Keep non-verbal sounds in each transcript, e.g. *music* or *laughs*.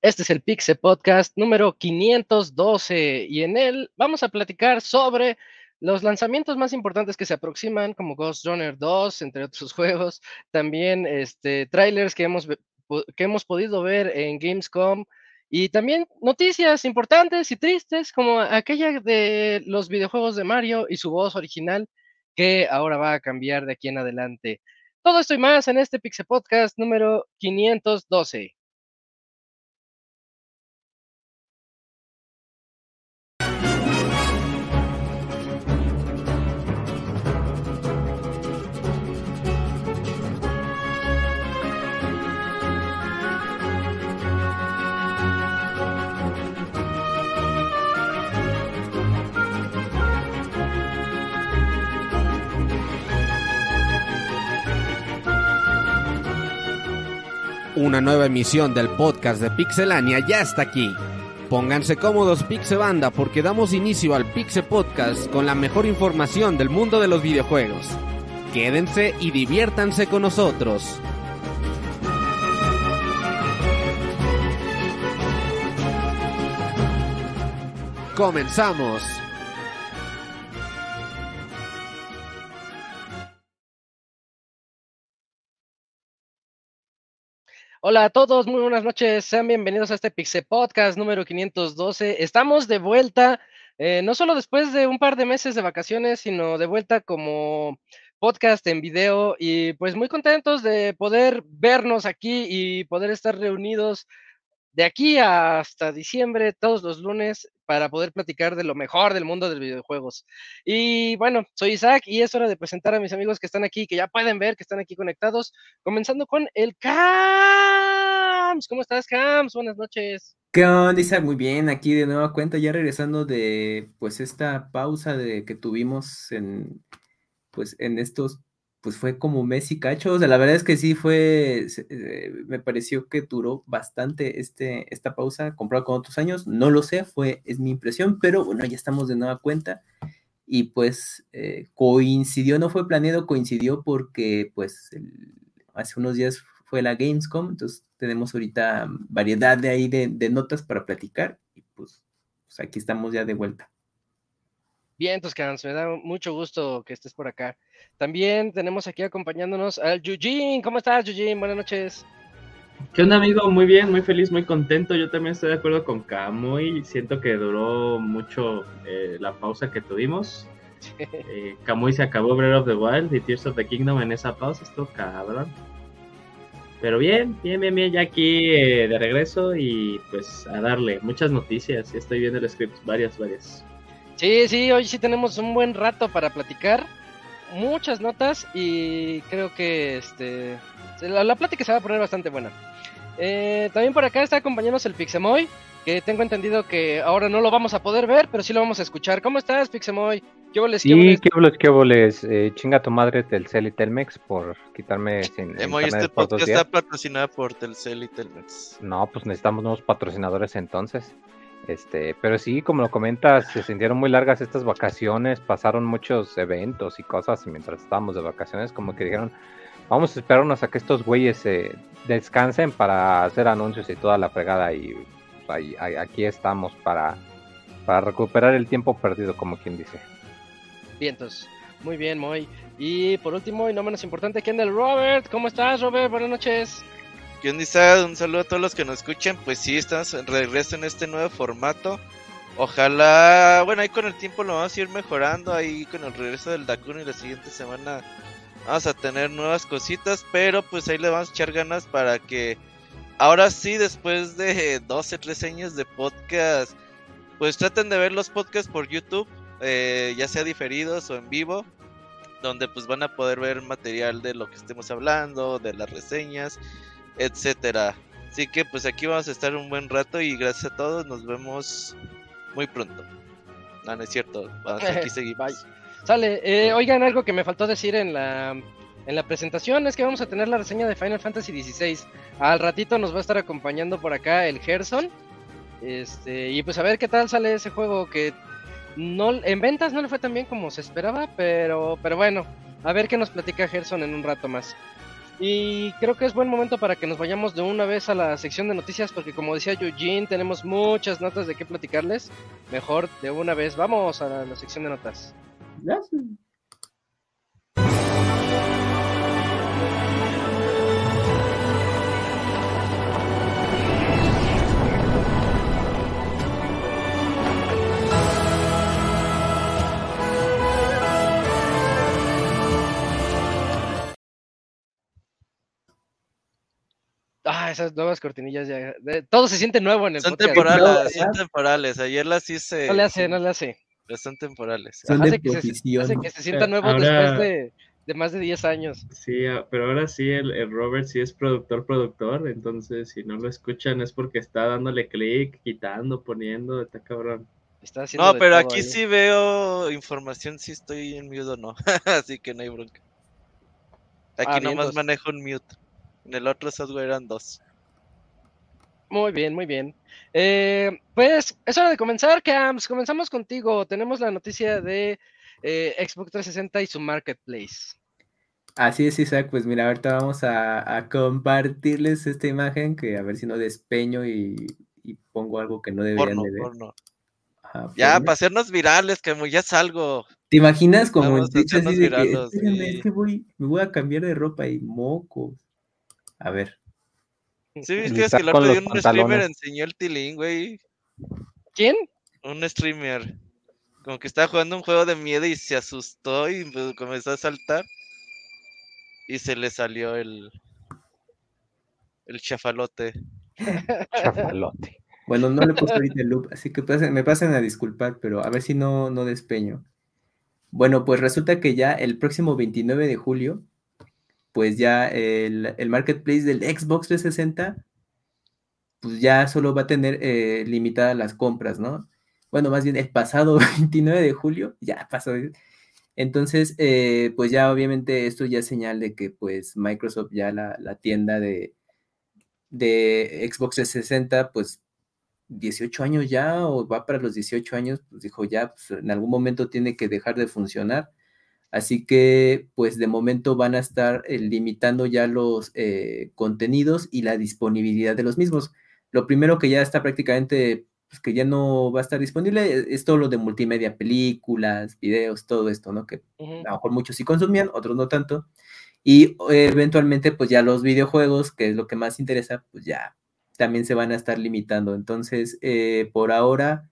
Este es el Pixe Podcast número 512 y en él vamos a platicar sobre los lanzamientos más importantes que se aproximan, como Ghost Runner 2, entre otros *laughs* juegos, también este, trailers que hemos, que hemos podido ver en Gamescom y también noticias importantes y tristes, como aquella de los videojuegos de Mario y su voz original, que ahora va a cambiar de aquí en adelante. Todo esto y más en este Pixel Podcast número 512. Una nueva emisión del podcast de Pixelania ya está aquí. Pónganse cómodos Pixebanda porque damos inicio al Pixe Podcast con la mejor información del mundo de los videojuegos. Quédense y diviértanse con nosotros. Comenzamos. Hola a todos, muy buenas noches, sean bienvenidos a este Pixel Podcast número 512. Estamos de vuelta, eh, no solo después de un par de meses de vacaciones, sino de vuelta como podcast en video y pues muy contentos de poder vernos aquí y poder estar reunidos de aquí hasta diciembre, todos los lunes, para poder platicar de lo mejor del mundo de los videojuegos. Y bueno, soy Isaac y es hora de presentar a mis amigos que están aquí, que ya pueden ver que están aquí conectados, comenzando con el Cams. ¿Cómo estás, Cams? Buenas noches. ¿Qué onda, Isaac? Muy bien, aquí de nueva cuenta, ya regresando de pues esta pausa de que tuvimos en pues en estos pues fue como Messi cacho, o sea, la verdad es que sí fue, eh, me pareció que duró bastante este, esta pausa comparado con otros años, no lo sé, fue, es mi impresión, pero bueno, ya estamos de nueva cuenta y pues eh, coincidió, no fue planeado, coincidió porque pues hace unos días fue la Gamescom, entonces tenemos ahorita variedad de ahí de, de notas para platicar y pues, pues aquí estamos ya de vuelta. Bien, Toscans, me da mucho gusto que estés por acá. También tenemos aquí acompañándonos al Yujin. ¿Cómo estás, Yujin? Buenas noches. ¿Qué onda, amigo? Muy bien, muy feliz, muy contento. Yo también estoy de acuerdo con Kamui. Siento que duró mucho eh, la pausa que tuvimos. Eh, Kamui se acabó Breath of the Wild y Tears of the Kingdom en esa pausa. Esto cabrón. Pero bien, bien, bien, bien, ya aquí eh, de regreso y pues a darle muchas noticias. Estoy viendo el script, varias, varias. Sí, sí, hoy sí tenemos un buen rato para platicar. Muchas notas y creo que este la, la plática se va a poner bastante buena. Eh, también por acá está acompañándonos el Pixemoy, que tengo entendido que ahora no lo vamos a poder ver, pero sí lo vamos a escuchar. ¿Cómo estás, Pixemoy? ¿Qué boles, qué boles? qué boles, qué boles. Eh, chinga tu madre Telcel y Telmex por quitarme sin Emoy, este podcast está patrocinado por Telcel y Telmex. No, pues necesitamos nuevos patrocinadores entonces. Este, pero sí, como lo comentas, se sintieron muy largas estas vacaciones, pasaron muchos eventos y cosas mientras estábamos de vacaciones, como que dijeron, vamos a esperarnos a que estos güeyes eh, descansen para hacer anuncios y toda la fregada y pues, aquí estamos para, recuperar el tiempo perdido, como quien dice. Vientos. Muy bien, Moy. Y por último, y no menos importante, Kendall Robert. ¿Cómo estás, Robert? Buenas noches. ¿Qué onda, Un saludo a todos los que nos escuchan. Pues sí, estamos en regreso en este nuevo formato. Ojalá, bueno, ahí con el tiempo lo vamos a ir mejorando. Ahí con el regreso del Dakun y la siguiente semana vamos a tener nuevas cositas. Pero pues ahí le vamos a echar ganas para que ahora sí, después de *laughs* 12, 13 años de podcast, pues traten de ver los podcasts por YouTube, eh, ya sea diferidos o en vivo. Donde pues van a poder ver material de lo que estemos hablando, de las reseñas etcétera. Así que pues aquí vamos a estar un buen rato y gracias a todos, nos vemos muy pronto. No, no es cierto, vamos, aquí seguimos. Sale, eh, oigan algo que me faltó decir en la en la presentación es que vamos a tener la reseña de Final Fantasy XVI. Al ratito nos va a estar acompañando por acá el Gerson. Este, y pues a ver qué tal sale ese juego que no en ventas no le fue tan bien como se esperaba, pero pero bueno, a ver qué nos platica Gerson en un rato más. Y creo que es buen momento para que nos vayamos de una vez a la sección de noticias, porque como decía Eugene, tenemos muchas notas de qué platicarles. Mejor de una vez, vamos a la, la sección de notas. Gracias. Ah, esas nuevas cortinillas ya. de- todo se siente nuevo en el Son podcast. temporales, son temporales. Ayer las hice. No le hace, no le hace. pero son temporales. Son Hace de que, se, profesión. hace que se sienta nuevo ahora- después de, de más de 10 años. Sí, ah, pero ahora sí, el, el Robert sí es productor, productor, entonces si no lo escuchan es porque está dándole clic, quitando, poniendo, está cabrón. Está haciendo No, pero todo aquí ahí. sí veo información si estoy en mute o no. *laughs* Así que no hay bronca. Aquí Ah, nomás manejo un mute. En el otro software eran dos. Muy bien, muy bien. Eh, pues es hora de comenzar, Camps. Comenzamos contigo. Tenemos la noticia de eh, Xbox 360 y su marketplace. Así es, Isaac. Pues mira, ahorita vamos a, a compartirles esta imagen que a ver si no despeño y, y pongo algo que no deberían Porno, de ver. porno. Ajá, Ya, porno. para hacernos virales, que ya salgo. ¿Te imaginas como en Twitch así hacernos de que, viralos, "Espérenme, sí. es que voy, me voy a cambiar de ropa y mocos? A ver, Sí, viste es que el otro día un streamer enseñó el tilín, güey. ¿Quién? Un streamer. Como que estaba jugando un juego de miedo y se asustó y pues, comenzó a saltar. Y se le salió el. El chafalote. *laughs* Chafalote. bueno, no le he puesto ahorita el loop, así que pasen- me pasen a disculpar, pero a ver si no, no despeño. Bueno, pues resulta que ya el próximo 29 de julio, pues ya el, marketplace del Xbox 360, pues ya solo va a tener eh, limitadas las compras, ¿no? Bueno, más bien el pasado *laughs* 29 de julio, ya pasó. Entonces, eh, pues ya obviamente esto ya es señal de que pues Microsoft ya la, la tienda de, de Xbox 360, pues 18 años ya o va para los 18 años, pues dijo ya, pues, en algún momento tiene que dejar de funcionar. Así que, pues de momento van a estar eh, limitando ya los eh, contenidos y la disponibilidad de los mismos. Lo primero que ya está prácticamente, pues que ya no va a estar disponible, es, es todo lo de multimedia, películas, videos, todo esto, ¿no? Que Ujú. a lo mejor muchos sí consumían, otros no tanto. Y eh, eventualmente, pues ya los videojuegos, que es lo que más interesa, pues ya también se van a estar limitando. Entonces, eh, por ahora,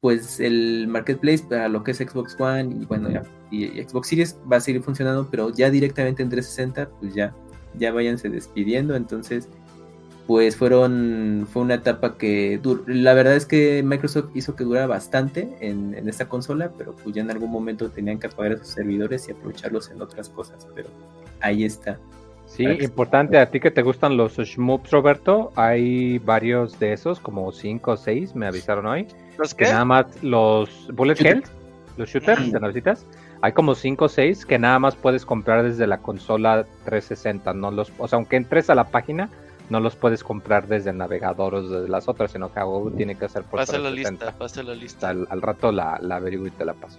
pues el marketplace para lo que es Xbox One y bueno, ya, y, Xbox Series va a seguir funcionando, pero ya directamente en 360, pues ya, ya váyanse despidiendo. Entonces, pues fueron, fue una etapa que la verdad es que Microsoft hizo que durara bastante en, en esta consola, pero pues ya en algún momento tenían que apagar esos servidores y aprovecharlos en otras cosas, pero ahí está. Sí, importante, a ti que te gustan los shmups, Roberto, hay varios de esos, como 5 o 6, me avisaron hoy, ¿Los que qué? nada más los bullet Shooter. hells, los shooters de navecitas, hay como 5 o 6 que nada más puedes comprar desde la consola 360, no los, o sea, aunque entres a la página, no los puedes comprar desde el navegador o desde las otras, sino que algo tiene que hacer por Pasa la 360. lista, pasa la lista. Al, al rato la, la averiguo y te la paso.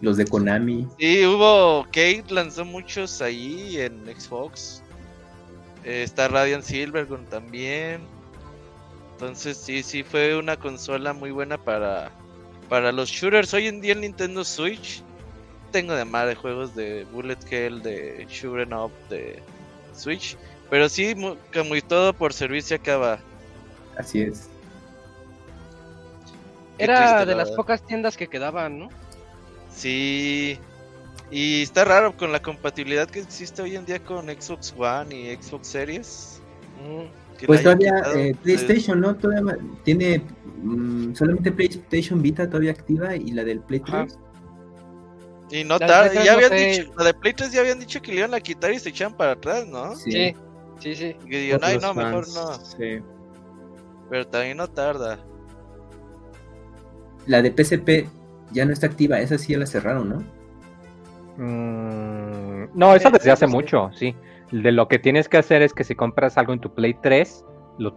Los de Konami. Sí, hubo. Kate lanzó muchos ahí en Xbox. Eh, está Radiant Silvergun también. Entonces, sí, sí, fue una consola muy buena para, para los shooters. Hoy en día el Nintendo Switch. Tengo de madre juegos de Bullet Hell, de Shooting Up, de Switch. Pero sí, como y todo por servicio acaba. Así es. Qué Era triste, de la las verdad. pocas tiendas que quedaban, ¿no? Sí. Y está raro con la compatibilidad que existe hoy en día con Xbox One y Xbox Series. Que Pues todavía eh, PlayStation, ¿no? Todavía tiene mm, solamente PlayStation Vita todavía activa y la del Play Ajá. 3. Y no La de tarda, Play ya no habían dicho, la de Play 3 ya habían dicho que le iban a quitar y se echaban para atrás, ¿no? Sí. Sí, sí, sí. Y que digan, ay, no, Otros mejor no. Sí. Pero también no tarda. La de PSP ya no está activa, esa sí ya la cerraron, ¿no? Mm, no, eso desde hace mucho, sí. De lo que tienes que hacer es que si compras algo en tu Play 3, lo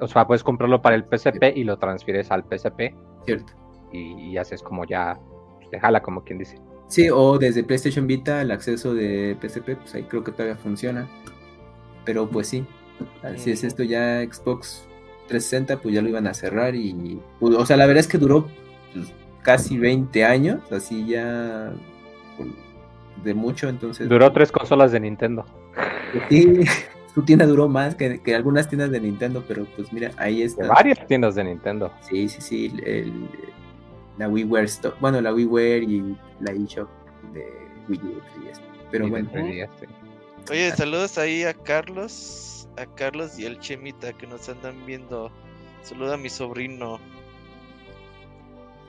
o sea, puedes comprarlo para el PSP y lo transfieres al PSP Cierto. y, y haces como ya, pues, te jala como quien dice. Sí, o desde PlayStation Vita el acceso de PSP, pues ahí creo que todavía funciona. Pero pues sí, así es esto ya Xbox 360, pues ya lo iban a cerrar y, pues, o sea, la verdad es que duró pues, casi 20 años, así ya de mucho, entonces... Duró tres consolas de Nintendo. Sí, *laughs* su tienda duró más que, que algunas tiendas de Nintendo, pero pues mira, ahí está. Varias tiendas de Nintendo. Sí, sí, sí, el, la WiiWare Store, bueno, la WiiWare y la eShop de Wii U y esto. Pero Y bueno, de 3DS, sí. Oye, saludos ahí a Carlos, a Carlos y el Chemita que nos andan viendo. Saluda a mi sobrino.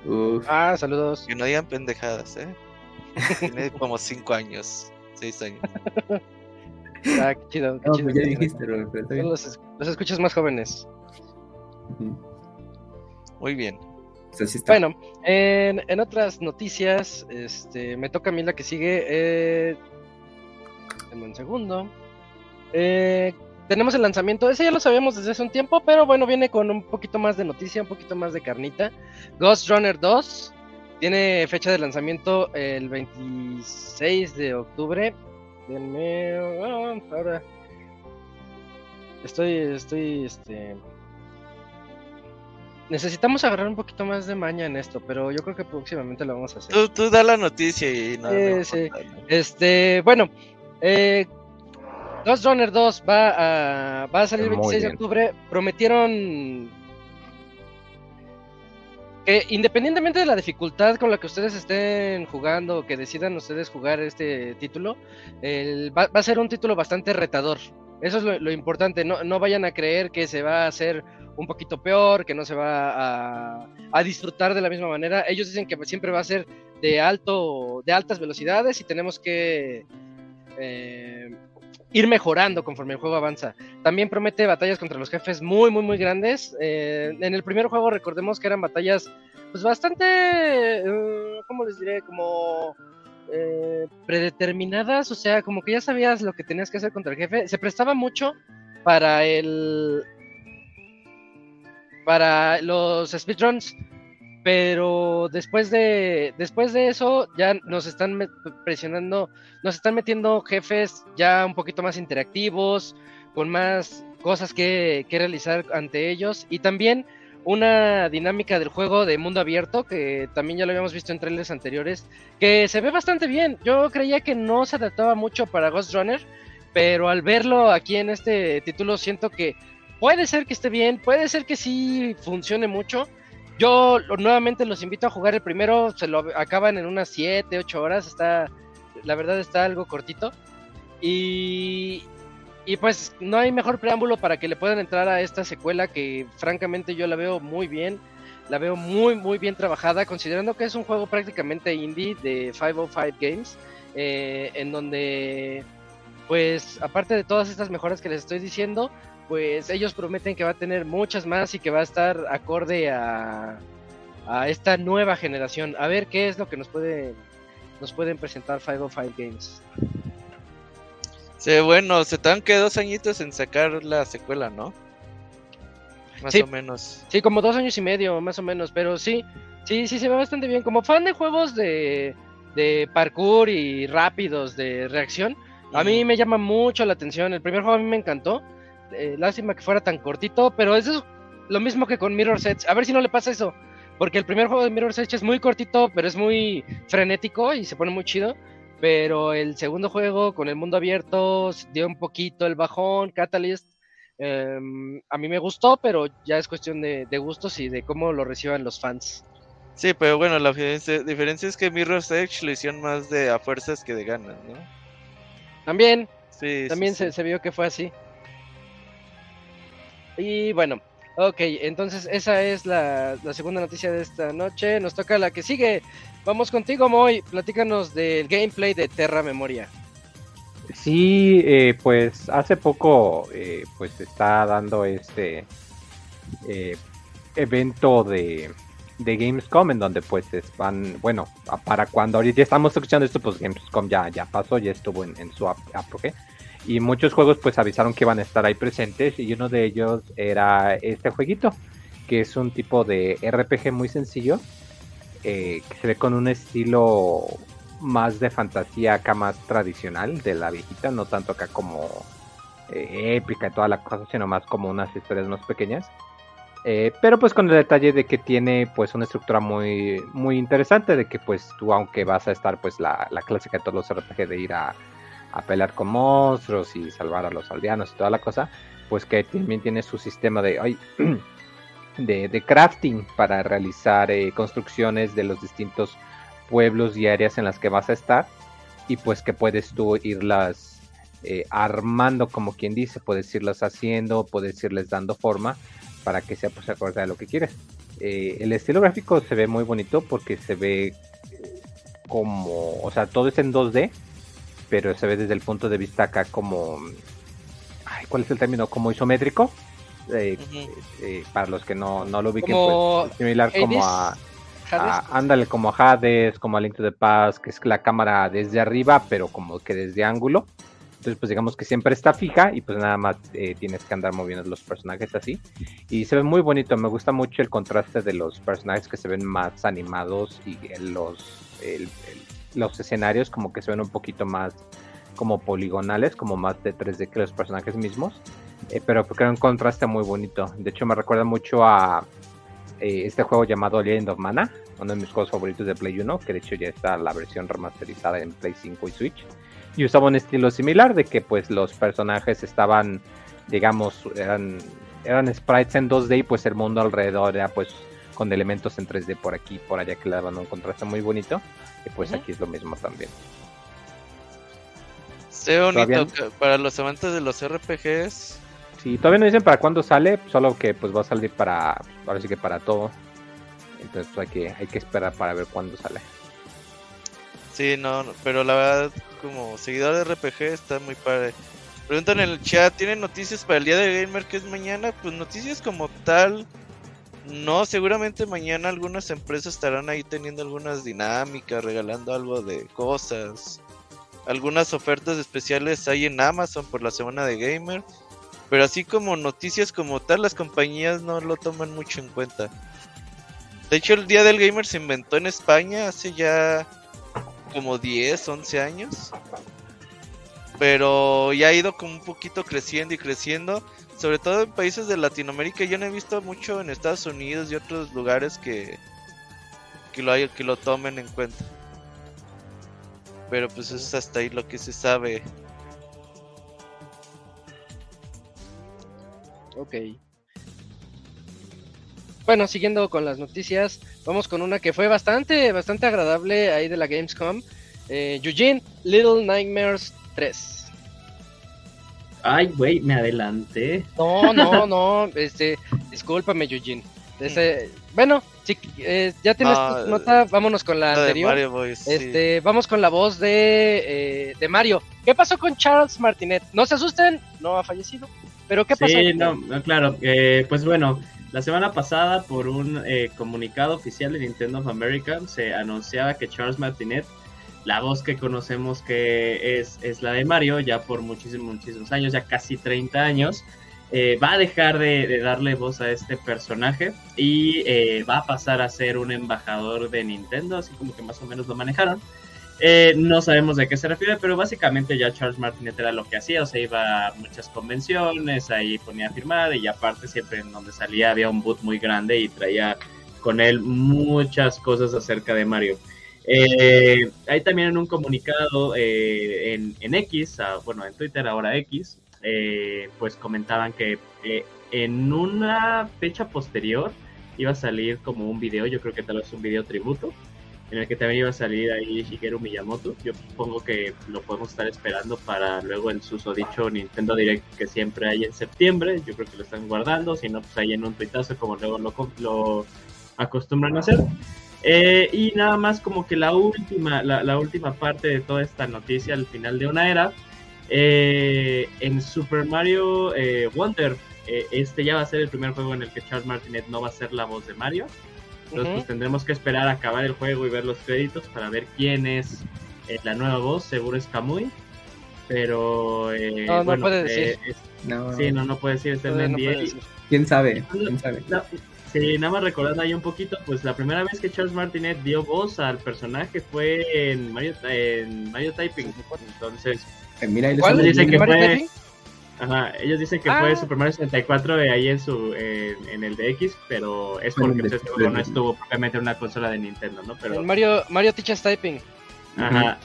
uf, Ah, saludos. Que no digan pendejadas, ¿eh? *laughs* Tiene como 5 años, 6 años. Ah, qué chido. Qué no, chido pues ya dijiste, Robert, pero está Son bien. los, los escuchas más jóvenes. Muy bien. Pues. Bueno, en, en otras noticias, este, me toca a mí la que sigue. Eh, denme un segundo. Eh, tenemos el lanzamiento, ese ya lo sabíamos desde hace un tiempo, pero bueno, viene con un poquito más de noticia, un poquito más de carnita. Ghost Runner 2 tiene fecha de lanzamiento el 26 de octubre. Denme, ah, ahora. Estoy, estoy, este. Necesitamos agarrar un poquito más de maña en esto, pero yo creo que próximamente lo vamos a hacer. Tú, tú da la noticia y no. Sí, no sí. Este, bueno, eh, Ghost Runner 2 va a, va a salir el Muy 26 de octubre. Prometieron que independientemente de la dificultad con la que ustedes estén jugando o que decidan ustedes jugar este título, va, a ser un título bastante retador. Eso es lo, lo importante. No, no vayan a creer que se va a hacer un poquito peor, que no se va a, a disfrutar de la misma manera. Ellos dicen que siempre va a ser de alto, de altas velocidades y tenemos que eh, ir mejorando conforme el juego avanza. También promete batallas contra los jefes muy, muy, muy grandes. Eh, en el primer juego recordemos que eran batallas, pues bastante, eh, ¿cómo les diré? Como eh, predeterminadas, o sea, como que ya sabías lo que tenías que hacer contra el jefe. Se prestaba mucho para el, para los speedruns. Pero después de después de eso ya nos están presionando, nos están metiendo jefes ya un poquito más interactivos, con más cosas que, que realizar ante ellos y también una dinámica del juego de mundo abierto que también ya lo habíamos visto en trailers anteriores, que se ve bastante bien. Yo creía que no se adaptaba mucho para Ghost Runner, pero al verlo aquí en este título siento que puede ser que esté bien, puede ser que sí funcione mucho. Yo nuevamente los invito a jugar el primero, se lo acaban en unas 7, 8 horas, está, la verdad está algo cortito. Y, y pues no hay mejor preámbulo para que le puedan entrar a esta secuela que francamente yo la veo muy bien, la veo muy muy bien trabajada, considerando que es un juego prácticamente indie de 505 Games, eh, en donde pues aparte de todas estas mejoras que les estoy diciendo, pues ellos prometen que va a tener muchas más y que va a estar acorde a, a esta nueva generación. A ver qué es lo que nos puede nos pueden presentar 505 Games. Sí, bueno, se te que dos añitos en sacar la secuela, ¿no? Más Sí. o menos. Sí, como dos años y medio, más o menos, pero sí, sí, sí se ve bastante bien. Como fan de juegos de, de parkour y rápidos de reacción, a mí me llama mucho la atención. El primer juego a mí me encantó. Eh, lástima que fuera tan cortito, pero eso es lo mismo que con Mirror Edge. A ver si no le pasa eso. Porque el primer juego de Mirror Edge es muy cortito, pero es muy frenético y se pone muy chido. Pero el segundo juego con el mundo abierto dio un poquito el bajón. Catalyst em, a mí me gustó, pero ya es cuestión de, de gustos y de cómo lo reciban los fans. Sí, pero bueno, la diferencia, es que Mirror's Edge lo hicieron más de a fuerzas que de ganas, ¿no? También, Sí, también sí. Se, se vio que fue así. Y bueno, ok, entonces esa es la, la segunda noticia de esta noche. Nos toca la que sigue. Vamos contigo, Moy. Platícanos del gameplay de Terra Memoria. Sí, eh, pues hace poco eh, pues está dando este eh, evento de, de Gamescom en donde pues es- van, bueno, para cuando ahorita estamos escuchando esto, pues Gamescom ya, ya pasó, ya estuvo en, su ap- apogeo. Y muchos juegos pues avisaron que iban a estar ahí presentes y uno de ellos era este jueguito, que es un tipo de RPG muy sencillo, eh, que se ve con un estilo más de fantasía acá más tradicional de la viejita, no tanto acá como eh, épica y toda la cosa, sino más como unas historias más pequeñas. Eh, pero pues con el detalle de que tiene pues una estructura muy muy interesante de que pues tú aunque vas a estar pues la, la clásica de todos los RPG de ir a, a, pelear con monstruos y salvar a los aldeanos y toda la cosa pues que también tiene su sistema de ay, *clears throat* de, de, crafting para realizar eh, construcciones de los distintos pueblos y áreas en las que vas a estar y pues que puedes tú irlas eh, armando como quien dice puedes irlas haciendo puedes irles dando forma para que sea pues acorde a lo que quieres. Eh, el estilo gráfico se ve muy bonito porque se ve como, o sea, todo es en 2D, pero se ve desde el punto de vista acá como, ay, ¿cuál es el término? Como isométrico. Eh, eh, para los que no, no lo ubiquen, Como pues, similar como a, Hades. a- ándale, como a Hades, como a Link to the Past, que es la cámara desde arriba, pero como que desde ángulo. Entonces, pues digamos que siempre está fija y pues nada más eh, tienes que andar moviendo los personajes así. Y se ve muy bonito, me gusta mucho el contraste de los personajes que se ven más animados y los, el- el- los escenarios como que se ven un poquito más como poligonales, como más de 3D que los personajes mismos. Eh, pero creo un contraste muy bonito. De hecho, me recuerda mucho a eh, este juego llamado Legend of Mana, uno de mis juegos favoritos de Play 1, que de hecho ya está la versión remasterizada en Play 5 y Switch. Y usaba un estilo similar de que pues los personajes estaban, digamos, eran, eran sprites en 2D y pues el mundo alrededor era pues con elementos en 3D por aquí y por allá que le daban un contraste muy bonito. Y pues aquí es lo mismo también. Se bonito para los amantes de los RPGs. Sí, todavía no dicen para cuándo sale, solo que pues va a salir para, ahora sí que para todo. Entonces pues, hay que, hay que esperar para ver cuándo sale. Sí, no, no, pero la verdad, como seguidor de RPG está muy padre. Preguntan en el chat, ¿tienen noticias para el día de gamer que es mañana? Pues noticias como tal. No, seguramente mañana algunas empresas estarán ahí teniendo algunas dinámicas, regalando algo de cosas. Algunas ofertas especiales hay en Amazon por la semana de gamer. Pero así como noticias como tal, las compañías no lo toman mucho en cuenta. De hecho, el Día del Gamer se inventó en España hace ya como 10, 11 años. Pero ya ha ido como un poquito creciendo y creciendo. Sobre todo en países de Latinoamérica. Yo no he visto mucho en Estados Unidos y otros lugares que, que, lo, hay- que lo tomen en cuenta. Pero pues eso es hasta ahí lo que se sabe. Ok. Bueno, siguiendo con las noticias, vamos con una que fue bastante, bastante agradable ahí de la Gamescom. Eh, Eugene, Little Nightmares 3. Ay, güey, me adelanté. No, no, *laughs* no, este, discúlpame, Eugene. Este, bueno, sí, eh, ya tienes Ah, tu nota, vámonos con la anterior. Mario Boys, sí. Este, vamos con la voz de, eh, de Mario. ¿Qué pasó con Charles Martinet? No se asusten, no ha fallecido. Pero ¿qué pasó? Sí, no, no, claro. eh, pues bueno, la semana pasada, por un eh, comunicado oficial de Nintendo of America, se anunciaba que Charles Martinet, la voz que conocemos que es, es la de Mario, ya por muchísimos, muchísimos años, ya casi 30 años, eh, va a dejar de, darle voz a este personaje y eh, va a pasar a ser un embajador de Nintendo, así como que más o menos lo manejaron. Eh, no sabemos de qué se refiere, pero básicamente ya Charles Martinet era lo que hacía, o sea, iba a muchas convenciones, ahí ponía a firmar y aparte siempre en donde salía había un boot muy grande y traía con él muchas cosas acerca de Mario. Eh, ahí también en un comunicado eh, en, X, ah, bueno, en Twitter ahora X, eh, pues comentaban que eh, en una fecha posterior iba a salir como un video, yo creo que tal vez un video tributo, en el que también iba a salir ahí Shigeru Miyamoto. Yo supongo que lo podemos estar esperando para luego el susodicho Nintendo Direct que siempre hay en septiembre. Yo creo que lo están guardando, si no, pues ahí en un tuitazo como luego lo, lo acostumbran a hacer. Eh, y nada más como que la última, la, la, última parte de toda esta noticia al final de una era, eh, en Super Mario eh, Wonder, este ya va a ser el primer juego en el que Charles Martinet no va a ser la voz de Mario. Entonces, uh -huh. pues tendremos que esperar a acabar el juego y ver los créditos para ver quién es eh, la nueva voz. Seguro es Kamui. Pero. Eh, no, no bueno, puede decir. Es, no. Sí, no, no puede decir. Está en no NDA. ¿Quién sabe? ¿Quién sabe? No, Sí, nada más recordando ahí un poquito, pues la primera vez que Charles Martinet dio voz al personaje fue en Mario, en Mario Typing. Entonces, Eh, Mira, ahí les ¿Cuál? estamos Dicen que viendo. ¿Mario fue- Typing? ajá, ellos dicen que Ah. fue Super Mario 64 de ahí en su en, en el DX, pero es porque pues, este no estuvo propiamente en una consola de Nintendo, ¿no? Pero, El Mario, Mario Teaches Typing. ajá,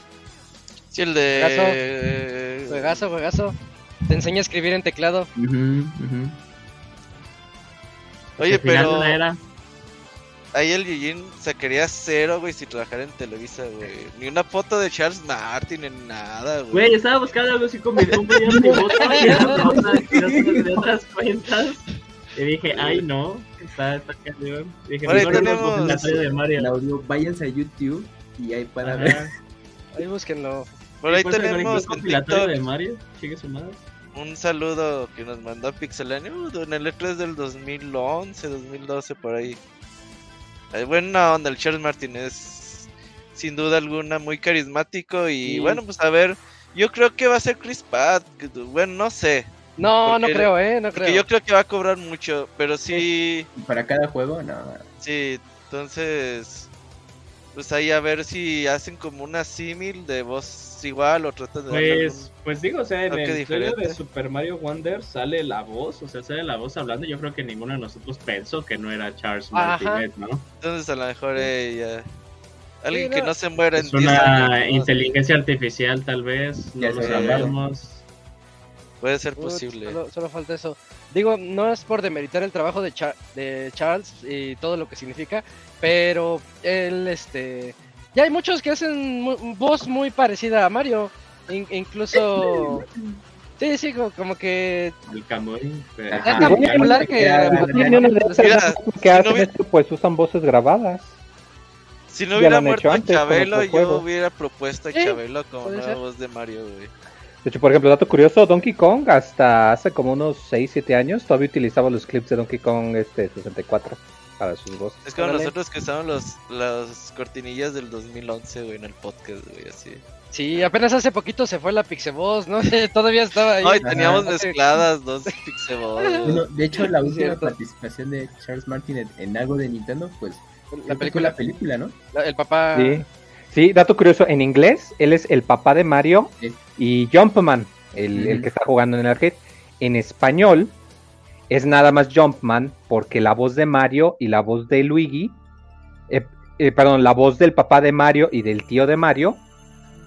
Sí, el de. Juegazo, juegazo. Te enseña a escribir en teclado. Oye, al final pero era, ahí el Yujin sacaría cero, güey, si trabajara en Televisa, güey. Ni una foto de Charles Martin, ni nada, güey. Güey, estaba buscando algo así con video, un video de voz de *laughs* otras- cuentas. Y dije, ay no, está, está cañón. Dije, ahí mejor tenemos- de Mario. El audio, váyanse a YouTube y ahí para Ajá. ver. Ahí búsquenlo. Por ahí tenemos el TikTok de Mario, sigue su madre. Un saludo que nos mandó Pixelania uh, en el E3 del 2011, 2012, por ahí. Hay buena onda, el Charles Martin es sin duda alguna muy carismático y Sí. bueno, pues a ver, yo creo que va a ser Chris Pratt, que- bueno, no sé, No, no creo, ¿eh? No porque creo. yo creo que va a cobrar mucho, pero sí, para cada juego, no. sí, entonces, pues ahí a ver si hacen como una símil de voz igual o tratan de Pues, pues digo, o sea, en el trailer de. Super Mario Wonder sale la voz, o sea, sale la voz hablando. Yo creo que ninguno de nosotros pensó que no era Charles Ajá. Martinet, ¿no? Entonces a lo mejor ella... Alguien Sí, que no. se muera en Es 10 una años, ¿no? inteligencia artificial, tal vez, no Ya lo sabemos. Puede ser posible. Solo, solo falta eso. Digo, no es por demeritar el trabajo de, Cha- de Charles y todo lo que significa, pero él, este... Ya hay muchos que hacen mu- voz muy parecida a Mario. In- incluso... *laughs* Sí, sí, como, que... El eh, Ajá. Es tan popular que... Que pues usan voces grabadas. Si no hubiera muerto antes con Chabelo, yo hubiera propuesto a Sí, Chabelo como nueva ser. voz de Mario, güey. De hecho, por ejemplo, dato curioso, Donkey Kong hasta hace como unos 6, 7 años todavía utilizaba los clips de Donkey Kong este 64 para sus voces. Es como Órale. nosotros que usamos los, las cortinillas del 2011, güey, en el podcast, güey, así. Sí, apenas hace poquito se fue la Pixeboss, ¿no? *laughs* Todavía estaba ahí. Ay, teníamos Ajá. mezcladas dos Pixeboss. Bueno, de hecho, la última cierto. participación de Charles Martin en, en algo de Nintendo, pues La fue película, la película, ¿no? la- el papá... Sí. sí, dato curioso, en inglés él es el papá de Mario Sí. y Jumpman, el, el que está jugando en el arcade. En español es nada más Jumpman porque la voz de Mario y la voz de Luigi, eh, eh, perdón, la voz del papá de Mario y del tío de Mario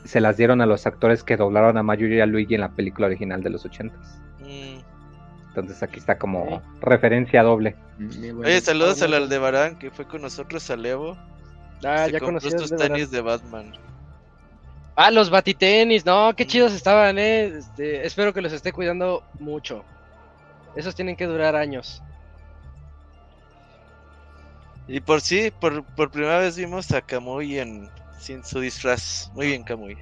se las dieron a los actores que doblaron a Mario y a Luigi en la película original de los 80 Mm. Entonces aquí está como referencia doble. Mm. Oye, saludos Ah, al bueno. Aldebarán que fue con nosotros al Evo. Ah, Se ya compró conocí estos tenis de Batman. Ah, los batitenis, no, qué Mm. chidos estaban, eh. Este, espero que los esté cuidando mucho. Esos tienen que durar años. Y por sí, por, por primera vez vimos a Kamui en, sin su disfraz. Muy bien, Kamui.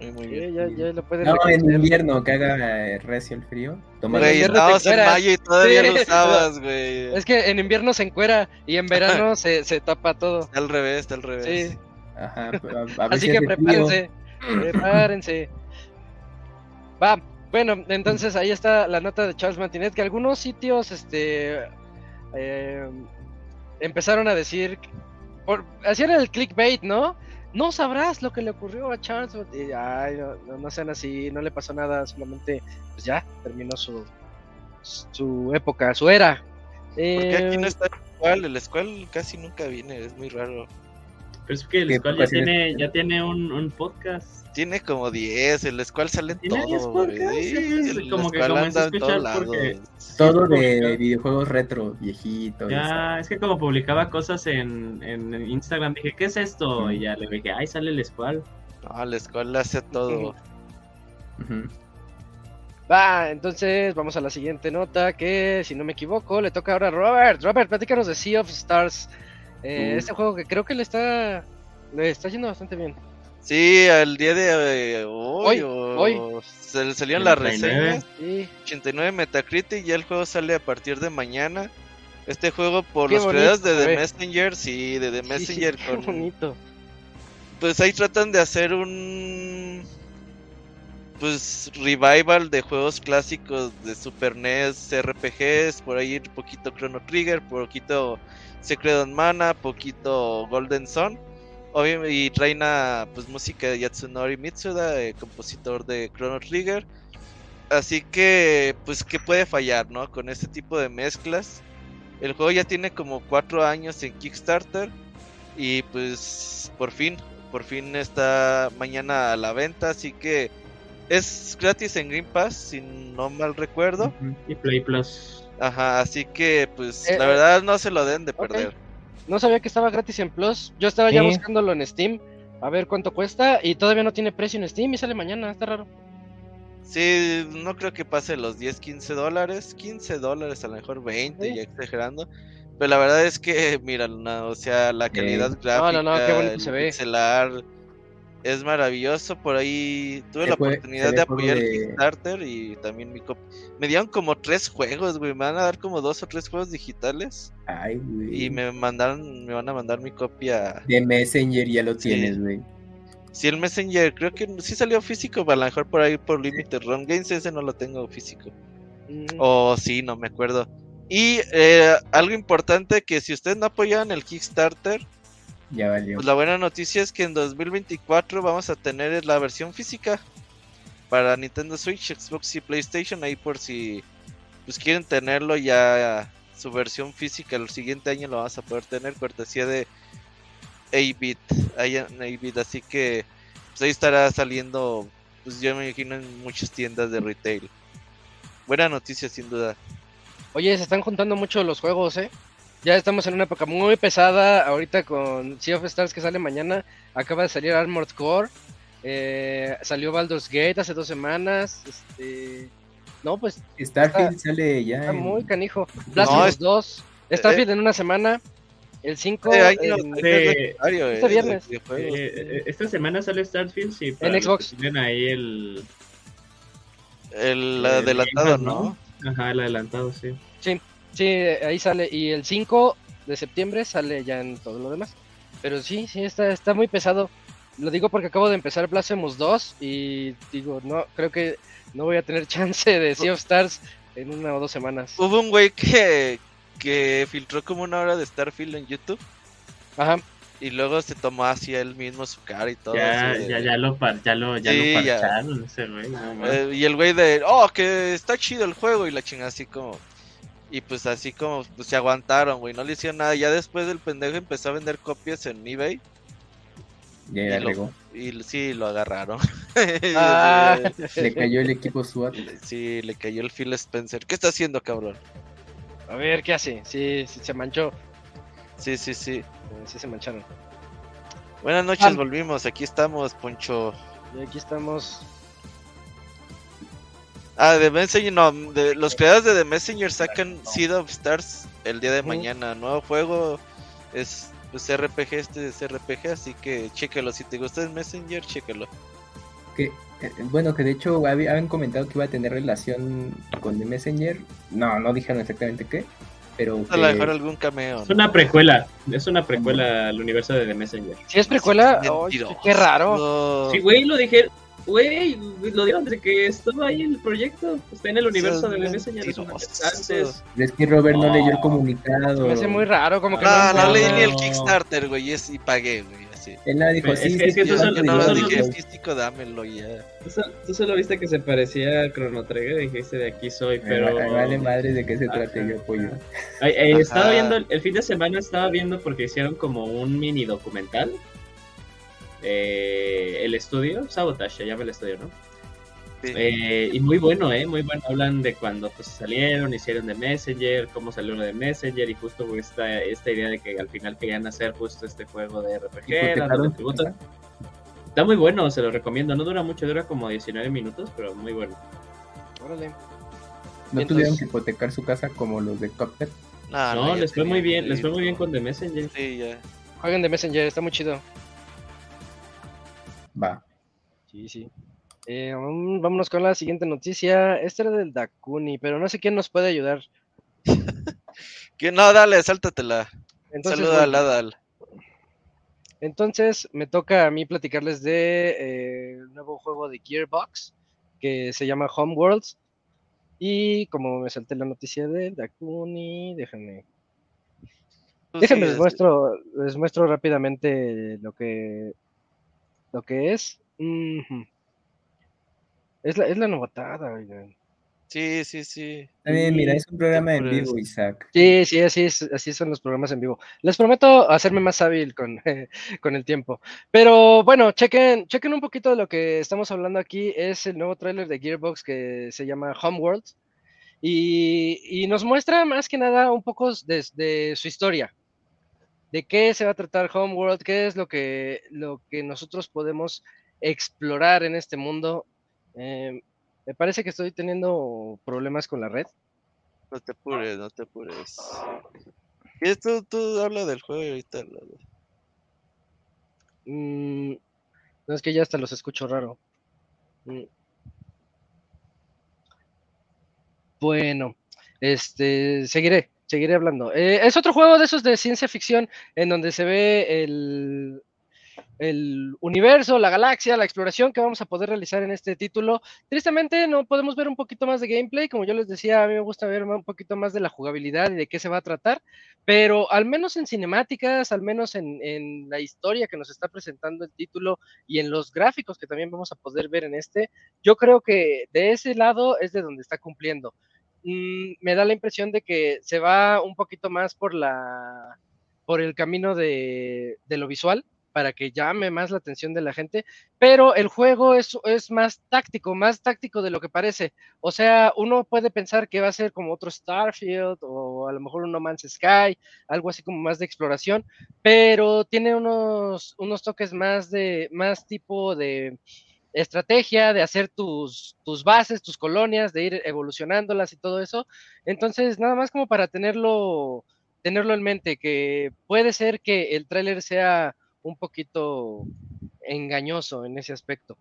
Muy, muy Sí, bien. ya, ya lo pueden No, en invierno, que haga eh, recio el frío. Toma Güey, te en encueras. mayo y todavía Sí. lo usabas, güey. *laughs* Es que en invierno se encuera y en verano *laughs* se, se tapa todo. Está al revés, está al revés. Sí, Ajá, a, a *laughs* ver así que frío. prepárense. Prepárense. *clears throat* Va, bueno, entonces ahí está la nota de Charles Martinet, que algunos sitios este eh, empezaron a decir, por, hacían el clickbait, ¿no? No sabrás lo que le ocurrió a Charles. Y, ay, no, no, sean así, no le pasó nada, solamente pues ya terminó su, su época, su era. Porque aquí no Eh, está el Squall, el Squall casi nunca viene, es muy raro. Pero es que el ¿Qué Squall ya ocasiones tiene, tiene? ya tiene un, un podcast. Tiene como 10, el Squall sale en ¿Tiene 10 todo, podcasts? Sí, el como que comencé a anda en todos escuchar porque-. Todo de videojuegos retro, viejito. Ya, es que como publicaba cosas en, en Instagram, dije, ¿qué es esto? Y ya le dije, ay, sale el Squall. No, el Squall hace todo. Va, entonces vamos a la siguiente nota que, si no me equivoco, le toca ahora a Robert. Robert, platícanos de Sea of Stars. Eh. Este juego que creo que le está, le está yendo bastante bien. Sí, al día de eh, hoy, Hoy, o- hoy. se- salieron las 89. reseñas. Sí, 89 Metacritic, ya el juego sale a partir de mañana. Este juego por Qué los creadores de The. Messenger, sí, de The sí, Messenger qué bonito. pues ahí tratan de hacer un pues revival de juegos clásicos de Super NES, RPGs, por ahí un poquito Chrono Trigger, poquito Secret of Mana, poquito Golden Sun. Y reina pues música de Yatsunori Mitsuda, eh, compositor de Chrono Trigger. Así que, pues, ¿qué puede fallar, no? Con este tipo de mezclas. El juego ya tiene como cuatro años en Kickstarter. Y pues, por fin, por fin está mañana a la venta. Así que es gratis en Green Pass, si no mal recuerdo. Y Play Plus. Ajá, así que, pues, Eh, la eh, verdad no se lo den de perder. No sabía que estaba gratis en Plus. Yo estaba ya Sí. buscándolo en Steam. A ver cuánto cuesta. Y todavía no tiene precio en Steam y sale mañana. Está raro. Sí, no creo que pase los 10, 15 dólares. 15 dólares, a lo mejor 20, Sí. ya exagerando. Pero la verdad es que, mira, no, o sea, la calidad gráfica, No, no, no, qué bonito el se ve. pixel art, es maravilloso. Por ahí tuve la fue- oportunidad de apoyar el Kickstarter y también mi cop Me dieron como tres juegos, güey. Me van a dar como dos o tres juegos digitales. Ay, güey. Y me mandaron, me van a mandar mi copia. De Messenger ya lo Sí. tienes, güey. Si el Messenger, creo que sí salió físico, a lo mejor por ahí por Limited Run Games, ese no lo tengo físico. Mm, O sí, no me acuerdo. Y eh, algo importante que si ustedes no apoyan el Kickstarter, Ya valió. pues la buena noticia es que en 2024 vamos a tener la versión física para Nintendo Switch, Xbox y PlayStation. Ahí por si pues quieren tenerlo ya su versión física el siguiente año lo vamos a poder tener cortesía de 8-bit, ahí en 8-bit, así que pues ahí estará saliendo, pues yo me imagino en muchas tiendas de retail. Buena noticia sin duda. Oye, se están juntando mucho los juegos, ¿eh? Ya estamos en una época muy pesada. Ahorita con Sea of Stars que sale mañana. Acaba de salir Armored Core. eh, salió Baldur's Gate hace dos semanas. Este. No, pues Starfield sale ya. está en- muy canijo. Blasphemous No, es- 2. Starfield en una semana. El 5 Este año en, es Sí. aniversario, Este eh, viernes. Eh, eh, esta semana sale Starfield, sí. para los Xbox. Tienen ahí el. El el adelantado, Pass, ¿no? Ajá, el adelantado, sí. Sí, ahí sale. Y el 5 de septiembre sale ya en todo lo demás. Pero sí, sí, está, está muy pesado. Lo digo porque acabo de empezar Blasphemous 2 y digo, no, creo que no voy a tener *laughs* chance de Sea of Stars en una o dos semanas. Hubo un güey que, que filtró como una hora de Starfield en YouTube Ajá. y luego se tomó así él mismo su cara y todo. Ya, así de- ya, ya lo, par- ya lo, ya Sí, lo ya. parcharon ese güey. no. Eh, y el güey de, oh, que está chido el juego y la chingada así como... Y pues así como pues, se aguantaron, güey, no le hicieron nada. Ya después el pendejo empezó a vender copias en eBay Ya, y ya lo- y sí, lo agarraron. *laughs* Ah. Le cayó el equipo SWAT. Sí, le cayó el Phil Spencer. ¿Qué está haciendo, cabrón? A ver, ¿qué hace? Sí, sí se manchó. Sí, sí, sí. Eh, Sí se mancharon. Buenas noches, Ah. volvimos. Aquí estamos, Poncho. Y aquí estamos. Ah, de Messenger, no, de, los creadores de The Messenger sacan Seed of Stars el día de mañana. Nuevo juego, es pues, RPG, este es RPG, así que chéquelo. Si te gusta el Messenger, chéquelo. Que, eh, bueno, que de hecho hab- habían comentado que iba a tener relación con The Messenger. No, no dijeron exactamente qué. Pero A lo que- mejor algún cameo. Es una precuela, es una precuela al universo de The Messenger. Si es precuela, mentiroso. qué raro. Sí, güey, lo dije, güey, lo dieron desde que estaba ahí el proyecto. Está en el universo de The Messenger. es. Antes. es que Robert no leyó el No. comunicado. Me hace muy raro, como que No, no no, leí ni el no. Kickstarter, güey, es- y pagué, güey. Él nada dijo, Es sí, que- sí, es que sí, tú solo- sí, solo- dije sí. físico, dámelo ya. Tú, so- tú solo viste que se parecía al Chrono Trigger y dijiste de aquí soy, pero. me vale madre de qué se trate, yo. Ay, eh, estaba viendo, el fin de semana estaba viendo porque hicieron como un mini documental. Eh, el estudio, Sabotage, se llama el estudio, ¿no? Sí. Eh, y muy bueno, ¿eh? Muy bueno. Hablan de cuando pues, salieron, hicieron de Messenger, cómo salió lo de Messenger y justo esta, esta idea de que al final querían hacer justo este juego de RPG. Está muy bueno, se lo recomiendo. No dura mucho, dura como 19 minutos, pero muy bueno. Órale. No Entonces- tuvieron que hipotecar su casa como los de Cuphead. Ah, no, ya les fue muy bien, les fue muy bien con The Messenger. Sí, ya. Jueguen de Messenger, está muy chido. Va. Sí, sí. Eh, vámonos con la siguiente noticia. Este era del Dakuni, pero no sé quién nos puede ayudar. *laughs* Que no, dale, sáltatela. Entonces, Saluda bueno, al Adal. entonces me toca a mí platicarles de eh, el nuevo juego de Gearbox que se llama Homeworlds. Y como me salté la noticia de Dakuni, déjenme. Déjenme les muestro, les muestro rápidamente lo que lo que es. Es la, es la novatada, oigan. Sí, sí, sí. También, mira, es un programa en vivo, Isaac. Sí, sí, así, es, así son los programas en vivo. Les prometo hacerme más hábil con, *laughs* con el tiempo. Pero bueno, chequen, chequen un poquito de lo que estamos hablando aquí. Es el nuevo tráiler de Gearbox que se llama Homeworld. Y, y nos muestra más que nada un poco de, de, su historia. De qué se va a tratar Homeworld, qué es lo que, lo que nosotros podemos explorar en este mundo. Eh, me parece que estoy teniendo problemas con la red. No te apures, no te apures. Y tú, tú habla del juego ahorita. Mm, no es que ya hasta los escucho raro. Mm. Bueno, este, seguiré, seguiré hablando. Eh, es otro juego de esos de ciencia ficción en donde se ve el, el universo, la galaxia, la exploración que vamos a poder realizar en este título. Tristemente no podemos ver un poquito más de gameplay, como yo les decía, a mí me gusta ver un poquito más de la jugabilidad y de qué se va a tratar, pero al menos en cinemáticas, al menos en, la historia que nos está presentando el título y en los gráficos que también vamos a poder ver en este, yo creo que de ese lado es de donde está cumpliendo. Mm, me da la impresión de que se va un poquito más por la por el camino de, de lo visual, para que llame más la atención de la gente, pero el juego es, es más táctico, más táctico de lo que parece. O sea, uno puede pensar que va a ser como otro Starfield o a lo mejor un No Man's Sky, algo así como más de exploración, pero tiene unos, unos toques más de, más tipo de estrategia, de hacer tus, tus bases, tus colonias, de ir evolucionándolas y todo eso. Entonces, nada más como para tenerlo, tenerlo en mente, que puede ser que el tráiler sea un poquito engañoso en ese aspecto.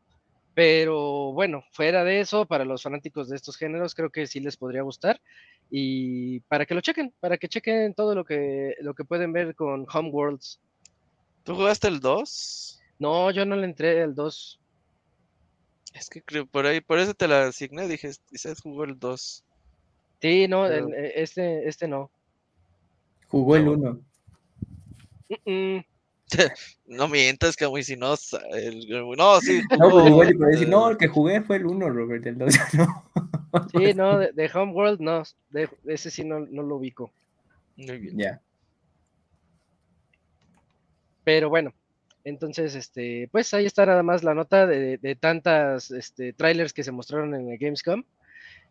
Pero bueno, fuera de eso, para los fanáticos de estos géneros, creo que sí les podría gustar. Y para que lo chequen, para que chequen todo lo que, lo que pueden ver con Homeworlds. ¿Tú jugaste el 2? No, yo no le entré al 2. Es que creo por ahí, por eso te la asigné, dije, quizás jugó el 2. Sí, no, e, este, este no. Jugó el 1. *laughs* no mientas, que muy si no, el, no, sí. *laughs* No, pues igual decir, no, el que jugué fue el 1, Robert, el 2, *laughs* no. Sí, no, de, de Homeworld no, de, ese sí no, no lo ubico. Muy bien. Ya. Pero bueno, entonces, este, pues ahí está nada más la nota de, de tantas este, trailers que se mostraron en el Gamescom.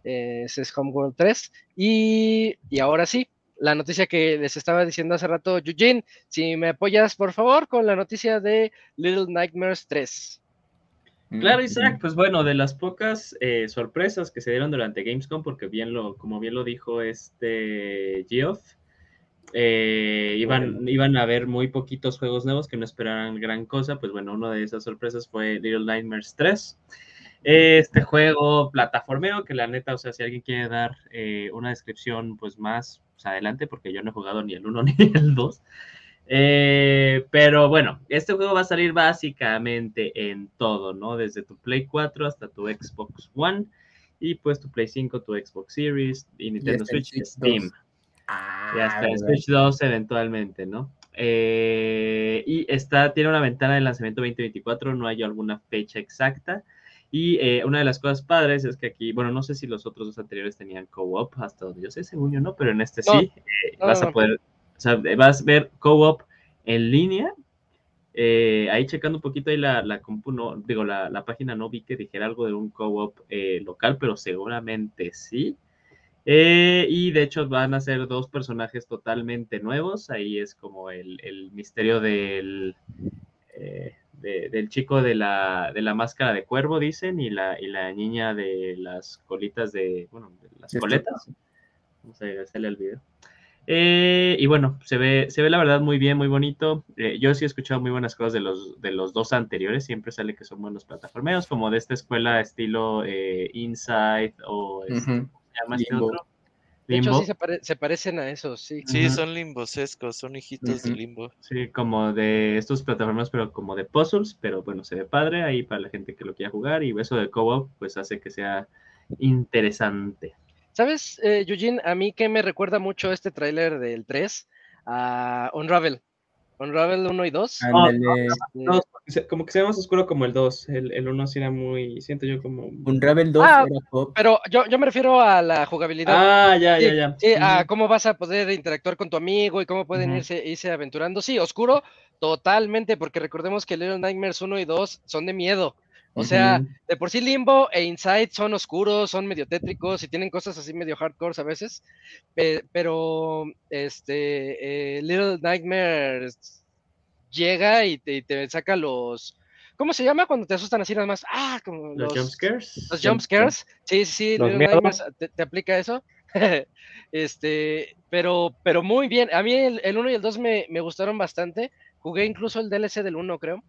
Eh, ese es Homeworld 3. Y, y ahora sí, la noticia que les estaba diciendo hace rato, Eugene, si me apoyas por favor con la noticia de Little Nightmares 3. Claro, Isaac, pues bueno, de las pocas eh, sorpresas que se dieron durante Gamescom, porque bien lo, como bien lo dijo este Geoff, eh, iban, iban a haber muy poquitos juegos nuevos que no esperaran gran cosa, pues bueno, una de esas sorpresas fue Little Nightmares 3. Este juego plataformeo, que la neta, o sea, si alguien quiere dar eh, una descripción pues más pues, adelante, porque yo no he jugado ni el 1 *laughs* ni el 2. Eh, pero bueno, este juego va a salir básicamente en todo, ¿no? Desde tu Play 4 hasta tu Xbox One y pues tu Play 5, tu Xbox Series y Nintendo Switch y Steam. Ah, y hasta el Switch 2 eventualmente, ¿no? Eh, y está, tiene una ventana de lanzamiento 2024, no hay alguna fecha exacta. Y eh, una de las cosas padres es que aquí, bueno, no sé si los otros dos anteriores tenían co-op, hasta donde yo sé, según yo no, pero en este sí, eh, vas a poder, o sea, vas a ver co-op en línea. Eh, ahí checando un poquito ahí la, la compu, no, digo, la, la, página no vi que dijera algo de un co-op local, pero seguramente sí. Y de hecho van a ser dos personajes totalmente nuevos. Ahí es como el, el misterio del del chico de la, de la máscara de cuervo, dicen, y la, y la niña de las colitas de, bueno, de las coletas. Vamos a hacerle el video. Eh, y bueno, se ve, se ve la verdad muy bien, muy bonito. Eh, yo sí he escuchado muy buenas cosas de los, de los dos anteriores. Siempre sale que son buenos plataformeos, como de esta escuela estilo eh, Inside o este, ¿cómo este otro? De hecho, Limbo. sí se, pare- se parecen a esos, sí. Sí, Ujú. son limbosescos, son hijitos de limbo. Sí, como de estos plataformas, pero como de puzzles, pero bueno, se ve padre ahí para la gente que lo quiera jugar y eso de co-op pues hace que sea interesante. ¿Sabes, eh, Eugene? A mí que me recuerda mucho este tráiler del 3 a Unravel. Unravel 1 y 2. Ándale. No, se- como que se ve más oscuro como el 2, el, el 1 sí era muy, siento yo como... Un Ravel 2 Ah, era pop. Pero yo, yo me refiero a la jugabilidad. Ah, ya, Sí, ya, ya. Sí, a Ujú. cómo vas a poder interactuar con tu amigo y cómo pueden Ujú. irse, irse aventurando. Sí, oscuro, totalmente, porque recordemos que Little Nightmares 1 y 2 son de miedo. O sea, de por sí Limbo e Inside son oscuros, son medio tétricos y tienen cosas así medio hardcore a veces. pe- pero este eh, Little Nightmares llega y te, y te saca los. ¿Cómo se llama cuando te asustan así nada más? Ah, como Los, jump scares. los jump scares. Sí, sí, sí, Little. Nightmares te, te aplica eso. *laughs* este, pero, pero muy bien. A mí el, el 1 y el 2 me, me gustaron bastante. Jugué incluso el DLC del 1, creo.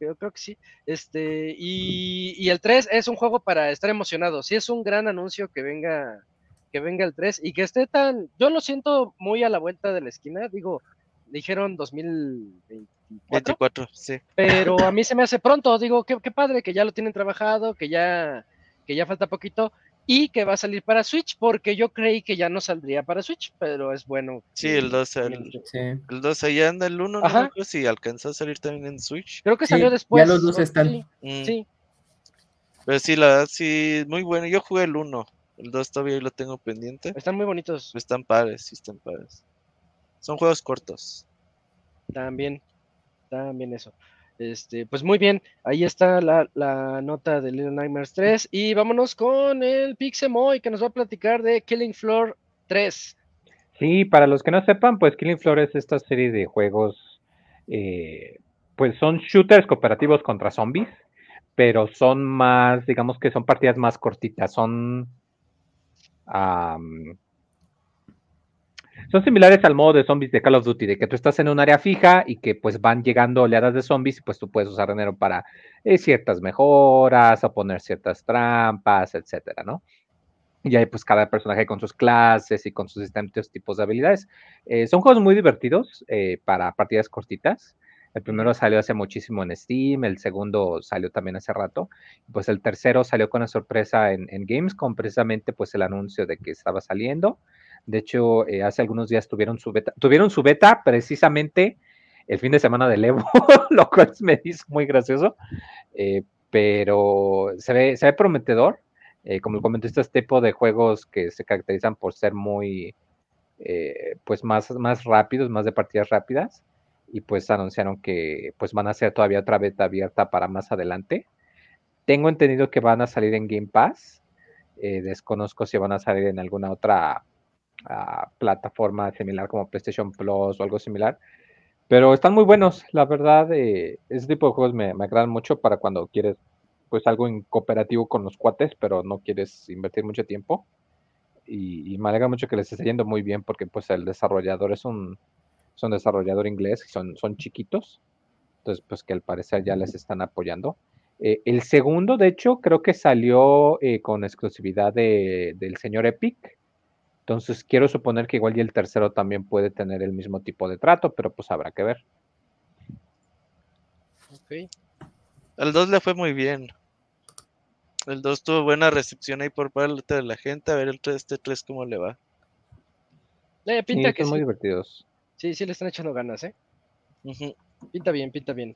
Yo creo que sí. Este, y, y el 3 es un juego para estar emocionado. Sí, es un gran anuncio que venga, que venga el 3 y que esté tan. Yo lo siento muy a la vuelta de la esquina. Digo, dijeron 2024. 24, sí. Pero a mí *laughs* se me hace pronto, digo, qué, qué padre que ya lo tienen trabajado, que ya, que ya falta poquito y que va a salir para Switch, porque yo creí que ya no saldría para Switch, pero es bueno. Sí, el 2, el, Sí. el 2 allá anda el 1, no Ajá. me acuerdo si alcanzó a salir también en Switch. Creo que Sí, salió ya después. los dos están. Sí, Mm, sí. Pero sí, la verdad, sí, muy bueno. Yo jugué el 1, el 2 todavía lo tengo pendiente. están muy bonitos Pues están padres, sí están padres. Son juegos cortos. también, también eso. Este, pues muy bien, ahí está la, nota de Little Nightmares 3 y vámonos con el Pixemoy que nos va a platicar de Killing Floor 3. Sí, para los que no sepan, pues Killing Floor es esta serie de juegos, eh, pues son shooters cooperativos contra zombies, pero son más, digamos que son partidas más cortitas, son, son similares al modo de zombies de Call of Duty, de que tú estás en un área fija y que pues van llegando oleadas de zombies y pues tú puedes usar dinero para eh, ciertas mejoras, o poner ciertas trampas, etcétera, ¿no? Y ahí pues cada personaje con sus clases y con sus distintos tipos de habilidades. Eh, son juegos muy divertidos eh, para partidas cortitas. El primero salió hace muchísimo en Steam, el segundo salió también hace rato, pues el tercero salió con la sorpresa en, en Gamescom, precisamente pues el anuncio de que estaba saliendo. De hecho, eh, hace algunos días tuvieron su beta, tuvieron su beta precisamente el fin de semana del Evo, *laughs* lo cual me hizo muy gracioso, eh, pero se ve, se ve prometedor. Eh, como comenté, este tipo de juegos que se caracterizan por ser muy, pues más, más rápidos, más de partidas rápidas, y pues anunciaron que pues van a hacer todavía otra beta abierta para más adelante. Tengo entendido que van a salir en Game Pass, desconozco si van a salir en alguna otra plataforma similar como PlayStation Plus o algo similar, pero están muy buenos, la verdad, eh, ese tipo de juegos me, me agradan mucho para cuando quieres pues algo en cooperativo con los cuates, pero no quieres invertir mucho tiempo. Y, y, me alegra mucho que les esté yendo muy bien porque pues el desarrollador es un, es un desarrollador inglés, son, son chiquitos, entonces pues que al parecer ya les están apoyando. Eh, el segundo, de hecho, creo que salió eh, con exclusividad de, del señor Epic, entonces quiero suponer que igual y el tercero también puede tener el mismo tipo de trato, pero pues habrá que ver. Okay. El 2 le fue muy bien. El 2 tuvo buena recepción ahí por parte de la gente. A ver el 3, este 3 cómo le va. Eh, pinta sí, que son sí. divertidos. Sí, sí le están echando ganas, ¿eh? Uh -huh. Pinta bien, pinta bien.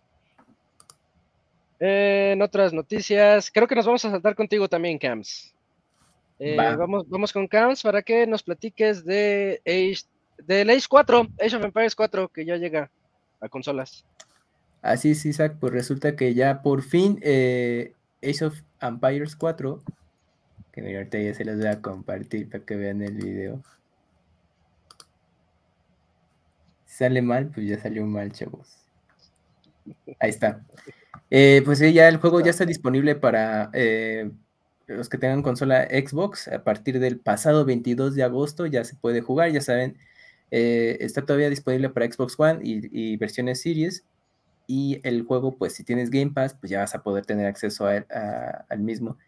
Eh, en otras noticias, creo que nos vamos a saltar contigo también, Cams. Eh, Va. vamos, vamos con Cams para que nos platiques de Age, del Age 4, Age of Empires 4, que ya llega a consolas. Así es, Isaac, pues resulta que ya por fin eh, Age of Empires 4, que mira, ahorita ya se los voy a compartir para que vean el video. Si sale mal, pues ya salió mal, chavos. Ahí está. Eh, pues sí, ya el juego ya está disponible para eh, los que tengan consola Xbox. A partir del pasado 22 de agosto ya se puede jugar, ya saben. Eh, está todavía disponible para Xbox One y, versiones Series. Y el juego, pues si tienes Game Pass, pues ya vas a poder tener acceso al mismo.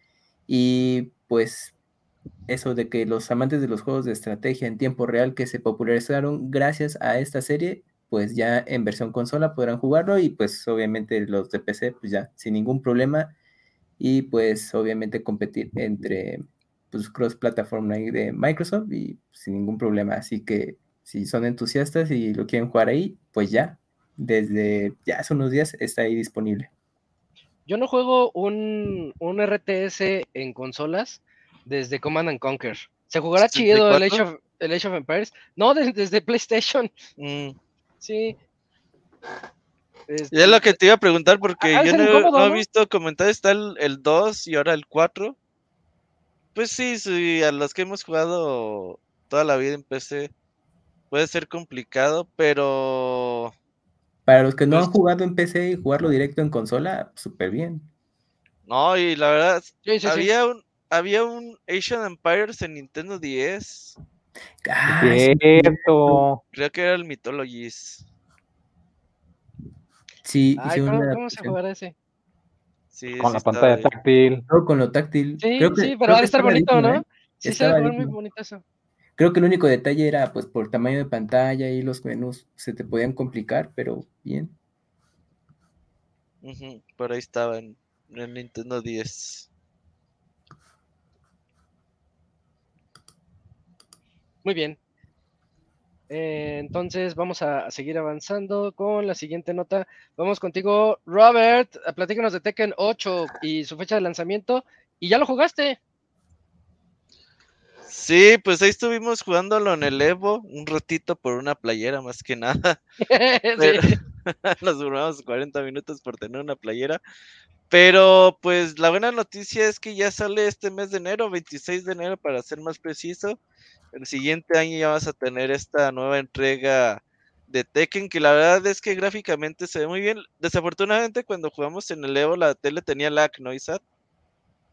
Y pues eso de que los amantes de los juegos de estrategia en tiempo real que se popularizaron gracias a esta serie, pues ya en versión consola podrán jugarlo y pues obviamente los de PC pues ya sin ningún problema y pues obviamente competir entre pues cross plataforma de Microsoft y sin ningún problema. Así que si son entusiastas y lo quieren jugar ahí, pues ya, desde ya hace unos días está ahí disponible. Yo no juego un, un RTS en consolas desde Command and Conquer. Se jugará chido el Age, of, el Age of Empires. No, *laughs* desde, PlayStation. Mm. Sí. Y es lo que te iba a preguntar porque ah, yo no, he visto comentar, está el, el 2 y ahora el 4. Pues sí, sí, a los que hemos jugado toda la vida en PC puede ser complicado, pero para los que no han pues jugado en PC y jugarlo directo en consola, súper bien. No, y la verdad, había un había un Asian Empires en Nintendo 10. Ah, Cierto. Creo que era el Mythologies. Sí, Ay, ¿cómo, ¿cómo se jugará ese? Sí, con la pantalla táctil. No, con lo táctil. Sí, sí, pero va a estar bonito, ¿no? ¿eh? Sí, se ve muy bonito eso. Creo que el único detalle era, pues, por tamaño de pantalla y los menús se te podían complicar, pero bien. por ahí estaba en, el Nintendo 10. Muy bien. Eh, entonces vamos a seguir avanzando con la siguiente nota. Vamos contigo, Robert. Platícanos de Tekken 8 y su fecha de lanzamiento. ¿Y ya lo jugaste? Sí, pues ahí estuvimos jugándolo en el Evo un ratito por una playera más que nada. *laughs* *laughs* nos duramos 40 minutos por tener una playera. Pero pues la buena noticia es que ya sale este mes de enero, 26 de enero para ser más preciso. El siguiente año ya vas a tener esta nueva entrega de Tekken, que la verdad es que gráficamente se ve muy bien. Desafortunadamente cuando jugamos en el Evo la tele tenía lag, ¿no, Isat?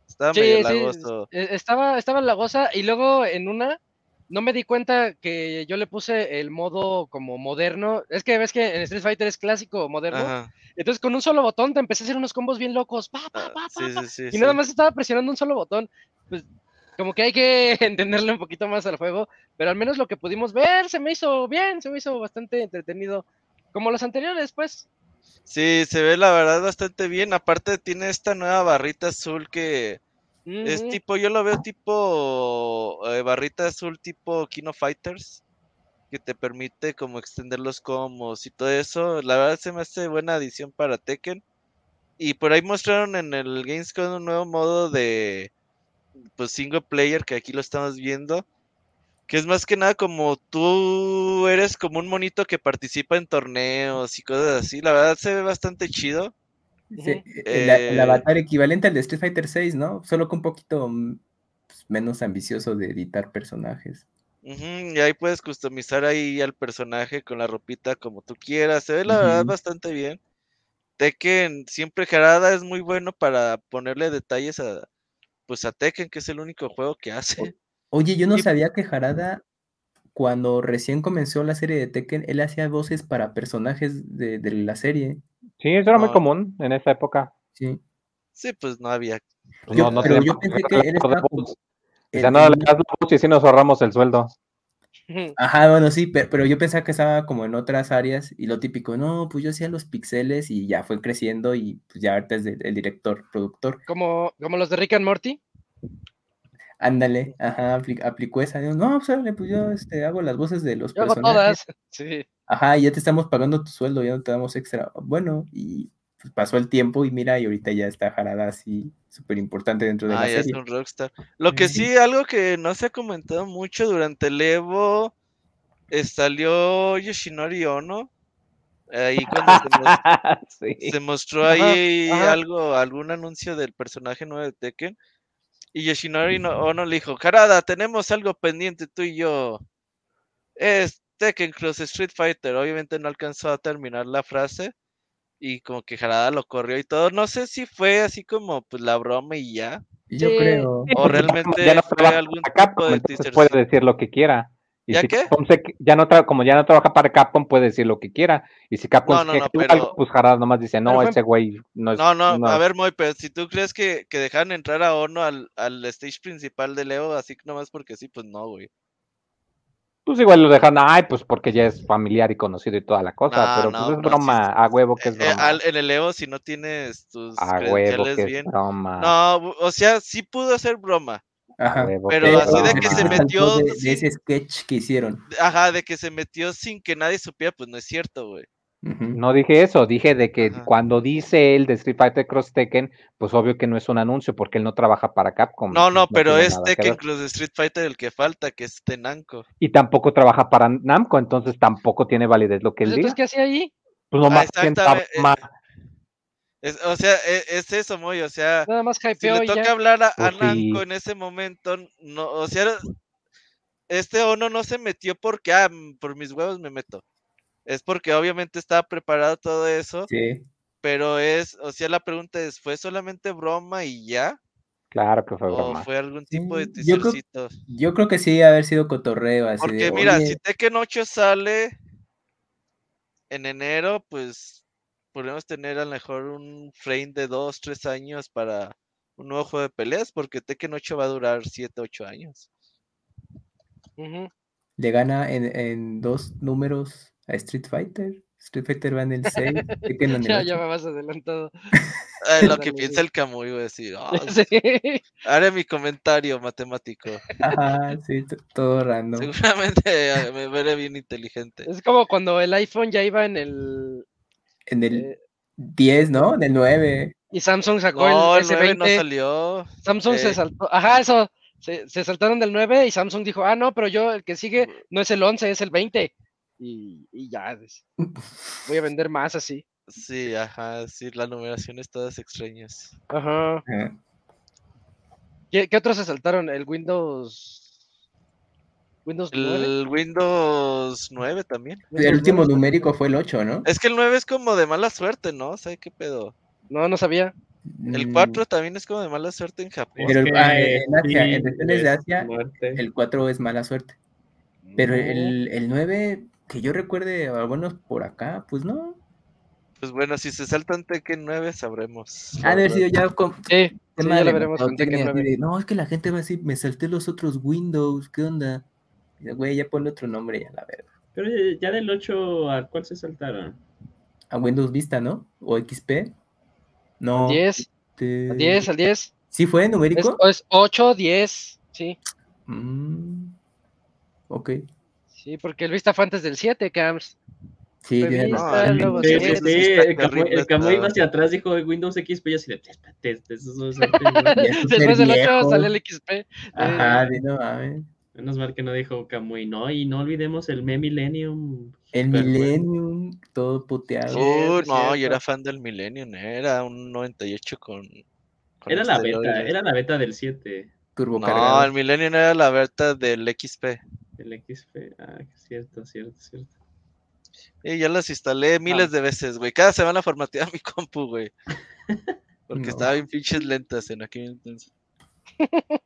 Estaba medio lagoso. E, estaba, estaba lagosa y luego en una no me di cuenta que yo le puse el modo como moderno. Es que ves que en Street Fighter es clásico moderno. Entonces con un solo botón te empecé a hacer unos combos bien locos. Ah, y nada más estaba presionando un solo botón. Pues como que hay que *laughs* entenderle un poquito más al juego. Pero al menos lo que pudimos ver se me hizo bien, se me hizo bastante entretenido. Como los anteriores, pues. Sí, se ve la verdad bastante bien. Aparte tiene esta nueva barrita azul que es tipo, yo lo veo tipo eh, barrita azul tipo Kino Fighters, que te permite como extender los combos y todo eso. La verdad se me hace buena adición para Tekken. Y por ahí mostraron en el Gamescom un nuevo modo de pues single player que aquí lo estamos viendo que es más que nada como tú eres como un monito que participa en torneos y cosas así. La verdad se ve bastante chido. el, eh, avatar equivalente al de Street Fighter 6, ¿no? Solo que un poquito mm, pues, menos ambicioso de editar personajes. y ahí puedes customizar ahí al personaje con la ropita como tú quieras. Se ve la verdad bastante bien. Tekken, siempre Gerada es muy bueno para ponerle detalles a, pues a Tekken, que es el único juego que hace. Oye, yo no sabía que Jarada, cuando recién comenzó la serie de Tekken, él hacía voces para personajes de, la serie. Sí, eso era muy común en esa época. Sí. Sí, pues no había. Yo, pero yo pensé que él estaba Ya no le das la voz y así nos ahorramos el sueldo. Ajá, bueno, sí, pero, yo pensaba que estaba como en otras áreas y lo típico, no, pues yo hacía los pixeles y ya fue creciendo y pues ya ahorita es el director, productor. Como, como los de Rick and Morty. Ándale, ajá, aplicó esa. No, pues, pues yo este, hago las voces de los yo personajes. Hago todas, *laughs* sí. Ajá, ya te estamos pagando tu sueldo, ya no te damos extra. Bueno, y pues, pasó el tiempo y mira, y ahorita ya está Jarada así, súper importante dentro de ah, la ya serie. es un rockstar. Lo que sí, algo que no se ha comentado mucho durante el Evo, salió Yoshinori Ono. Ahí cuando se, *laughs* mostró ahí algo, algún anuncio del personaje nuevo de Tekken y Yoshinori no, no le dijo, Karada, tenemos algo pendiente tú y yo. Es Tekken Cross Street Fighter. Obviamente no alcanzó a terminar la frase. Y como que Jarada lo corrió y todo. No sé si fue así como pues la broma y ya. Yo creo. O realmente ya no fue algún acá, tipo de Puede decir lo que quiera. Y ¿Ya si qué? Capcom se- ya no tra- como ya no trabaja para Capcom, puede decir lo que quiera. Y si Capcom No, no, no, pero- algo, pues Harada nomás dice, no, ese güey no es. No, no, no a es". ver, Moy, pero si tú crees que, que dejaron entrar a Ono al, al stage principal de Leo, así nomás porque sí, pues no, güey. Pues igual lo dejan, ay, pues porque ya es familiar y conocido y toda la cosa. No, pero no, pues es no, broma, sí, a huevo que es Eh, broma. al- en el Leo, si no tienes tus a huevo que es bien. broma. No, o sea, sí pudo ser broma. Ajá. huevo pero así de que se metió de, de sin- ese sketch que hicieron. Ajá, de que se metió sin que nadie supiera, pues no es cierto, güey. No dije eso, dije de que Ajá. cuando dice él de Street Fighter Cross Tekken, pues obvio que no es un anuncio porque él no trabaja para Capcom. No, no, pero es Tekken. Cross Street Fighter el que falta, que es Tenanco. Y tampoco trabaja para Namco, entonces tampoco tiene validez lo que él Pues, diga. Entonces, ¿qué hacía ahí? Pues nomás Ah, exactamente, broma. Es, o sea, e- es, eso, Moy, o sea, Nada más si le toca ya. hablar a, a Pues Namco sí. en ese momento, no, o sea, este Ono no se metió porque, ah, por mis huevos me meto. Es porque obviamente estaba preparado todo eso, Sí. pero es, o sea, la pregunta es, ¿fue solamente broma y ya? Claro que fue ¿O broma. fue algún tipo de yo creo-? Yo creo que sí haber sido cotorreo así Porque de, mira, "Oye, si Tekken 8 sale en enero, pues podemos tener a lo mejor un frame de 2, 3 años para un nuevo juego de peleas, porque Tekken 8 va a durar 7, 8 años. Le gana en, en dos números a Street Fighter. Street Fighter va en el 6, *laughs* Tekken en el Ya, 8. ya me vas adelantado. *laughs* Ah, lo *laughs* que piensa el Camuy, voy a decir, "Ah, Sí. haré mi comentario matemático. Ajá, sí, todo random. Seguramente me veré bien inteligente. Es como cuando el iPhone ya iba en el. En el eh, 10, ¿no? En el 9. y Samsung sacó No, el el 9 no S20. salió. Samsung eh. se saltó. Ajá, eso. Se, se saltaron del 9 y Samsung dijo, ah, no, pero yo el que sigue no es el 11, es el 20. Y, y ya, *laughs* voy a vender más así. Sí, ajá, sí, las numeraciones todas extrañas. Ajá. Ajá. ¿Qué, qué otros se saltaron? ¿El Windows. Windows 9? El Windows 9 también. El último 9 se numérico fue el 8, ¿no? Es que el 9 es como de mala suerte, ¿no? ¿Sabes qué pedo? No, no sabía. El Mm, 4 también es como de mala suerte en Japón. Pero el- ah, en Asia, en sí, regiones de Asia, muerte. El 4 es mala suerte. Pero el, el 9, que yo recuerde, algunos por acá, pues no. Pues bueno, si se saltan Tekken 9, sabremos. Ha de haber sido ya con Sí, sí, tema de lo veremos con Tekken mercadotecnia, así 9. de, No, es que la gente va a decir, me salté los otros Windows, ¿qué onda? Y, Güey, ya ponle otro nombre ya la verga. Pero eh, ya del 8, ¿a cuál se saltaron? A Windows Vista, ¿no? O XP. No. 10, te- al 10, al 10. ¿Sí fue Es, numérico? es 8, 10. Sí, Mm, ok. Sí, porque el Vista fue antes del 7, Cams. Sí, luego Sí, el Camuy- el Camuy iba hacia atrás, dijo Windows XP, y así de, espérate, eso es *laughs* Después del 8 viejo. sale el XP. Ajá, sí, no mames. Menos mal que no dijo Camuy, no, y no olvidemos el Me Millennium. El bueno. Millennium, todo puteado. Uh, no, yo era fan del Millennium, eh, era un 98 con. con Era la este beta, Lorelei. era la beta del 7, Turbo No, cargado. el Millennium era la beta del XP. El XP. Ah, cierto, cierto, cierto. Y ya las instalé miles de veces, güey. Cada semana formateaba *laughs* mi compu, güey. Porque No. estaba bien pinches lentas en aquel entonces. *laughs*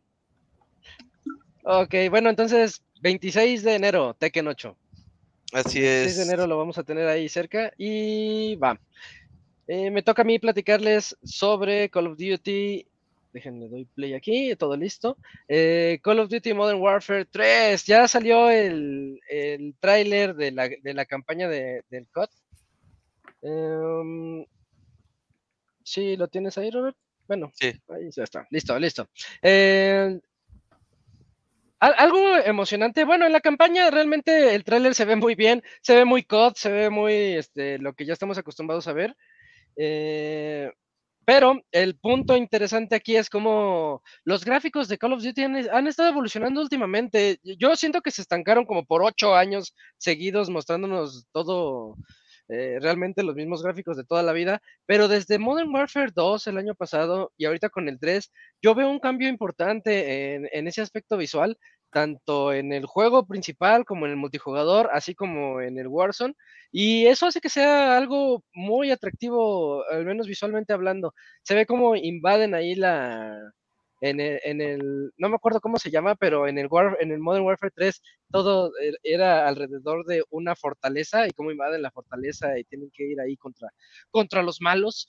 Ok, bueno, entonces 26 de enero, Tekken 8. Así 6 de es. enero lo vamos a tener ahí cerca y va. Eh, me toca a mí platicarles sobre Call of Duty. Déjenme doy play aquí, todo listo. Eh, Call of Duty Modern Warfare 3. Ya salió el, el tráiler de la, de la campaña de, del COD. Em, sí, ¿lo tienes ahí, Robert? Bueno, Sí. ahí ya está. Listo, listo. Eh, al- algo emocionante. Bueno, en la campaña realmente el tráiler se ve muy bien, se ve muy COD, se ve muy este, lo que ya estamos acostumbrados a ver. Eh, pero el punto interesante aquí es cómo los gráficos de Call of Duty han, estado evolucionando últimamente. Yo siento que se estancaron como por ocho años seguidos mostrándonos todo, eh, realmente los mismos gráficos de toda la vida. Pero desde Modern Warfare 2 el año pasado y ahorita con el 3, yo veo un cambio importante en ese aspecto visual, tanto en el juego principal como en el multijugador, así como en el Warzone. Y eso hace que sea algo muy atractivo, al menos visualmente hablando. Se ve como invaden ahí la, en el, en el, no me acuerdo cómo se llama, pero en el, War, en el Modern Warfare 3 todo e, era alrededor de una fortaleza y cómo invaden la fortaleza y tienen que ir ahí contra, contra los malos.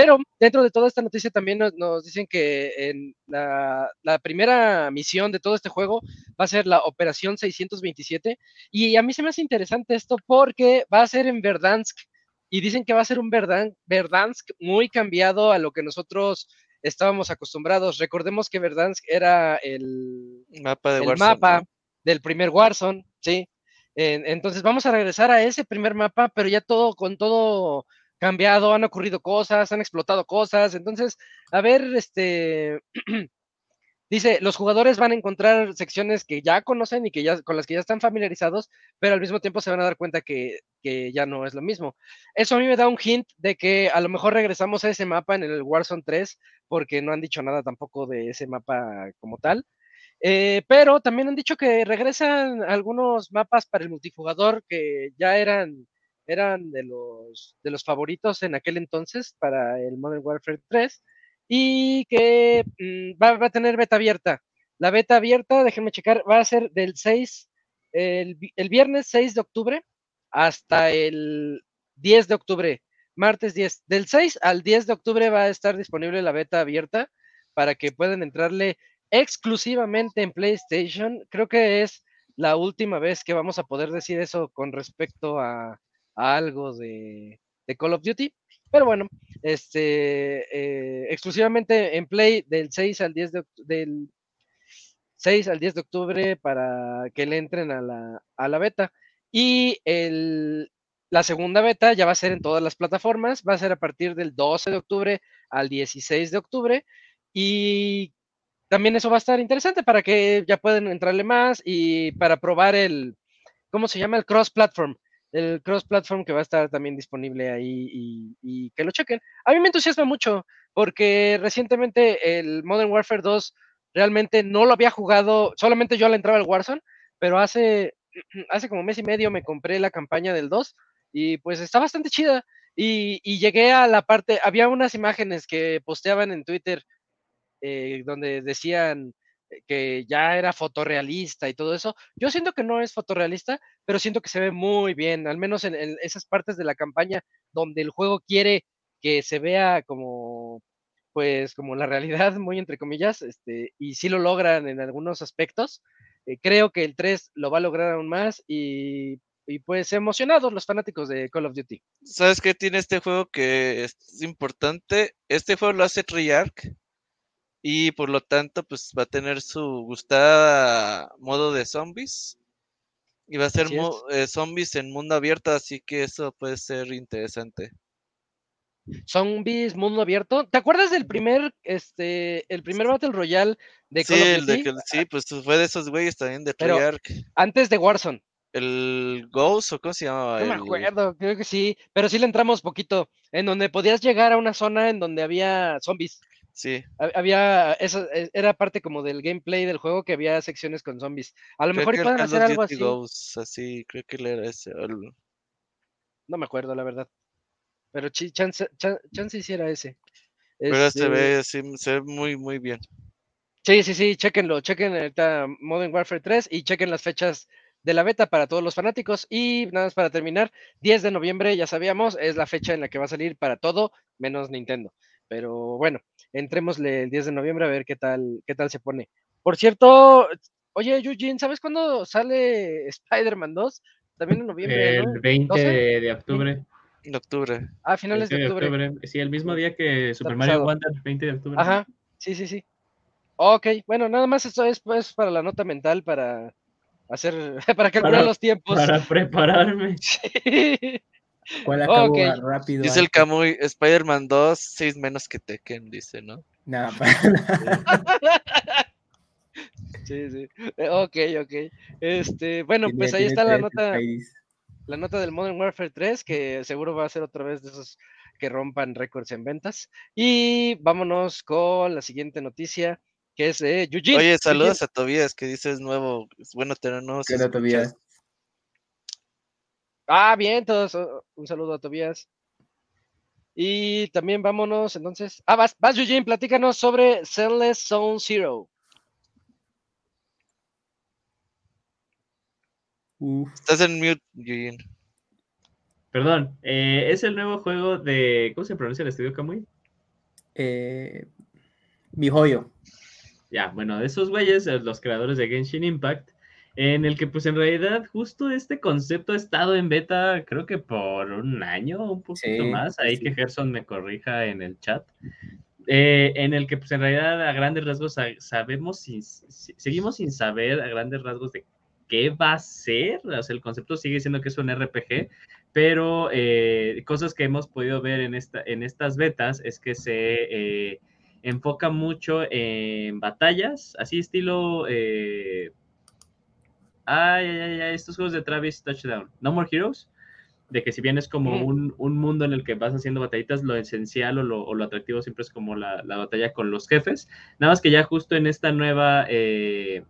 Pero dentro de toda esta noticia también nos, dicen que en la, la, primera misión de todo este juego va a ser la Operación 627. Y a mí se me hace interesante esto porque va a ser en Verdansk. Y dicen que va a ser un Verdansk muy cambiado a lo que nosotros estábamos acostumbrados. Recordemos que Verdansk era el mapa, de el mapa del primer Warzone, ¿sí? entonces vamos a regresar a ese primer mapa, pero ya todo con todo cambiado, han ocurrido cosas, han explotado cosas. Entonces, a ver, este *clears throat* dice, los jugadores van a encontrar secciones que ya conocen y que ya con las que ya están familiarizados, pero al mismo tiempo se van a dar cuenta que, que ya no es lo mismo. Eso a mí me da un hint de que a lo mejor regresamos a ese mapa en el Warzone 3, porque no han dicho nada tampoco de ese mapa como tal. Eh, pero también han dicho que regresan algunos mapas para el multijugador que ya eran, eran de, los, de los favoritos en aquel entonces para el Modern Warfare 3 y que mm, va, a tener beta abierta. La beta abierta, déjenme checar, va a ser del 6, el, el viernes 6 de octubre hasta el 10 de octubre martes 10. Del 6 al 10 de octubre va a estar disponible la beta abierta para que puedan entrarle exclusivamente en PlayStation. Creo que es la última vez que vamos a poder decir eso con respecto a, algo de, Call of Duty. Pero bueno, este eh, exclusivamente en Play del 6 al 10 de del 6 al 10 de octubre para que le entren a la, a la beta. Y el, la segunda beta ya va a ser en todas las plataformas, va a ser a partir del 12 de octubre al 16 de octubre y también eso va a estar interesante para que ya puedan entrarle más y para probar el, ¿cómo se llama? El cross-platform. El cross-platform que va a estar también disponible ahí y, que lo chequen. A mí me entusiasma mucho porque recientemente el Modern Warfare 2 realmente no lo había jugado, solamente yo le entraba al Warzone, pero hace, *clears throat* hace como mes y medio me compré la campaña del 2 y pues está bastante chida. Y, llegué a la parte, había unas imágenes que posteaban en Twitter eh, donde decían que ya era fotorrealista y todo eso. Yo siento que no es fotorrealista, pero siento que se ve muy bien, al menos en, esas partes de la campaña donde el juego quiere que se vea como, pues, como la realidad, muy entre comillas, este, y sí lo logran en algunos aspectos. Eh, creo que el 3 lo va a lograr aún más y y pues emocionados los fanáticos de Call of Duty. ¿Sabes qué tiene este juego que es importante? Este juego lo hace Treyarch y por lo tanto pues va a tener su gustada modo de zombies y va a ser eh, zombies en mundo abierto, así que eso puede ser interesante. Zombies, mundo abierto. ¿Te acuerdas del primer, este, el primer Battle Royale de Call of Duty? sí, pues fue de esos güeyes también de Treyarch. Antes de Warzone el Ghost o cómo se llamaba? No me acuerdo, creo que sí, pero sí le entramos poquito, en donde podías llegar a una zona en donde había zombies. Sí. Había, eso e, era parte como del gameplay del juego que había secciones con zombies. A lo mejor pueden hacer algo así. así, creo que era ese. No me acuerdo, la verdad. Pero chance, chance hiciera ese. Pero se ve, este se ve muy, muy bien. Sí, sí, sí, chequenlo, chequen ahorita Modern Warfare 3 y chequen las fechas de la beta para todos los fanáticos. Y nada más para terminar, 10 de noviembre, ya sabíamos, es la fecha en la que va a salir para todo, menos Nintendo. Pero bueno, entrémosle el 10 de noviembre a ver qué tal, qué tal se pone. Por cierto, oye, Eugene, ¿sabes cuándo sale *laughs* Spider-Man 2? También en noviembre. El 20 de octubre. De octubre. Ah, finales de octubre. Sí, el mismo día que Super Mario Wonder, 20 de octubre. Ajá, sí, sí, sí. Ok, bueno, nada más esto es pues para la nota mental, para hacer, *laughs* para calcular los tiempos. Para prepararme. *laughs* ¿Cuál acabó rápido? Dice el Camuy, Spider-Man 2, 6 menos que Tekken, dice, ¿no? *laughs* Nada, Sí, sí. Eh, ok, ok. Este, bueno, pues ahí está la nota. La nota del Modern Warfare 3, que seguro va a ser otra vez de esos que rompan récords en ventas. Y vámonos con la siguiente noticia que es de Eugene. Oye, saludos a Tobías, que dices nuevo, es bueno tenernos. ¿Qué Tobías? Ah, bien, todos, oh, un saludo a Tobías. Y también vámonos, entonces. Ah, vas, vas, Eugene, platícanos sobre Celeste Zone Zero. Uf. Estás en mute, Eugene. Perdón, eh, es el nuevo juego de. ¿Cómo se pronuncia el estudio Kamui? Eh, mi joyo. Ya, bueno, de esos güeyes, eh, los creadores de Genshin Impact, en el que pues en realidad justo este concepto ha estado en beta creo que por un año, un poquito Sí, más, ahí sí. que Gerson me corrija en el chat, eh, en el que pues en realidad a grandes rasgos sa- sabemos, sin- si- seguimos sin saber a grandes rasgos de qué va a ser, o sea, el concepto sigue siendo que es un RPG, pero eh, cosas que hemos podido ver en, esta, en estas betas es que se... eh, enfoca mucho en batallas, así estilo eh, Ay, ay, ay, estos juegos de Travis Touchdown. No More Heroes. De que si bien es como Mm. un, un mundo en el que vas haciendo batallitas, lo esencial o lo, o lo atractivo siempre es como la, la batalla con los jefes. Nada más que ya justo en esta nueva. eh,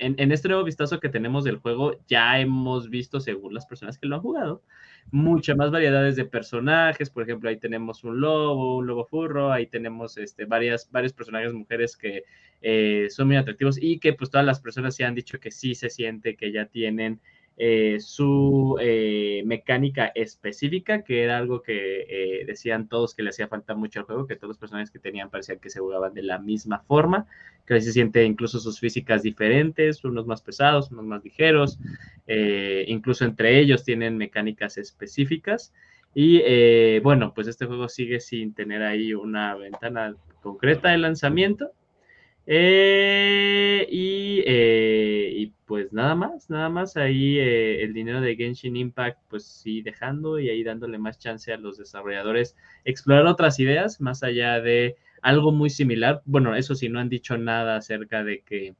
en, este nuevo vistazo que tenemos del juego, ya hemos visto, según las personas que lo han jugado, muchas más variedades de personajes. Por ejemplo, ahí tenemos un lobo, un lobo furro, ahí tenemos este, varias, varios personajes mujeres que eh, son muy atractivos y que pues todas las personas sí han dicho que sí se siente que ya tienen eh, su eh, mecánica específica, que era algo que eh, decían todos que le hacía falta mucho al juego, que todos los personajes que tenían parecían que se jugaban de la misma forma, que se siente incluso sus físicas diferentes, unos más pesados, unos más ligeros, eh, incluso entre ellos tienen mecánicas específicas. Y bueno, pues este juego sigue sin tener ahí una ventana concreta de lanzamiento. Eh, y, eh, y, pues nada más, nada más ahí eh, el dinero de Genshin Impact pues sí dejando y ahí dándole más chance a los desarrolladores explorar otras ideas más allá de algo muy similar. Bueno, eso sí, no han dicho nada acerca de que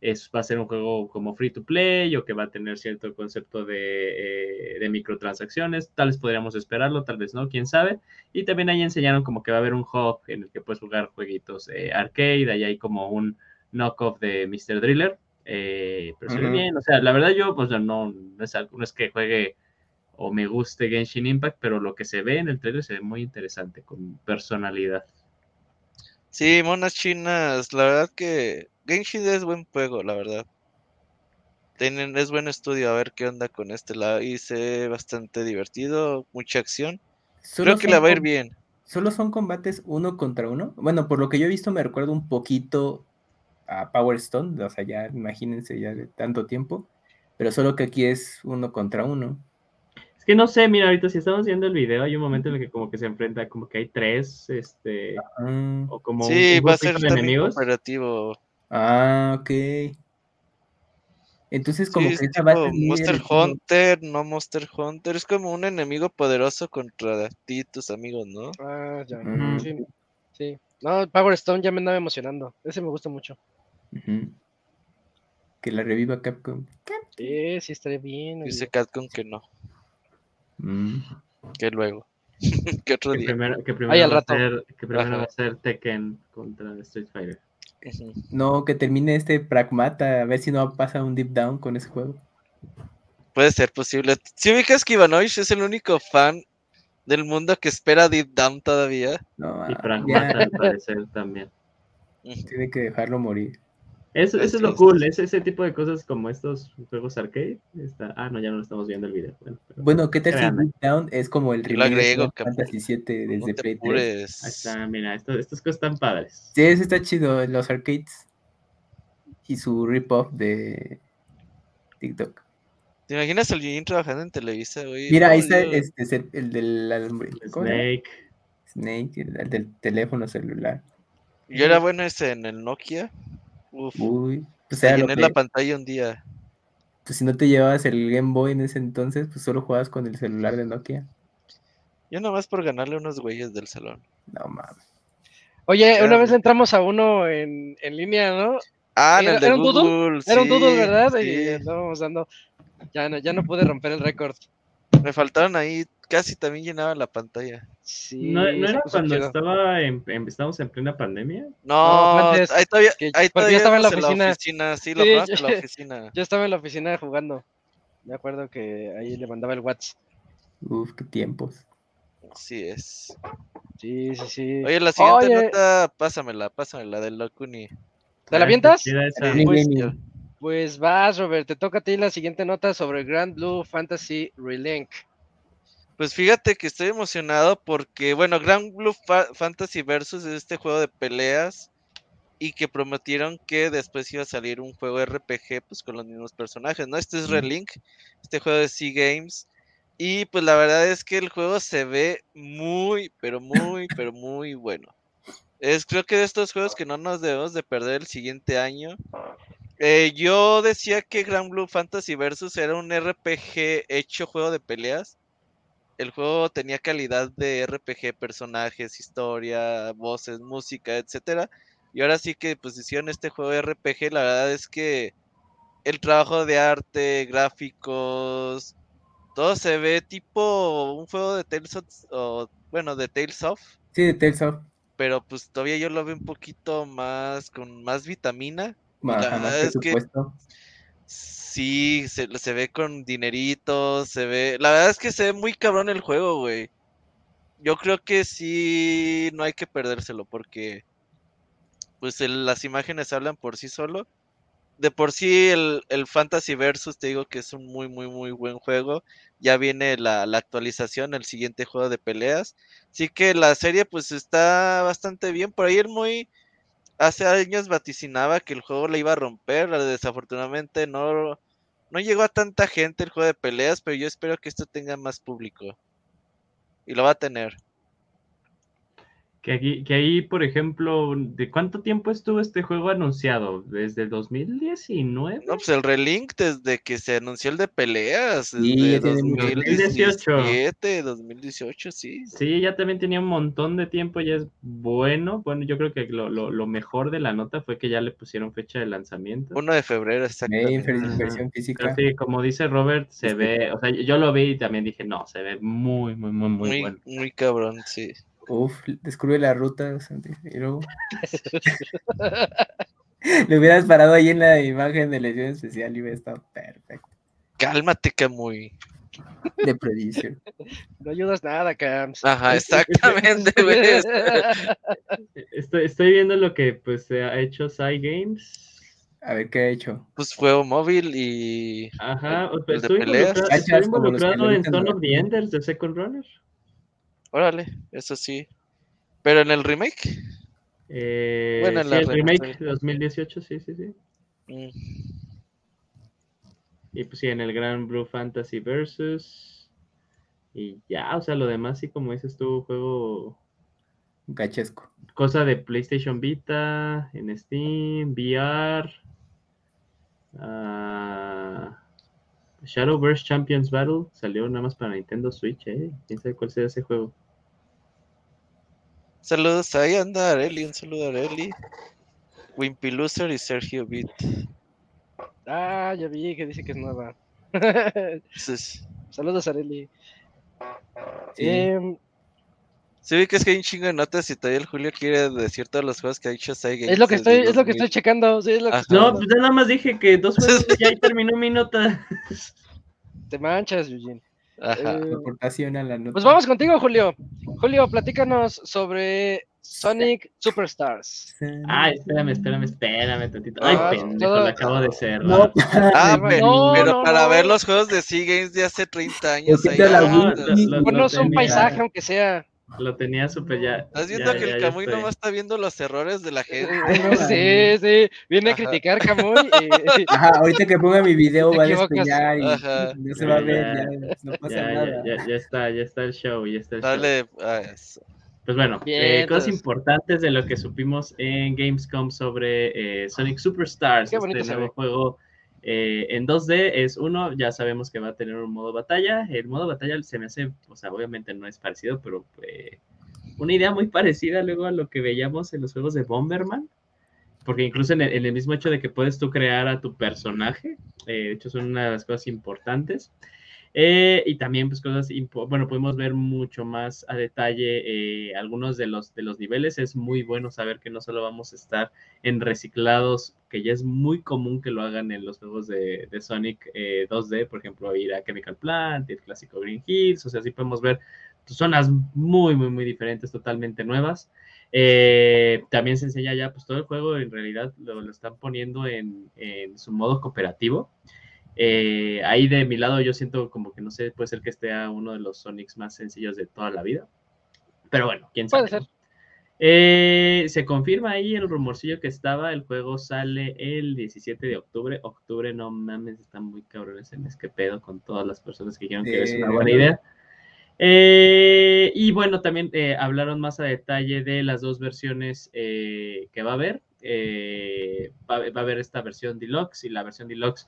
es, va a ser un juego como free to play o que va a tener cierto concepto de, eh, de microtransacciones. Tal vez podríamos esperarlo, tal vez no, quién sabe. Y también ahí enseñaron como que va a haber un hub en el que puedes jugar jueguitos eh, arcade. Ahí hay como un knockoff de Mr. Driller. Eh, pero se ve bien. O sea, la verdad yo, pues no, no, es, algo- no es que juegue o me guste Genshin Impact, pero lo que se ve en el trailer se ve muy interesante, con personalidad. Sí, monas chinas, la verdad que Genshin es buen juego, la verdad. Tienen, es buen estudio, a ver qué onda con este. La hice bastante divertido, mucha acción. Solo Creo que la va a ir bien. ¿Solo son combates uno contra uno? Bueno, por lo que yo he visto me recuerda un poquito a Power Stone, o sea, ya imagínense ya de tanto tiempo, pero solo que aquí es uno contra uno. Es que no sé, mira, ahorita si estamos viendo el video, hay un momento en el que como que se enfrenta, como que hay tres, este, Ah, o como un- Sí, un va a ser de enemigos. cooperativo. Ah, ok. Entonces como Sí, que esa va a Monster. Hunter, no Monster Hunter. Es como un enemigo poderoso contra ti y tus amigos, ¿no? Ah, ya. Sí, sí. No, Power Stone ya me andaba emocionando. Ese me gusta mucho. Que la reviva Capcom. Sí, sí, estaría bien. Dice Catcon que no, Mm. que luego. *laughs* que otro Que día. primero, que primero, al va, a rato. ser, que primero Ajá. va a ser Tekken contra Street Fighter. No, que termine este Pragmata, a ver si no pasa un deep down con ese juego. Puede ser posible. Si ubicas que Ivanovich es el único fan del mundo que espera Deep Down todavía. No, Y ah, Pragmata al parecer también. Tiene que dejarlo morir. Eso, eso es lo cool, es ese tipo de cosas como estos juegos arcade. Está... Ah, no, ya no lo estamos viendo el video. Bueno, pero Bueno, ¿qué tal si Créanme. Deep Down es como el remake de agrego, cabrón. Fantasy VII No desde te Play 3? apures. ahí está, mira, esto- estas cosas están padres. Sí, eso está chido, los arcades. Y su rip-off de TikTok. ¿Te imaginas al Yujin trabajando en Televisa, güey? Mira, ahí está este, es el, el del. Snake. Snake, el, el del teléfono celular. Yo era bueno ese en el Nokia. Uf. Uy, pues te era lo que- la pantalla un día. pues si no te llevabas el Game Boy en ese entonces, pues solo jugabas con el celular de Nokia. Yo nomás por ganarle unos güeyes del salón. No mames. Oye, una vez entramos a uno en, en línea, ¿no? Ah, en el de era un doodle, Google. Era un doodle, sí, ¿verdad? sí. Y estábamos dando. Ya no, ya no pude romper el récord. Me faltaron ahí, casi también llenaba la pantalla. Sí, ¿No, era cuando estaba en, en- estábamos en plena pandemia? No, No, antes, ahí todavía, que- ahí todavía yo estaba en la oficina. Sí, lo Sí, probaste en la yo- *laughs* oficina. Yo estaba en la oficina jugando. Me acuerdo que ahí le mandaba el WhatsApp. Uf, qué tiempos. Así es. Sí, sí, sí. Oye, la siguiente Oye. nota, pásamela, pásamela del Locuni. ¿Te la avientas? Pues, pues vas, Robert, te toca a ti la siguiente nota sobre Grand Blue Fantasy Relink. Pues fíjate que estoy emocionado porque, bueno, Grand Blue Fa- Fantasy Versus es este juego de peleas y que prometieron que después iba a salir un juego RPG pues con los mismos personajes, ¿no? Este es Relink, este juego de Sea Games y pues la verdad es que el juego se ve muy, pero muy, *laughs* pero muy bueno. Es creo que de estos juegos que no nos debemos de perder el siguiente año. Eh, yo decía que Grand Blue Fantasy Versus era un RPG hecho juego de peleas. El juego tenía calidad de RPG, personajes, historia, voces, música, etcétera. Y ahora sí que pues hicieron este juego de RPG, la verdad es que el trabajo de arte, gráficos, todo se ve tipo un juego de Tales of, o, bueno, de Tales of, Sí, de Tales of. pero pues todavía yo lo veo un poquito más con más vitamina. Más, La más verdad es que-. Sí, se, se ve con dineritos, se ve... La verdad es que se ve muy cabrón el juego, güey. Yo creo que sí, no hay que perdérselo porque pues las imágenes hablan por sí solo. De por sí el, el Fantasy Versus te digo que es un muy muy muy buen juego. Ya viene la, la actualización, el siguiente juego de peleas. Así que la serie pues está bastante bien. Por ahí el muy hace años vaticinaba que el juego le iba a romper. Desafortunadamente no, no llegó a tanta gente el juego de peleas, pero yo espero que esto tenga más público. Y lo va a tener. Que, aquí, que ahí, por ejemplo, ¿de cuánto tiempo estuvo este juego anunciado? ¿Desde 2019? No, pues el Relink desde que se anunció el de peleas, Sí, desde ya tiene mucho tiempo. 2017, 2018, sí. Sí, ya también tenía un montón de tiempo, ya es bueno. Bueno, yo creo que lo, lo- lo mejor de la nota fue que ya le pusieron fecha de lanzamiento. 1 de febrero, ver- Ajá. versión Pero física. sí, como dice Robert, se ve, o sea, yo lo vi y también dije, no, se ve muy, muy, muy, muy Muy, bueno. muy cabrón, sí. Uf, descubre la ruta. Santi, Y luego. *laughs* Le hubieras parado ahí en la imagen de la edición especial y hubiera estado perfecto. Cálmate, Camuy. De Prediction. *laughs* No ayudas nada, Cams. Ajá, exactamente, *laughs* güey. Estoy, estoy viendo lo que pues se ha hecho Psy Games. A ver qué ha hecho. Pues juego móvil y. Ajá, estoy involucrado, estoy involucrado en Son of the Enders de Second Runner. Órale, eso sí. Pero en el remake. Eh, Bueno, en sí, la el remake remaster. de 2018, sí, sí, sí. mm, Y pues sí, en el Grand Blue Fantasy Versus. Y ya, o sea, lo demás sí, como dices tú, juego Gachesco. cosa de PlayStation Vita, en Steam, VR. ah, Shadowverse Champions Battle salió nada más para Nintendo Switch, ¿eh? ¿Quién sabe cuál sea ese juego? Saludos, ahí anda Areli, un saludo a Areli. Wimpy Loser y Sergio Beat. Ah, ya vi que dice que es nueva. *laughs* Saludos, Areli. Sí. Em, se ve que es que hay un chingo de notas y todavía el Julio quiere decir todos los juegos que ha dicho Sega. es lo que estoy, es lo que estoy checando. Sí, es lo que Ajá. estoy No, pues yo nada más dije que dos juegos y *laughs* ya ahí terminó mi nota. Te manchas, Eugene. Ajá. Eh, a la nota. pues vamos contigo, Julio. Julio, platícanos sobre Sonic Superstars. Ay, espérame, espérame, espérame tantito. Ay, Ah, pendejo, todo- lo acabo de cerrar. No, Ah, no, pe- no, pero no, para no. ver los juegos de Sea Games de hace 30 años. Ahí, la ah, Ponos un paisaje, aunque sea. Lo tenía súper ya. Estás viendo ya, que ya, el Camuy estoy. nomás está viendo los errores de la gente. sí, sí. Viene a criticar Camuy. *laughs* y- *laughs* Ajá, ahorita que ponga mi video va a despeñar y Ajá. no se va a ver, ya. ya, no pasa Ya, ya, nada. ya, ya está, ya está el show, ya está el show. Dale. ah, eso. Pues bueno, Bien, eh, cosas entonces. importantes de lo que supimos en Gamescom sobre eh, Sonic Superstars, Qué este nuevo juego eh, en 2D. Es uno, ya sabemos que va a tener un modo batalla. El modo batalla se me hace, o sea, obviamente no es parecido, pero eh, una idea muy parecida luego a lo que veíamos en los juegos de Bomberman. Porque incluso en el, mismo hecho de que puedes tú crear a tu personaje, eh, de hecho son una de las cosas importantes. Eh, y también, pues, cosas, bueno, podemos ver mucho más a detalle algunos de los, de los niveles. Es muy bueno saber que no solo vamos a estar en reciclados, que ya es muy común que lo hagan en los juegos de, de Sonic eh, 2D, por ejemplo, ir a Chemical Plant, el clásico Green Hills, o sea, sí podemos ver zonas muy, muy, muy diferentes, totalmente nuevas. Eh, también se enseña ya, pues todo el juego en realidad lo, lo están poniendo en, en, su modo cooperativo. Eh, ahí de mi lado yo siento como que no sé, puede ser que esté uno de los Sonics más sencillos de toda la vida. Pero bueno, quién sabe. Puede ser. Eh, se confirma ahí el rumorcillo que estaba, el juego sale el 17 de octubre. Octubre, no mames, están muy cabrones en mes, que pedo con todas las personas que dijeron que es una buena idea. Eh, y bueno, también eh, hablaron más a detalle de las dos versiones eh, que va a haber. Eh, va, va, a haber esta versión deluxe y la versión deluxe.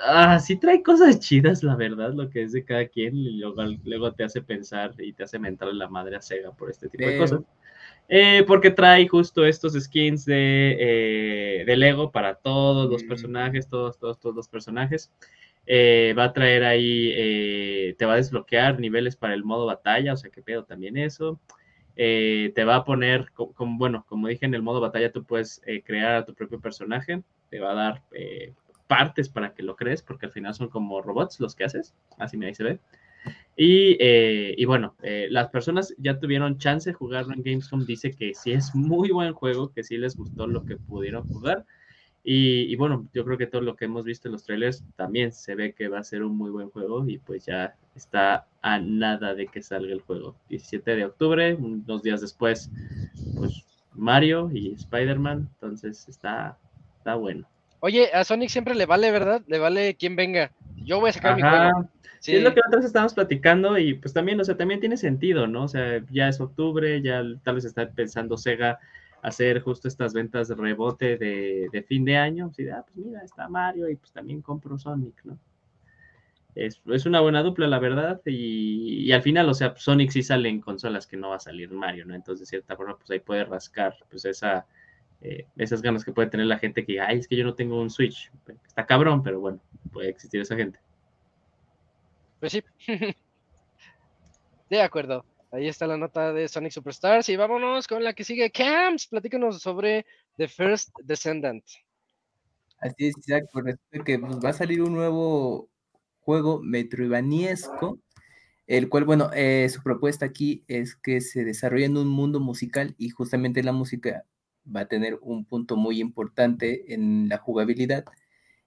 Ah, sí trae cosas chidas, la verdad, lo que es de cada quien. Y luego, luego te hace pensar y te hace mentar la madre a Sega por este tipo de cosas. Eh, porque trae justo estos skins de, eh, de Lego para todos los personajes, todos, todos, todos los personajes. Eh, va a traer ahí, eh, te va a desbloquear niveles para el modo batalla, o sea, que pedo también eso. Eh, te va a poner, como, bueno, como dije en el modo batalla, tú puedes crear a tu propio personaje, te va a dar partes para que lo crees, porque al final son como robots los que haces, así me ahí se ve. Y, eh, y bueno, eh, las personas ya tuvieron chance de jugarlo en Gamescom. Dice que sí es muy buen juego, que sí les gustó lo que pudieron jugar. Y, y, bueno, yo creo que todo lo que hemos visto en los trailers también se ve que va a ser un muy buen juego y pues ya está a nada de que salga el juego. 17 de octubre, dos días después, pues Mario y Spider-Man, entonces está, está bueno. Oye, a Sonic siempre le vale, ¿verdad? Le vale quien venga. Yo voy a sacar Ajá. mi juego. Sí. es lo que nosotros estábamos platicando y pues también, o sea, también tiene sentido, ¿no? O sea, ya es octubre, ya tal vez está pensando Sega hacer justo estas ventas de rebote de, de fin de año. De, ah, pues mira, está Mario y pues también compro Sonic, ¿no? Es, es una buena dupla, la verdad, y, y, al final, o sea, Sonic sí sale en consolas que no va a salir Mario, ¿no? Entonces, de cierta forma, pues ahí puede rascar, pues esa, eh, esas ganas que puede tener la gente que, ay, es que yo no tengo un Switch. Está cabrón, pero bueno, puede existir esa gente. Pues sí. *laughs* de acuerdo. Ahí está la nota de Sonic Superstars. Y vámonos con la que sigue. Camps, platícanos sobre The First Descendant. Así es, Isaac, por respecto que pues, va a salir un nuevo juego metroidvaniesco, el cual, bueno, eh, su propuesta aquí es que se desarrolle en un mundo musical y justamente la música va a tener un punto muy importante en la jugabilidad.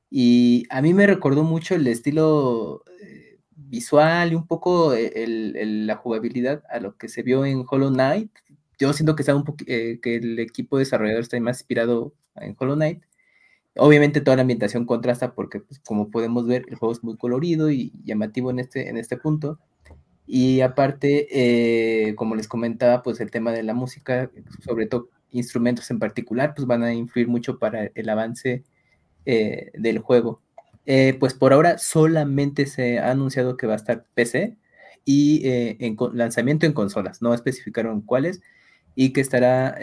Y a mí me recordó mucho el estilo eh, visual y un poco el, el, la jugabilidad a lo que se vio en Hollow Knight. Yo siento que, está un eh, que el equipo desarrollador está más inspirado en Hollow Knight. Obviamente toda la ambientación contrasta porque, pues, como podemos ver, el juego es muy colorido y llamativo en este, en este punto. Y aparte, eh, como les comentaba, pues el tema de la música, sobre todo instrumentos en particular, pues van a influir mucho para el avance eh, del juego. Eh, pues por ahora solamente se ha anunciado que va a estar PC y eh, en lanzamiento en consolas, no especificaron cuáles, y que estará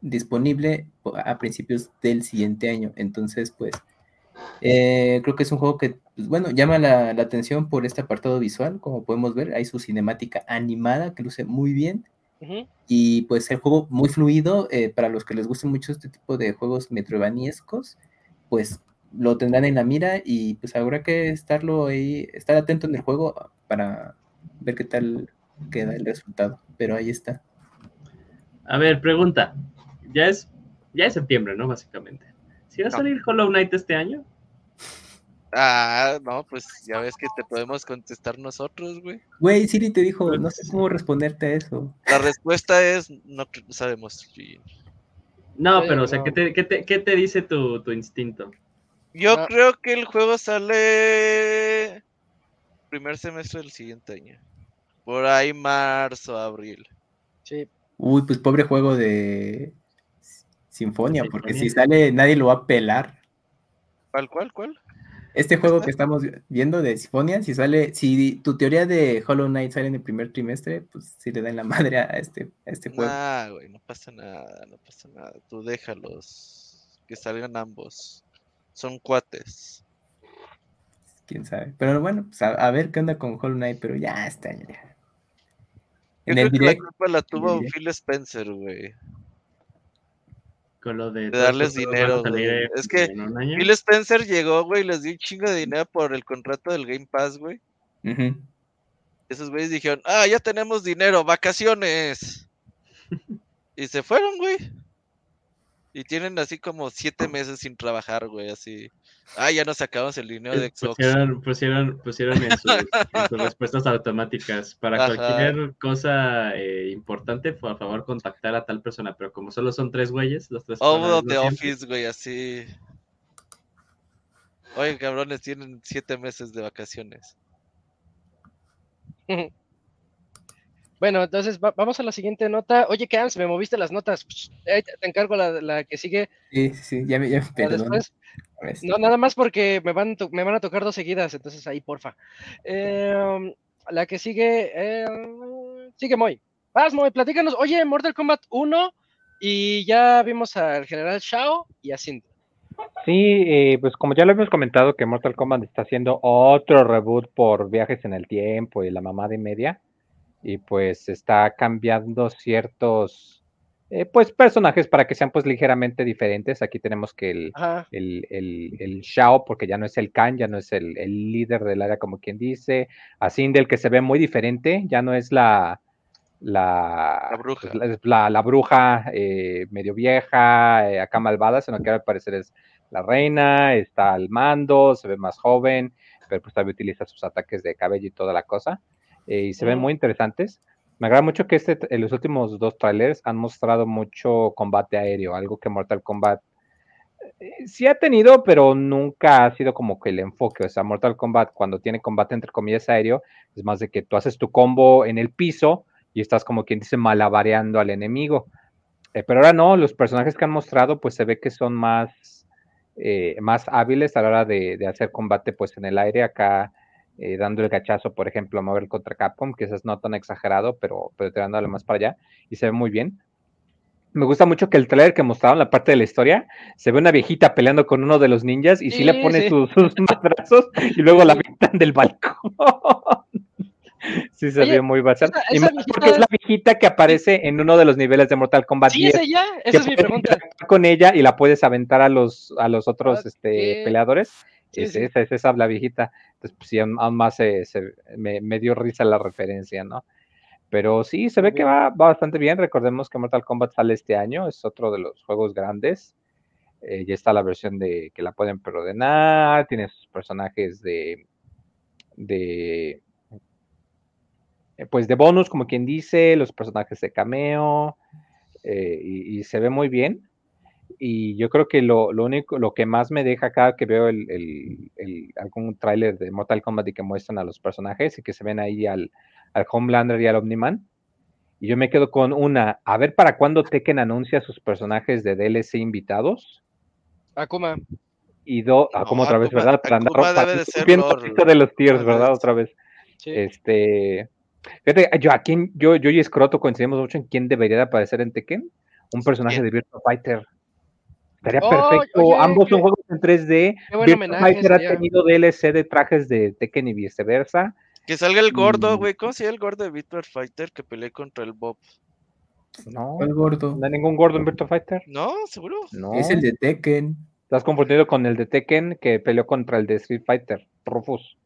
disponible a principios del siguiente año. Entonces, pues creo que es un juego que, pues, bueno, llama la, la atención por este apartado visual, como podemos ver, hay su cinemática animada que luce muy bien. Uh -huh. Y pues el juego muy fluido, eh, para los que les gusten mucho este tipo de juegos metroidvaniescos, pues lo tendrán en la mira y pues habrá que estarlo ahí, estar atento en el juego para ver qué tal queda el resultado. Pero ahí está. A ver, pregunta. Ya es, ya es septiembre, ¿no? Básicamente. ¿Si va a salir. Hollow Knight este año? Ah, no, pues ya ves que te podemos contestar nosotros, güey. Güey, Siri te dijo, no sé cómo responderte a eso. La respuesta es, no sabemos. No, pero, o sea, no. ¿qué, te, qué, te, ¿qué, te, dice tu, tu instinto? Yo no. creo que el juego sale primer semestre del siguiente año. Por ahí marzo, abril. Sí. Uy, pues pobre juego de Sinfonia, porque si sale nadie lo va a pelar. ¿Cuál, cuál, cuál? Este juego que estamos viendo de Sinfonia, si sale, si tu teoría de Hollow Knight sale en el primer trimestre, pues si le dan la *laughs* madre a este, a este juego. Nah, güey, no pasa nada, no pasa nada. Tú déjalos, que salgan ambos. Son cuates. Quién sabe. Pero bueno, pues a, a ver qué onda con Hollow Knight, pero ya está. Ya. En el direct, la culpa la tuvo Phil Spencer, güey lo de, de darles dinero. Es que Phil Spencer llegó, güey, les dio un chingo de dinero por el contrato del Game Pass, güey. Uh -huh. Esos güeyes dijeron, ah, ya tenemos dinero, vacaciones. *laughs* y se fueron, güey. Y tienen así como siete meses sin trabajar, güey, así. Ah, ya nos acabamos el dinero de Xbox. Pusieron, pusieron, pusieron en, sus, en sus *laughs* respuestas automáticas. Para Ajá. cualquier cosa eh, importante, por favor, contactar a tal persona. Pero como solo son tres güeyes, los tres. The siempre, Office, güey, así. Oye, cabrones, tienen siete meses de vacaciones. *laughs* Bueno, entonces va- vamos a la siguiente nota. Oye, Cams, me moviste las notas. Psh, ahí te, te encargo la, la que sigue Sí, sí, ya me, ya me después. No, nada más porque me van, to- me van a tocar dos seguidas, entonces ahí, porfa. Eh, la que sigue, eh, sigue Moy. Vas, Moy, platícanos. Oye, Mortal Kombat 1 y ya vimos al General Shao y a Cindy. Sí, eh, pues como ya lo hemos comentado que Mortal Kombat está haciendo otro reboot por viajes en el tiempo y la mamada y media, y pues está cambiando ciertos, eh, pues personajes para que sean pues ligeramente diferentes. Aquí tenemos que el, el, el, el Shao, porque ya no es el Khan, ya no es el, el líder del área como quien dice, a Sindel que se ve muy diferente, ya no es la... La, La bruja. pues, la, la- bruja eh, medio vieja, eh, acá malvada, sino que al parecer es la reina, está al mando, se ve más joven, pero pues todavía utiliza sus ataques de cabello y toda la cosa. Eh, y se ven muy interesantes. Me agrada mucho que este, en los últimos dos trailers han mostrado mucho combate aéreo, algo que Mortal Kombat eh, sí ha tenido, pero nunca ha sido como que el enfoque. O sea, Mortal Kombat cuando tiene combate entre comillas aéreo, es más de que tú haces tu combo en el piso y estás como quien dice malabareando al enemigo. Eh, pero ahora no, los personajes que han mostrado, pues se ve que son más, eh, más hábiles a la hora de, de hacer combate pues en el aire, acá eh, dando el gachazo, por ejemplo, a Marvel contra Capcom, que es no tan exagerado, pero, pero tirándole más para allá, y se ve muy bien. Me gusta mucho que el trailer que mostraron, la parte de la historia, se ve una viejita peleando con uno de los ninjas y sí, Sí, le pone sí. sus, *laughs* sus madrazos y luego la avientan del balcón. *laughs* sí, se Oye, ve muy bacán. esa- Y más porque es la viejita que aparece en uno de los niveles de Mortal Kombat ¿Sí 10 es ella? Esa es mi pregunta. con ella y la puedes aventar a los, a los otros Ok. este, peleadores. Sí, es sí. esa, es esa la viejita. Pues sí, aún más se- se- me, me dio risa la referencia, ¿no? Pero sí, se ve que va, va bastante bien. Recordemos que Mortal Kombat sale este año, es otro de los juegos grandes. Eh, ya está la versión de que la pueden perdonar, tiene sus personajes de, de eh, pues de bonus, como quien dice, los personajes de cameo, eh, y, y se ve muy bien. Y yo creo que lo, lo único, lo que más me deja cada que veo el, el- el- algún tráiler de Mortal Kombat y que muestran a los personajes y que se ven ahí al, al Homelander y al Omniman. Y yo me quedo con una, a ver para cuándo Tekken anuncia sus personajes de DLC invitados. Akuma. Y do, ah, No, como otra vez, ¿verdad? Para andar Akuma debe de ser lore, poquito de los tiers, ¿verdad? Otra vez. Sí. Este, fíjate, yo a quién, yo, yo y Scroto coincidimos mucho en quién debería de aparecer en Tekken. Un personaje ¿Quién? de Virtua Fighter. Estaría Oh, perfecto. oye, Ambos son juegos en 3D. qué ha tenido DLC de trajes de Tekken y viceversa. Que salga el gordo, Mm. güey. ¿Cómo se llama el gordo de Virtua Fighter que peleé contra el Bob? No, ¿Cuál gordo? no hay ningún gordo en Virtua Fighter. ¿No? ¿Seguro? No. Es el de Tekken. Estás confundido con el de Tekken que peleó contra el de Street Fighter, Rufus.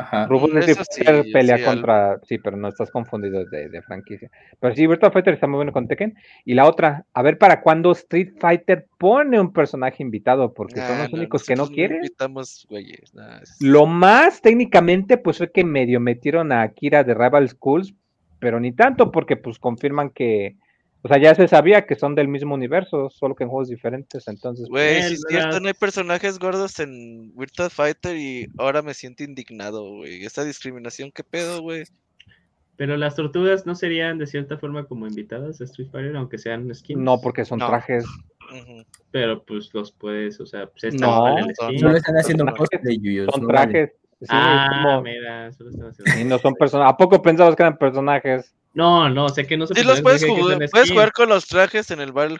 Ajá. Rufus de sí, Fighter pelea sí, contra. Sí, pero no estás confundido de, de franquicia. Pero sí, Virtua Fighter está muy bueno con Tekken. Y la otra, a ver para cuándo Street Fighter pone un personaje invitado, porque son Nah, los únicos que no quieren. invitamos, güeyes. nah, es- Lo más técnicamente, pues fue que medio metieron a Akira de Rival Schools, pero ni tanto, porque pues confirman que. O sea, ya se sabía que son del mismo universo, solo que en juegos diferentes. Entonces, pues, Güey, sí es cierto, no hay personajes gordos en Virtua Fighter y ahora me siento indignado, güey. Esa discriminación, ¿qué pedo, güey? Pero las tortugas no serían de cierta forma como invitadas a Street Fighter, aunque sean skins. no, porque son No. trajes. Pero pues los puedes, o sea, pues esta No, son- skin. Solo están haciendo son cosplay, Yuyos. Son no vale. trajes. Sí, ah, como- mira, solo están haciendo. y no son personajes. ¿A poco pensabas que eran personajes? No, no, sé que no se Sí, los puedes jugar, puedes jugar con los trajes en el Battle.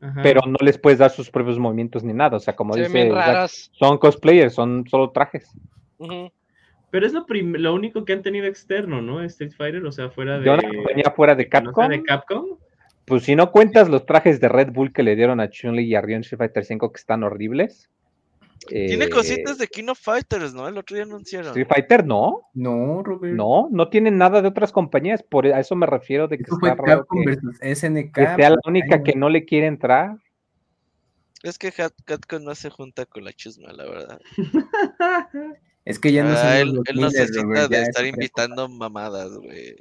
Ajá. Pero no les puedes dar sus propios movimientos ni nada. O sea, como Se ven dice, son cosplayers, son solo trajes. Pero es lo, lo único que han tenido externo, ¿no? Street Fighter, o sea, fuera de. De una compañía fuera de que no Capcom, de Capcom. pues si no cuentas los trajes de Red Bull que le dieron a Chun-Li y a Ryu en Street Fighter 5 que están horribles. Tiene Eh, cositas de King of Fighters, ¿no? El otro día anunciaron. Street Fighter no, No, Robert. no, no tienen nada de otras compañías, por a eso me refiero de que Eso está raro que, versus SNK. que sea la pues, única ay, que no le quiere entrar. Es que Capcom no se junta con la chusma, la verdad. *laughs* Es que ya no Ah, son él, él no 2000, se Robert, de es estar invitando mamadas, güey.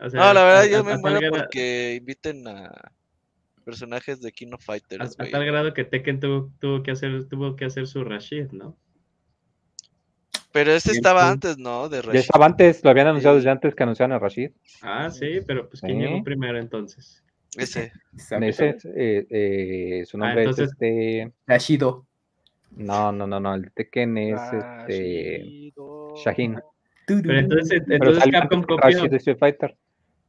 O sea, No, la verdad a- yo a- me muero porque inviten a personajes de King of A, Fighters, a güey. tal grado que Tekken tuvo, tuvo que hacer tuvo que hacer su Rashid, ¿no? Pero ese estaba antes, ¿no? De Ya Rashid. estaba antes, lo habían anunciado desde antes que anunciaron a Rashid. Ah, sí, pero pues ¿quién Sí. llegó primero entonces? Ese. Ese, eh, eh, su Ah, nombre entonces- es este. Rashido. No, no, no, no. El Tekken es Ah, este. Shahin. Pero entonces, Pero entonces salió Capcom copió. Rashid de Street Fighter.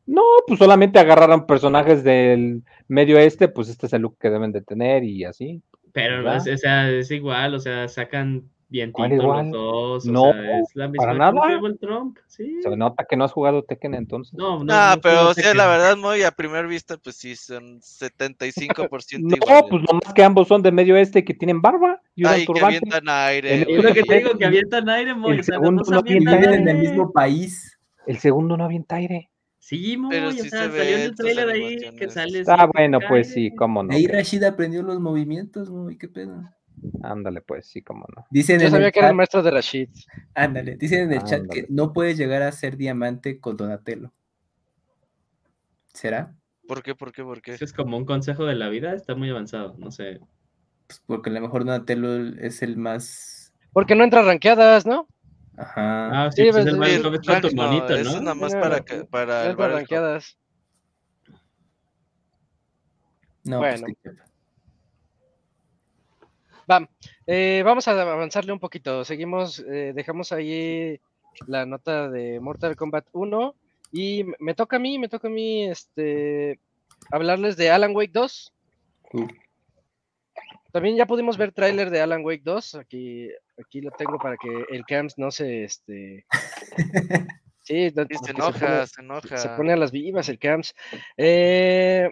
No, pues solamente agarraron personajes del medio este, pues este es el look que deben de tener y así. Pero ¿verdad? es, o sea, es igual, o sea, sacan bien ¿Cuál los dos. O No, sea, es la misma para ¿cómo nada. se llama el Trump? Sí. Se nota que no has jugado Tekken entonces. No, no, No, no pero o sea, la verdad, muy a primera vista, pues sí, son *laughs* 75% No, iguales. pues nomás que ambos son de medio este que tienen barba y Ay, que avientan aire. El- Es lo que te digo, que *laughs* avientan aire, Moy. el o sea, los segundo no avienta viven en el aire. mismo país. El segundo no avienta aire. Sí, Pero o sí sea, se salió en ve el trailer ahí que sale. Ah, bueno, pues sí, cómo no. Ahí Rashid aprendió los movimientos, ¿no? ¿Y qué pedo? Ándale, pues sí, cómo no. Dicen Yo sabía que era el chat, maestro de Rashid. ándale, dicen en el chat que no puedes llegar a ser diamante con Donatello. ¿Será? ¿Por qué, por qué, por qué? Ese es como un consejo de la vida, está muy avanzado, no sé. Pues porque a lo mejor Donatello es el más. Porque no entra rankeadas, ¿no? Ajá. Ah, sí, Sí, pues es pues, el rank tu no, ¿no? nada más para, para No el rankeadas. no, bueno. pues, Va, eh, vamos a avanzarle un poquito. Seguimos, eh, dejamos ahí la nota de Mortal Kombat 1 y me toca a mí, me toca a mí este, hablarles de Alan Wake 2. Uh. También ya pudimos ver tráiler de Alan Wake 2. Aquí, aquí lo tengo para que el Camps no se, este, *laughs* sí, no- se enoja, pone- se enoja. se pone a las vivas el Camps. Eh,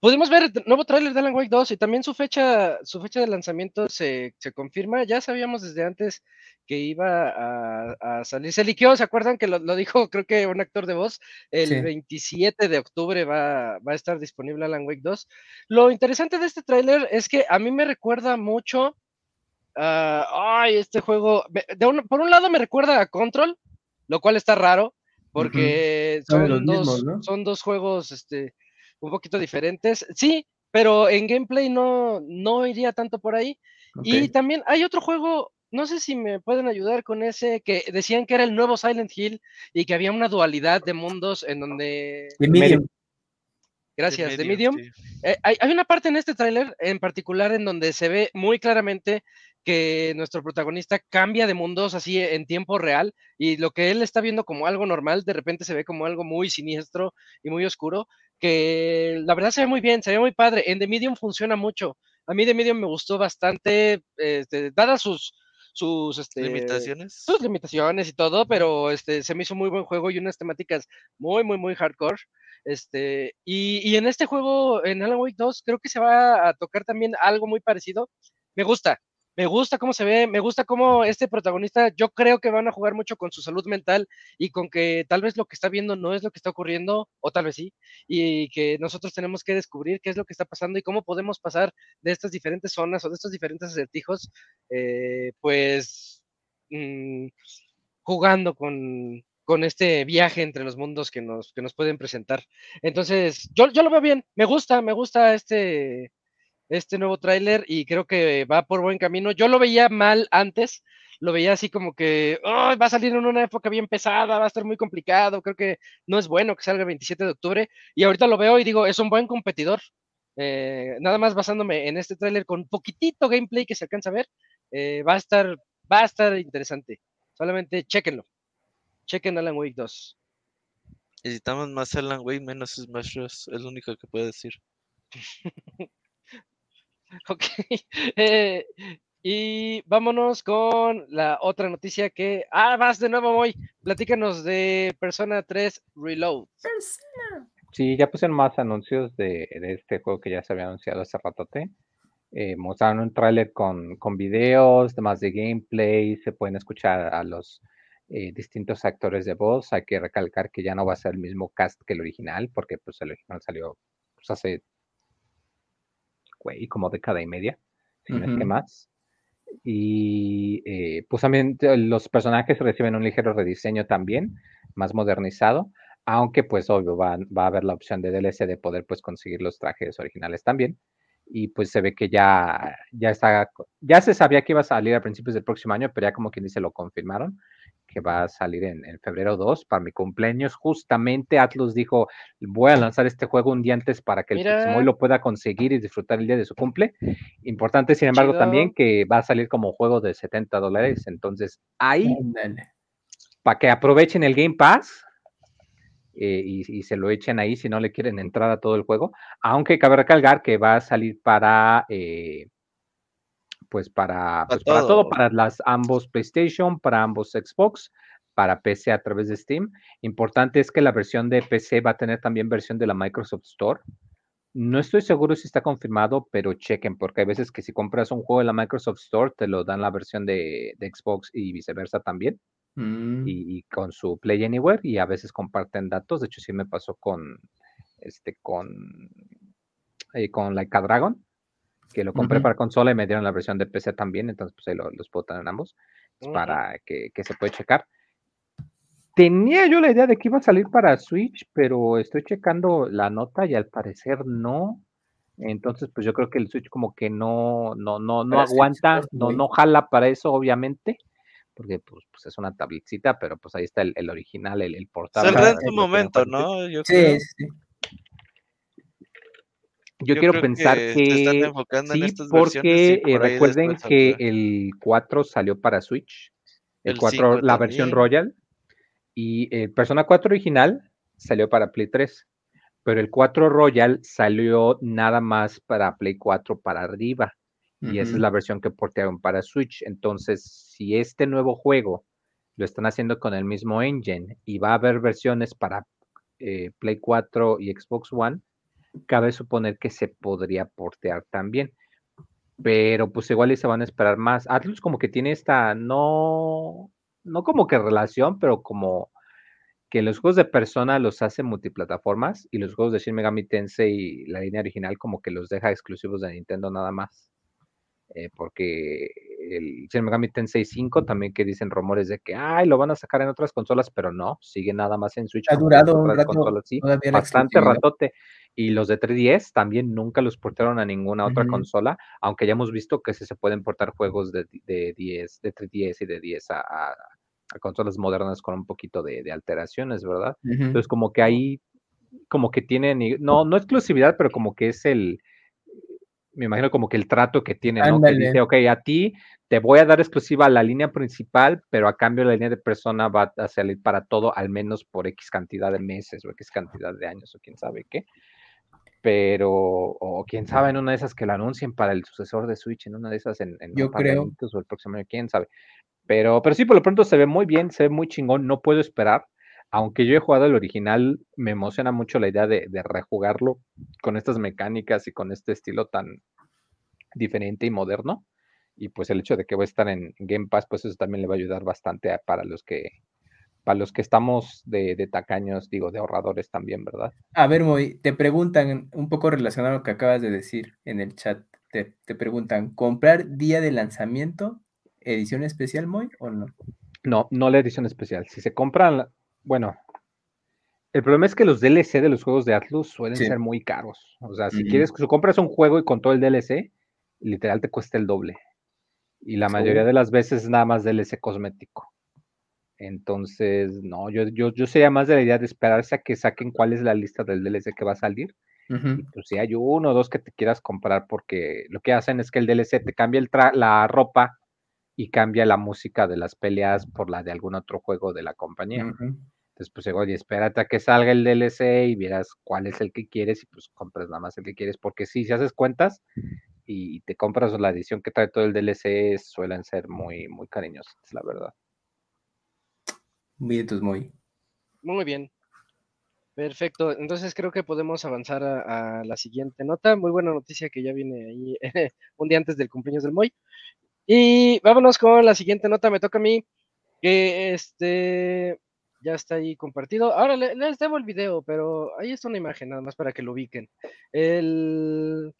pudimos ver el nuevo tráiler de Alan Wake 2 y también su fecha, su fecha de lanzamiento se, se confirma. Ya sabíamos desde antes que iba a, a salir. Se liqueó, ¿se acuerdan que lo, lo dijo creo que un actor de voz? El Sí. 27 de octubre va, va a estar disponible Alan Wake 2. Lo interesante de este tráiler es que a mí me recuerda mucho ah, ay, este juego. me- de un- por un lado me recuerda a Control, lo cual está raro, porque Son dos, mismos, ¿no? son dos juegos este, un poquito diferentes. Sí, pero en gameplay no, no iría tanto por ahí. Y también hay otro juego, no sé si me pueden ayudar con ese, que decían que era el nuevo Silent Hill y que había una dualidad de mundos en donde... Medium. Gracias, de Medium, Medium. sí. Eh, hay, hay una parte en este tráiler en particular en donde se ve muy claramente que nuestro protagonista cambia de mundos así en tiempo real y lo que él está viendo como algo normal de repente se ve como algo muy siniestro y muy oscuro que la verdad se ve muy bien, se ve muy padre. En The Medium funciona mucho. A mí The Medium me gustó bastante, este, dadas sus sus este, ¿Limitaciones? sus limitaciones y todo, pero este se me hizo muy buen juego y unas temáticas muy, muy, muy hardcore. Este, y, en este juego, en Alan Wake 2, creo que se va a tocar también algo muy parecido. Me gusta, me gusta cómo se ve, me gusta cómo este protagonista, yo creo que van a jugar mucho con su salud mental y con que tal vez lo que está viendo no es lo que está ocurriendo, o tal vez sí, y que nosotros tenemos que descubrir qué es lo que está pasando y cómo podemos pasar de estas diferentes zonas o de estos diferentes acertijos, eh, pues mm, jugando con, con este viaje entre los mundos que nos, que nos pueden presentar. Entonces, yo, yo lo veo bien, me gusta, me gusta este, este nuevo tráiler y creo que va por buen camino. Yo lo veía mal antes, lo veía así como que "Ay, va a salir en una época bien pesada, va a estar muy complicado, creo que no es bueno que salga el 27 de octubre y ahorita lo veo y digo, es un buen competidor. Eh, nada más basándome en este tráiler con poquitito gameplay que se alcanza a ver, eh, va a estar, va a estar interesante. Solamente chequenlo. Chequen Alan Wake 2. Necesitamos más Alan Wake, menos Smash Bros. Es lo único que puedo decir. *laughs* Ok. *laughs* eh, y vámonos con la otra noticia que. Ah, vas de nuevo, Moy. Platícanos de Persona 3 Reload. Sí, ya pusieron más anuncios de, de este juego que ya se había anunciado hace ratote. Eh, mostraron un tráiler con, con videos, demás de gameplay, se pueden escuchar a los eh, distintos actores de voz. Hay que recalcar que ya no va a ser el mismo cast que el original, porque pues el original salió pues, hace güey, como década y media, si no es que más. Y eh, pues también los personajes reciben un ligero rediseño también, más modernizado, aunque pues obvio va, va, a haber la opción de DLC de poder pues conseguir los trajes originales también. Y pues se ve que ya, ya está, ya se sabía que iba a salir a principios del próximo año, pero ya como quien dice lo confirmaron que va a salir en, febrero 2 para mi cumpleaños. Justamente Atlus dijo, voy a lanzar este juego un día antes para que el próximo lo pueda conseguir y disfrutar el día de su cumple. Importante, sin embargo, también que va a salir como juego de 70 dólares. Entonces, ahí, para que aprovechen el Game Pass, eh, y, se lo echen ahí si no le quieren entrar a todo el juego. Aunque cabe recalcar que va a salir para eh, pues para, pues para, todo. para las ambos PlayStation, para ambos Xbox, para PC a través de Steam. Importante es que la versión de PC va a tener también versión de la Microsoft Store. No estoy seguro si está confirmado, pero chequen, porque hay veces que si compras un juego de la Microsoft Store, te lo dan la versión de, Xbox y viceversa también. Mm. Y, con su Play Anywhere, y a veces comparten datos. De hecho, sí me pasó con este, con, eh, con Like a Dragon que lo compré para consola y me dieron la versión de PC también, entonces pues ahí los puedo tener ambos para que, se puede checar. Tenía yo la idea de que iba a salir para Switch, pero estoy checando la nota y al parecer no. Entonces, pues yo creo que el Switch como que no, no, no, no aguanta, no, no jala para eso, obviamente, porque pues, pues es una tabletcita, pero pues ahí está el, original, el, el portable. Saldrá en su momento, ¿no? sí, sí. Yo, quiero pensar que, sí, porque eh, recuerden que el 4 salió para Switch, el, 4, la versión Royal, y el Persona 4 original salió para Play 3, pero el 4 Royal salió nada más para Play 4 para arriba, y esa es la versión que portearon para Switch. Entonces, si este nuevo juego lo están haciendo con el mismo engine y va a haber versiones para eh, Play 4 y Xbox One, cabe suponer que se podría portear también. Pero pues igual y se van a esperar más. Atlus como que tiene esta, no, no como que relación, pero como que los juegos de persona los hace multiplataformas y los juegos de Shin Megami Tensei, la línea original, como que los deja exclusivos de Nintendo nada más. Eh, porque el Shin Megami Tensei 5 también que dicen rumores de que ay lo van a sacar en otras consolas, pero no, sigue nada más en Switch. Ha durado un bastante ratote. Y los de 3DS también nunca los portaron a ninguna otra consola, aunque ya hemos visto que se pueden portar juegos de, de 10, de 3DS y de 10 a, consolas modernas con un poquito de, alteraciones, ¿verdad? Entonces como que ahí, como que tienen, no, no exclusividad, pero como que es el, me imagino como que el trato que tiene, ¿no? Que dice, ok, a ti te voy a dar exclusiva la línea principal, pero a cambio la línea de persona va a salir para todo, al menos por X cantidad de meses o X cantidad de años o quién sabe qué. Pero, o quién sabe, en una de esas que la anuncien para el sucesor de Switch, en una de esas en, en Yo creo. o el próximo año, quién sabe. Pero, pero sí, por lo pronto se ve muy bien, se ve muy chingón, no puedo esperar aunque yo he jugado el original, me emociona mucho la idea de, rejugarlo con estas mecánicas y con este estilo tan diferente y moderno. Y pues el hecho de que va a estar en Game Pass, pues eso también le va a ayudar bastante para los que para los que estamos de, tacaños, digo, de ahorradores también, ¿verdad? A ver, Moy, te preguntan, un poco relacionado a lo que acabas de decir en el chat, te, te preguntan, ¿comprar día de lanzamiento, edición especial, Moy, o no? No, no la edición especial. Si se compran bueno, el problema es que los DLC de los juegos de Atlus suelen ser muy caros. O sea, si quieres, si compras un juego y con todo el DLC, literal te cuesta el doble. Y la mayoría de las veces es nada más DLC cosmético. Entonces, no, yo, yo, yo sería más de la idea de esperarse a que saquen cuál es la lista del DLC que va a salir. pues si hay uno o dos que te quieras comprar, porque lo que hacen es que el DLC te cambia el la ropa y cambia la música de las peleas por la de algún otro juego de la compañía. Entonces, pues oye, espérate a que salga el DLC y verás cuál es el que quieres y pues compras nada más el que quieres, porque sí, si haces cuentas y te compras la edición que trae todo el DLC, suelen ser muy, muy cariñosos, la verdad. Muy entonces muy. Muy bien. Perfecto, entonces creo que podemos avanzar a, a la siguiente nota. Muy buena noticia que ya viene ahí *laughs* un día antes del cumpleaños del Moy. Y vámonos con la siguiente nota, me toca a mí, que este ya está ahí compartido. Ahora les debo el video, pero ahí está una imagen nada más para que lo ubiquen. El,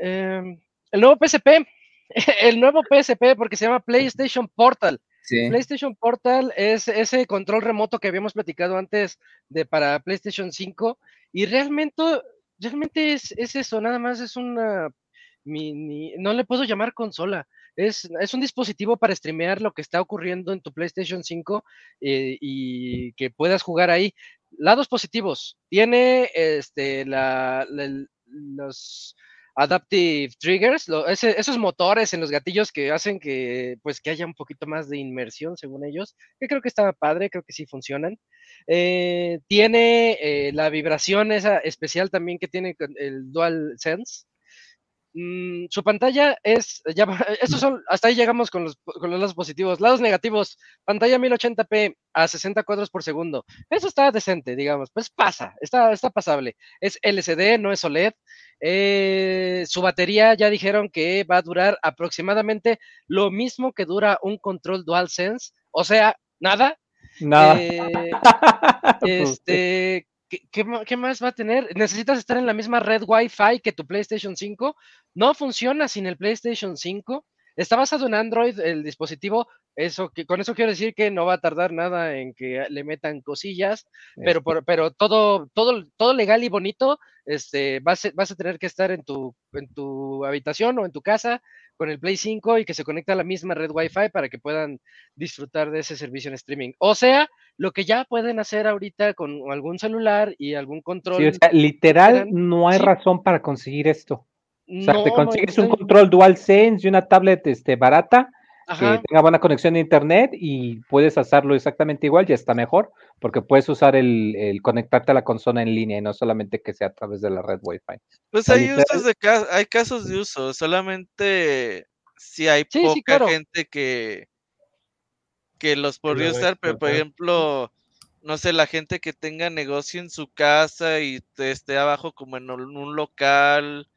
em, el nuevo PSP, *laughs* el nuevo PSP porque se llama PlayStation Portal. PlayStation Portal es ese control remoto que habíamos platicado antes de para PlayStation 5 y realmente, realmente es, es eso, nada más es una mini, no le puedo llamar consola, es, es, un dispositivo para streamear lo que está ocurriendo en tu PlayStation 5 eh, y que puedas jugar ahí. Lados positivos, tiene este, la, los adaptive triggers, esos motores en los gatillos que hacen que pues que haya un poquito más de inmersión según ellos, que creo que está padre, creo que sí funcionan. Eh, tiene eh, la vibración esa especial también que tiene el Dual Sense. Mm, su pantalla es, ya, *laughs* estos son, hasta ahí llegamos con los, con los lados positivos. Lados negativos, pantalla 1080p a 60 cuadros por segundo. Eso está decente, digamos, pues pasa, está, está pasable. Es LCD, no es OLED. Eh, su batería ya dijeron que va a durar aproximadamente lo mismo que dura un control DualSense, o sea, nada. Nada. Eh, *laughs* este, ¿qué, más va a tener? ¿Necesitas estar en la misma red Wi-Fi que tu PlayStation 5? No funciona sin el PlayStation 5. Está basado en Android el dispositivo, eso que con eso quiero decir que no va a tardar nada en que le metan cosillas, pero por, pero todo todo todo legal y bonito, este vas a, vas a tener que estar en tu en tu habitación o en tu casa con el Play 5 y que se conecta a la misma red Wi-Fi para que puedan disfrutar de ese servicio en streaming. O sea, lo que ya pueden hacer ahorita con algún celular y algún control. Sí, o sea, literal, no hay razón para conseguir esto. O sea, te consigues un control DualSense y una tablet este, barata que tenga buena conexión a internet y puedes hacerlo exactamente igual, ya está mejor, porque puedes usar el, el, conectarte a la consola en línea y no solamente que sea a través de la red Wi-Fi. Pues hay usos de hay casos de uso, solamente si hay poca gente que que los podría usar, pero por ejemplo, no sé, la gente que tenga negocio en su casa y esté abajo como en un local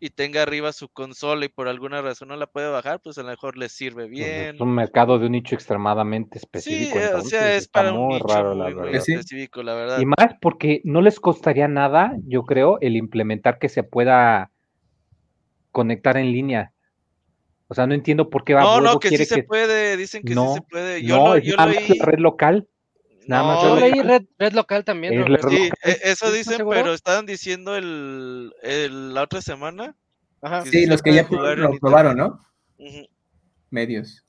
y tenga arriba su consola y por alguna razón no la puede bajar, pues a lo mejor le sirve pues, bien. Es un mercado de un nicho extremadamente específico. Sí, o sea, es para un nicho raro, muy, la específico, la verdad. Y más porque no les costaría nada, yo creo, el implementar que se pueda conectar en línea. O sea, no entiendo por qué va No, no, que sí se puede, dicen que sí se puede. Yo no, yo leí... red local. Nada más yo leí red, red, local también. sí, e, eso dicen, pero estaban diciendo el, el, la otra semana. Ajá. Sí, los que ya lo probaron, ¿no? Medios.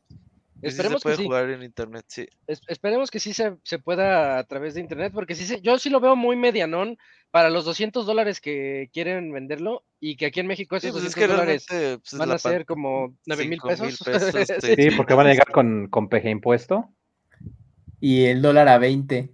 Esperemos que sí. jugar en internet, sí. esperemos que sí se, se, pueda a través de internet, porque sí yo sí lo veo muy medianón para los 200 dólares que quieren venderlo y que aquí en México esos sí, 200 pues dólares pues, van a ser como 9 mil pesos. *laughs* pesos sí, porque van a llegar con, con PG impuesto y el dólar a 20.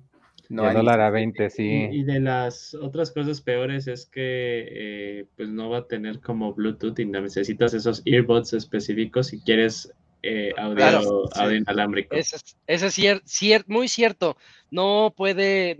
No el dólar a 20, sí. Y, de las otras cosas peores es que eh, pues no va a tener como Bluetooth y necesitas esos earbuds específicos si quieres eh, audio, inalámbrico. Eso es, muy cierto. No puede,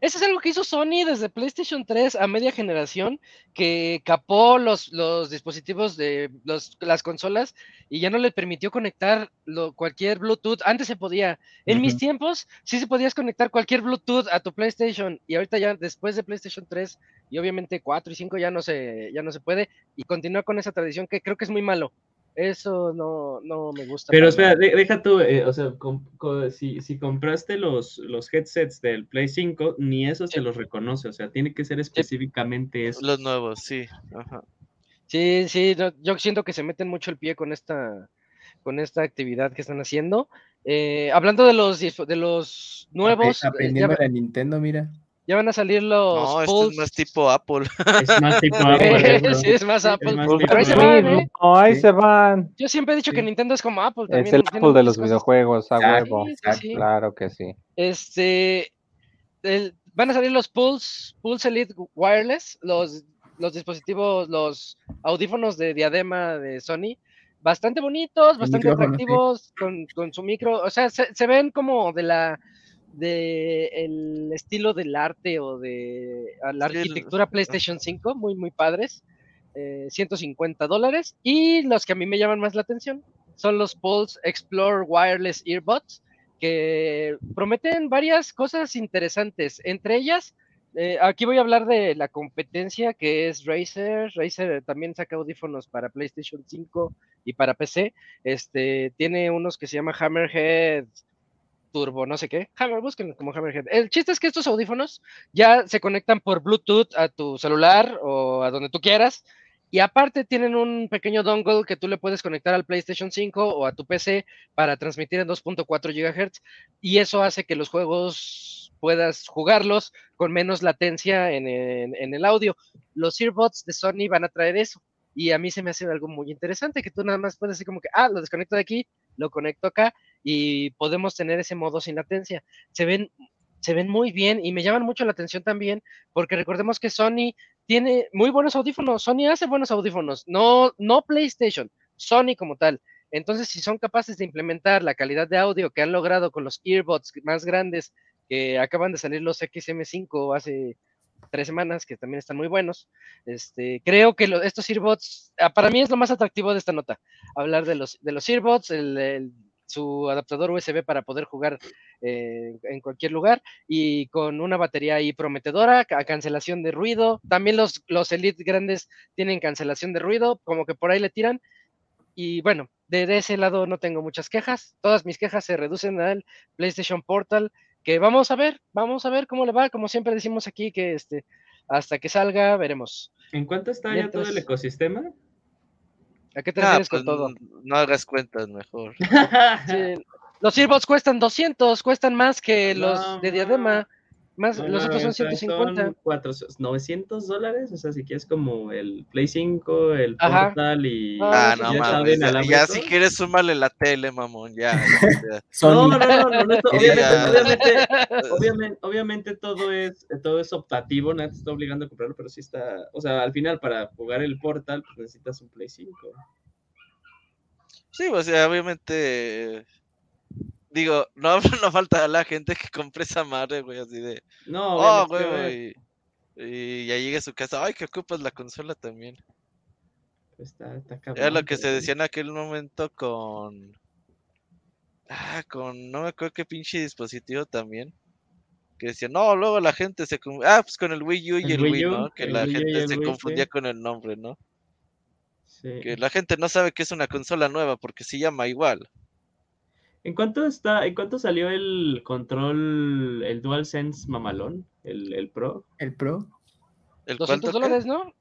eso es algo que hizo Sony desde PlayStation 3 a media generación, que capó los, los dispositivos de las consolas y ya no le permitió conectar cualquier Bluetooth. Antes se podía. En mis tiempos sí se podías conectar cualquier Bluetooth a tu PlayStation y ahorita ya después de PlayStation 3 y obviamente 4 y 5 ya no se, ya no se puede y continúa con esa tradición que creo que es muy malo. Eso no, no me gusta. Pero espera, deja tú, eh, o sea, si, si, compraste los, los headsets del Play 5, ni eso se los reconoce, o sea, tiene que ser específicamente eso. Los nuevos, sí. Ajá. Sí, sí, yo siento que se meten mucho el pie con esta, con esta actividad que están haciendo. Eh, hablando de los, de los nuevos. Aprendiendo de Nintendo, mira. Ya van a salir los. No, esto es más tipo Apple. Es más tipo *laughs* Apple. sí, es más Apple. ahí se van, ¿eh? No, ahí se van. Yo siempre he dicho que Nintendo es como Apple. También es el Apple de los videojuegos, a huevo. claro que sí. Este. van a salir los Pulse, Pulse Elite Wireless, los, los dispositivos, los audífonos de diadema de Sony. Bastante bonitos, bastante atractivos, con, con, su micro. O sea, se, se ven como de la de el estilo del arte o de la arquitectura PlayStation 5, muy, muy padres. eh, 150 dólares. Y los que a mí me llaman más la atención son los Pulse Explore Wireless Earbuds, que prometen varias cosas interesantes. Entre ellas, eh, aquí voy a hablar de la competencia que es Razer. Razer también saca audífonos para PlayStation 5 y para PC. Este tiene unos que se llama Hammerhead Turbo, no sé qué. Hammer, búsquenlo como Hammerhead. El chiste es que estos audífonos ya se conectan por Bluetooth a tu celular o a donde tú quieras. Y aparte tienen un pequeño dongle que tú le puedes conectar al PlayStation 5 o a tu PC para transmitir en 2.4 GHz. Y eso hace que los juegos puedas jugarlos con menos latencia en, en- en el audio. Los earbuds de Sony van a traer eso. Y a mí se me hace algo muy interesante, que tú nada más puedes decir como que, ah, lo desconecto de aquí, lo conecto acá y podemos tener ese modo sin latencia. Se ven, se ven muy bien y me llaman mucho la atención también, porque recordemos que Sony tiene muy buenos audífonos, Sony hace buenos audífonos, no, no PlayStation, Sony como tal. Entonces, si son capaces de implementar la calidad de audio que han logrado con los earbuds más grandes que acaban de salir los XM5 hace tres semanas, que también están muy buenos. Este, creo que lo- estos earbuds, ah, para mí es lo más atractivo de esta nota, hablar de los, de los earbuds, el, el- su adaptador USB para poder jugar eh, en cualquier lugar y con una batería ahí prometedora, ca- cancelación de ruido. También los, los Elite grandes tienen cancelación de ruido, como que por ahí le tiran. Y bueno, de, de ese lado no tengo muchas quejas. Todas mis quejas se reducen al PlayStation Portal, que vamos a ver, vamos a ver cómo le va. Como siempre decimos aquí, que este, hasta que salga, veremos. ¿En cuánto está ya todo el ecosistema? ¿A qué te Ah, refieres pues con todo? no hagas cuentas mejor. *laughs* Sí, los earbuds cuestan 200, cuestan más que los No, de no. diadema. Más, No los otros son mames, o sea, 150. Son 400, 900 dólares, o sea, si quieres como el Play 5, el Ajá. Portal y... Ah, Ah, no ya mames. saben, Ya, ya si quieres, súmale la tele, mamón. Ya. ya. *laughs* No, no, no, no, no, *laughs* esto- Sí, obviamente, obviamente, *laughs* obviamente, obviamente todo es, todo es optativo, nadie te está obligando a comprarlo, pero sí está, o sea, al final para jugar el Portal pues necesitas un Play 5. Sí, o sea, obviamente. Digo, no, *laughs* no falta la gente que compre esa madre, güey, así de. No, Oh, obviamente, güey, güey. Y ya llega a su casa, ay, que ocupas la consola también. está, está cabrón, Era lo que se decía en aquel momento con. Ah, con. No me acuerdo qué pinche dispositivo también. Que decía, no, luego la gente se. Ah, pues con el Wii U y El el, Wii U, ¿no? Que la Wii y gente se Wii, confundía sí. con el nombre, ¿no? Sí. Que la gente no sabe que es una consola nueva porque se llama igual. ¿En cuánto está, en cuánto salió el control, el DualSense mamalón, el, el Pro? El Pro. ¿El 200 cuánto qué? dólares, ¿no?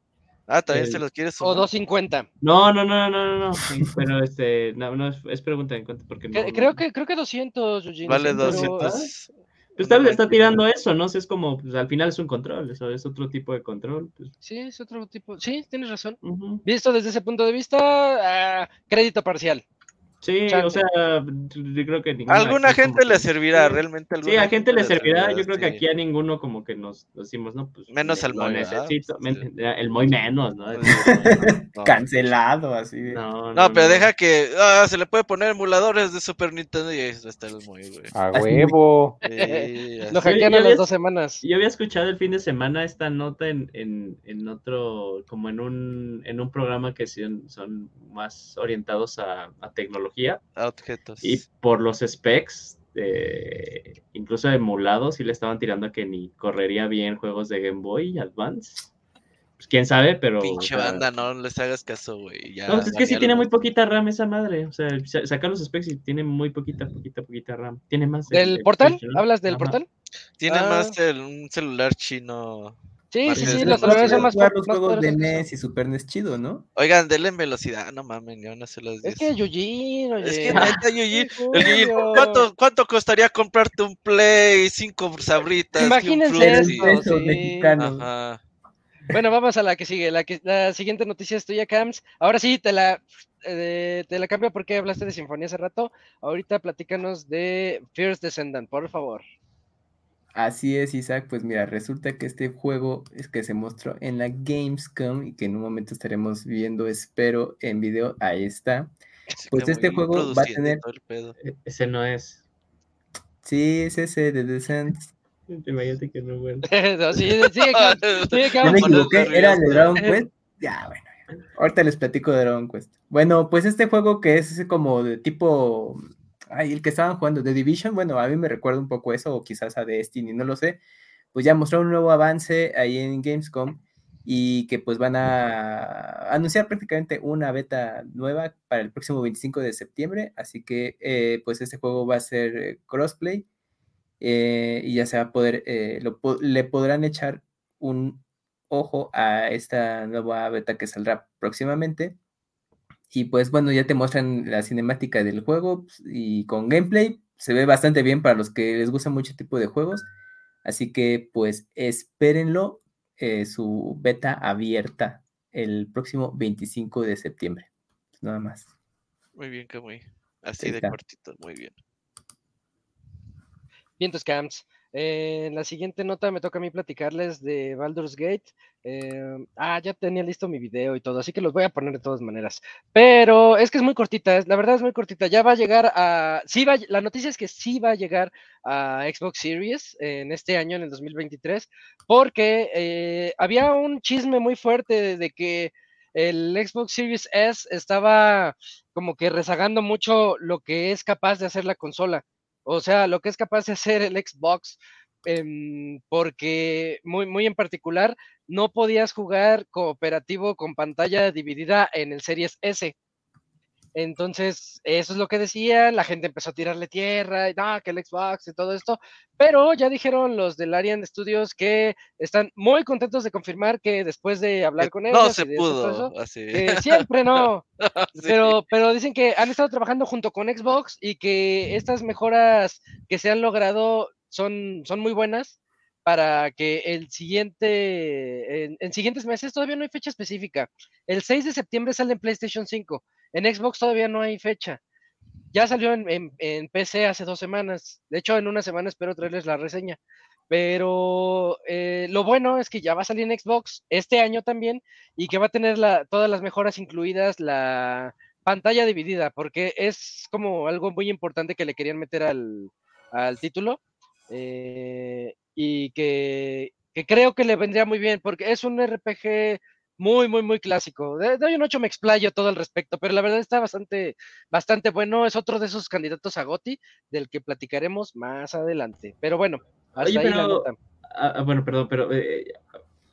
Ah, también El- se los quieres O sumar. 250. No, no, no, no, no, no, *laughs* pero este, no, no, es, es pregunta en cuánto, porque no. Cre- Creo que, creo que 200, Eugene, Vale pero- 200. Pues tal vez está tirando eso, ¿no? Si es como, pues al final es un control, eso es otro tipo de control. Pues, Sí, es otro tipo. Sí, tienes razón. ujú. Visto desde ese punto de vista, ah, crédito parcial. Sí, o sea, yo creo que ninguna alguna gente le que- servirá, sí. realmente Sí, alguna a gente le servirá. servirá, Yo creo que sí. aquí a ninguno como que nos decimos, no, pues. Menos me- al Moy, necesito. Sí. El muy menos, ¿no? No. Cancelado, así. de- No, No, pero no. deja que ah, se le puede poner emuladores de Super Nintendo y ahí está el muy, güey. A *laughs* huevo. Sí, *laughs* Lo hackean a las dos semanas. Yo había escuchado el fin de semana esta nota en, en, en otro, como en un, en un programa que son, son más orientados a, a tecnología objetos. y por los specs, eh, incluso emulados, sí le estaban tirando a que ni correría bien juegos de Game Boy Advance. Pues quién sabe, pero... Pinche o sea, banda, no les hagas caso, güey. No, pues es que sí tiene muy poquita RAM esa madre. O sea, sa- sacar los specs y tiene muy poquita, poquita, poquita RAM. Tiene más. el- ¿Del el portal? ¿Hablas del Ajá. portal? Tiene Ah. más el- un celular chino. Sí, sí, sí, los celulares son sí, más, jugar más los juegos de NES eso. y Super NES chido, ¿no? Oigan, denle en velocidad. No mames, yo no se los Es digo. que oye. Es que neta, *laughs* Yuji, Sí, el Yuji, Julio. ¿cuánto, ¿cuánto costaría comprarte un Play, cinco sabritas? Imagínense esto, Pesos sí. mexicanos. Ajá. Bueno, vamos a la que sigue. La, que, la siguiente noticia es tuya, Cams. Ahora sí, te la, eh, te la cambio porque hablaste de Sinfonía hace rato. Ahorita platícanos de First Descendant, por favor. Así es, Isaac. Pues mira, resulta que este juego es que se mostró en la Gamescom y que en un momento estaremos viendo, espero, en video. Ahí está. Sí, Pues este juego va a tener- todo el pedo. E- Ese no es. Sí, es ese de Descent. *laughs* Imagínate que no, bueno. *laughs* No, sí. *laughs* Ya me equivoqué, nervioso. era el de Dragon Quest. Ya, bueno. ya. Ahorita les platico de Dragon Quest. Bueno, pues este juego que es ese como de tipo. Ay, el que estaban jugando, The Division, bueno, a mí me recuerda un poco eso, o quizás a Destiny, no lo sé. Pues ya mostraron un nuevo avance ahí en Gamescom y que pues van a anunciar prácticamente una beta nueva para el próximo 25 de septiembre. Así que eh, pues este juego va a ser eh, crossplay eh, y ya se va a poder, le podrán echar un ojo a esta nueva beta que saldrá próximamente. Y pues bueno, ya te muestran la cinemática del juego pues, y con gameplay se ve bastante bien para los que les gusta mucho tipo de juegos. Así que pues espérenlo, eh, su beta abierta el próximo 25 de septiembre. Nada más. Muy bien, Kamui. Así de cortito, muy bien. Vientos Camps. Eh, en la siguiente nota me toca a mí platicarles de Baldur's Gate. Eh, ah, ya tenía listo mi video y todo, así que los voy a poner de todas maneras. Pero es que es muy cortita, la verdad es muy cortita. Ya va a llegar a. Sí va, la noticia es que sí va a llegar a Xbox Series en este año, en el 2023, porque eh, había un chisme muy fuerte de que el Xbox Series S estaba como que rezagando mucho lo que es capaz de hacer la consola. O sea, lo que es capaz de hacer el Xbox, em, porque muy, muy en particular, no podías jugar cooperativo con pantalla dividida en el Series S. Entonces, eso es lo que decían, la gente empezó a tirarle tierra, y no, que el Xbox y todo esto, pero ya dijeron los del Arian Studios que están muy contentos de confirmar que después de hablar con ellos No se eso, pudo, así. siempre no, *laughs* Sí. pero, pero dicen que han estado trabajando junto con Xbox y que estas mejoras que se han logrado son, son muy buenas para que el siguiente, en, en siguientes meses, todavía no hay fecha específica. El 6 de septiembre sale en PlayStation 5. En Xbox todavía no hay fecha. Ya salió en, PC hace dos semanas. De hecho, en una semana espero traerles la reseña. Pero eh, lo bueno es que ya va a salir en Xbox este año también y que va a tener todas las mejoras incluidas la pantalla dividida, porque es como algo muy importante que le querían meter al, al título eh, y que, que creo que le vendría muy bien, porque es un RPG muy, muy, muy clásico. De, de hoy en ocho me explayo todo al respecto, pero la verdad está bastante, bastante bueno. Es otro de esos candidatos a GOTY del que platicaremos más adelante. Pero bueno, hasta Oye, ahí la pero- nota. Ah, bueno, perdón, pero eh,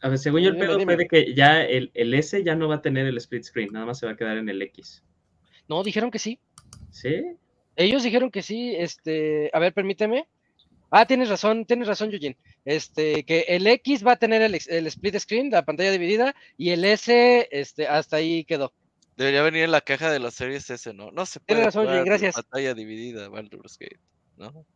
a ver, según yo el pedo fue de que ya el, el S ya no va a tener el split screen, nada más se va a quedar en el X. No, dijeron que sí. ¿Sí? Ellos dijeron que sí, este, a ver, permíteme. Ah, tienes razón, tienes razón, Eugene. Este, que el X va a tener el, el split screen, la pantalla dividida, y el S, este, hasta ahí quedó. Debería venir en la caja de las series S, ¿no? No se puede Tienes razón, gracias. pantalla dividida, Baldur's Gate, ¿no?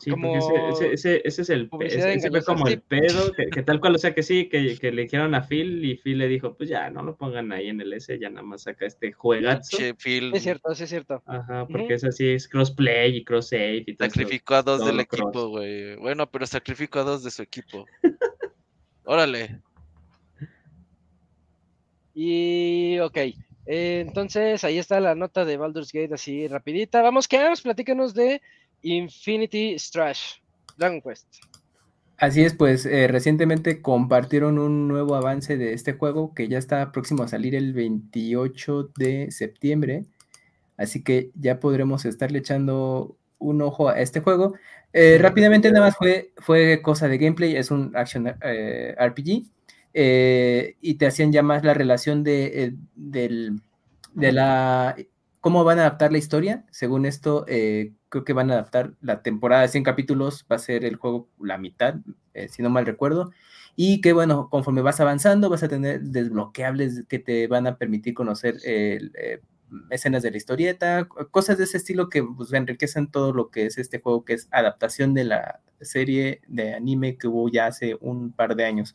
Sí, porque Como ese, ese, ese, ese es el ese, ese fue como sí. el pedo, que, que tal cual, o sea que sí, que, que le dijeron a Phil y Phil le dijo, pues ya, no lo pongan ahí en el S, ya nada más saca este juegazo. Che, Phil Es cierto, sí es cierto. Ajá, porque es así, es crossplay y cross save y todo sacrificó a dos todo del equipo, güey. Bueno, pero sacrificó a dos de su equipo. *laughs* Órale. Y ok, eh, entonces ahí está la nota de Baldur's Gate así rapidita. Vamos, Cams, platícanos de Infinity Strash, Dragon Quest. Así es, pues eh, recientemente compartieron un nuevo avance de este juego que ya está próximo a salir el 28 de septiembre. Así que ya podremos estarle echando un ojo a este juego. Eh, rápidamente nada más fue, fue cosa de gameplay, es un action eh, RPG. eh, y te hacían ya más la relación de, del, de la cómo van a adaptar la historia. Según esto, eh, creo que van a adaptar la temporada de 100 capítulos, va a ser el juego la mitad, eh, si no mal recuerdo. Y que bueno, conforme vas avanzando, vas a tener desbloqueables que te van a permitir conocer eh, escenas de la historieta, cosas de ese estilo que pues, enriquecen todo lo que es este juego, que es adaptación de la serie de anime que hubo ya hace un par de años.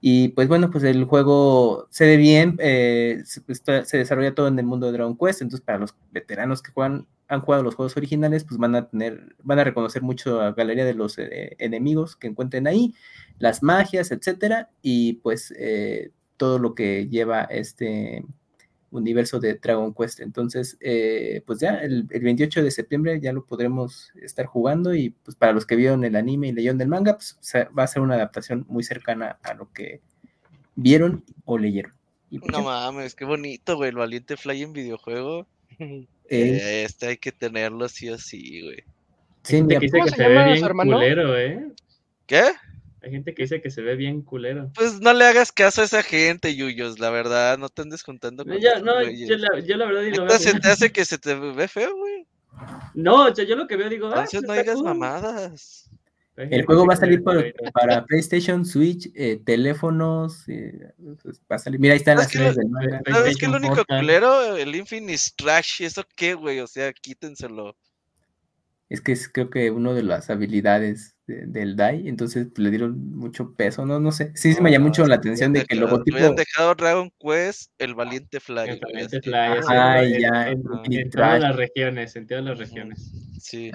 Y pues bueno, pues el juego se ve bien, eh, se, está- se desarrolla todo en el mundo de Dragon Quest, entonces para los veteranos que juegan, han jugado los juegos originales, pues van a tener, van a reconocer mucho a galería de los eh, enemigos que encuentren ahí, las magias, etcétera, y pues eh, todo lo que lleva este, universo de Dragon Quest. Entonces, eh, pues ya el, 28 de septiembre ya lo podremos estar jugando y pues para los que vieron el anime y leyeron del manga, pues va a ser una adaptación muy cercana a lo que vieron o leyeron. Pues, no mames, qué bonito, güey, el valiente fly en videojuego. *laughs* Eh, este hay que tenerlo sí o sí, güey. Sí, Hay gente que que se, ve bien culero, ¿eh? ¿Qué? Hay gente que dice que se ve bien culero. Pues no le hagas caso a esa gente, Yuyos, la verdad, no te andes juntando con yo, No, yo la, yo la, verdad digo. ¿Se te hace que se te ve feo, güey? No, yo, yo lo que veo digo. Ah, no digas mamadas. El juego va a salir para PlayStation, Switch, eh, teléfonos. Eh, pues, va a salir. Mira, ahí están las series del manga. ¿Sabes qué? El único culero, el Infinite Trash, ¿eso qué, güey? O sea, quítenselo. Es que es creo que uno de las habilidades del DAI, entonces pues, le dieron mucho peso, no, no sé. Sí, sí me llamó mucho la atención de que el logotipo. Habían dejado Dragon Quest, el Valiente Fly. El Valiente Fly. Ay, ya. En, todas las regiones, en todas las regiones. Sí.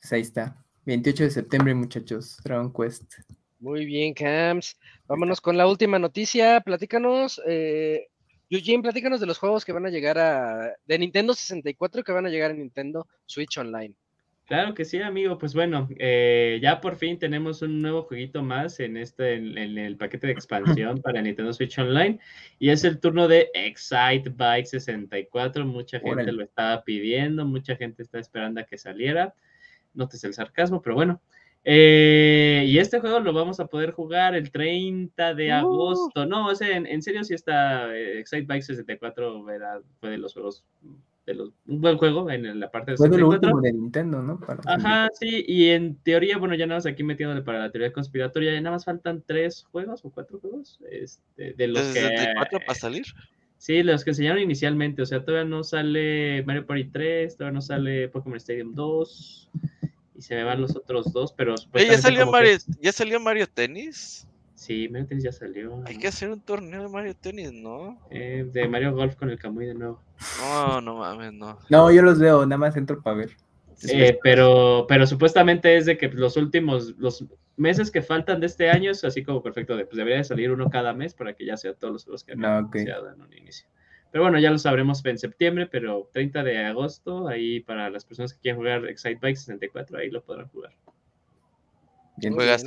Pues ahí está. 28 de septiembre, muchachos, Dragon Quest. Muy bien, Camps. Vámonos con la última noticia. Platícanos, eh, Eugene, platícanos de los juegos que van a llegar a. de Nintendo 64 que van a llegar a Nintendo Switch Online. Claro que sí, amigo. Pues bueno, eh, ya por fin tenemos un nuevo jueguito más en este, en, el paquete de expansión para Nintendo Switch Online. Y es el turno de Excite Bike 64. Mucha gente lo estaba pidiendo, mucha gente está esperando a que saliera notes el sarcasmo, pero bueno. Eh, y este juego lo vamos a poder jugar el 30 de uh. agosto. No, o sea, en, serio sí está eh, Excite Bike 64, fue de los juegos, de los, un buen juego en la parte de Fue lo último de Nintendo, ¿no? Ajá, sí, y en teoría, bueno, ya nada más aquí metiéndole para la teoría conspiratoria, ya nada más faltan tres juegos o cuatro juegos, este, de los que... 64 para salir? Sí, los que enseñaron inicialmente, o sea, todavía no sale Mario Party 3, todavía no sale Pokémon Stadium 2, y se me van los otros dos, pero... ¿Ya salió, Mario, ¿Ya salió Mario Tennis? Sí, Mario Tennis ya salió. Hay que hacer un torneo de Mario Tennis, ¿no? Eh, de Mario Golf con el Camuy de nuevo. No, no mames, no. No, yo los veo, nada más entro para ver. Eh, pero, pero supuestamente es de que los últimos, los meses que faltan de este año es así como perfecto, de, pues debería de salir uno cada mes para que ya sea todos los que han no, anunciado en un inicio. Pero bueno, ya lo sabremos en septiembre, pero 30 de agosto, ahí para las personas que quieran jugar Excite Bike 64, ahí lo podrán jugar. Bien, juegas.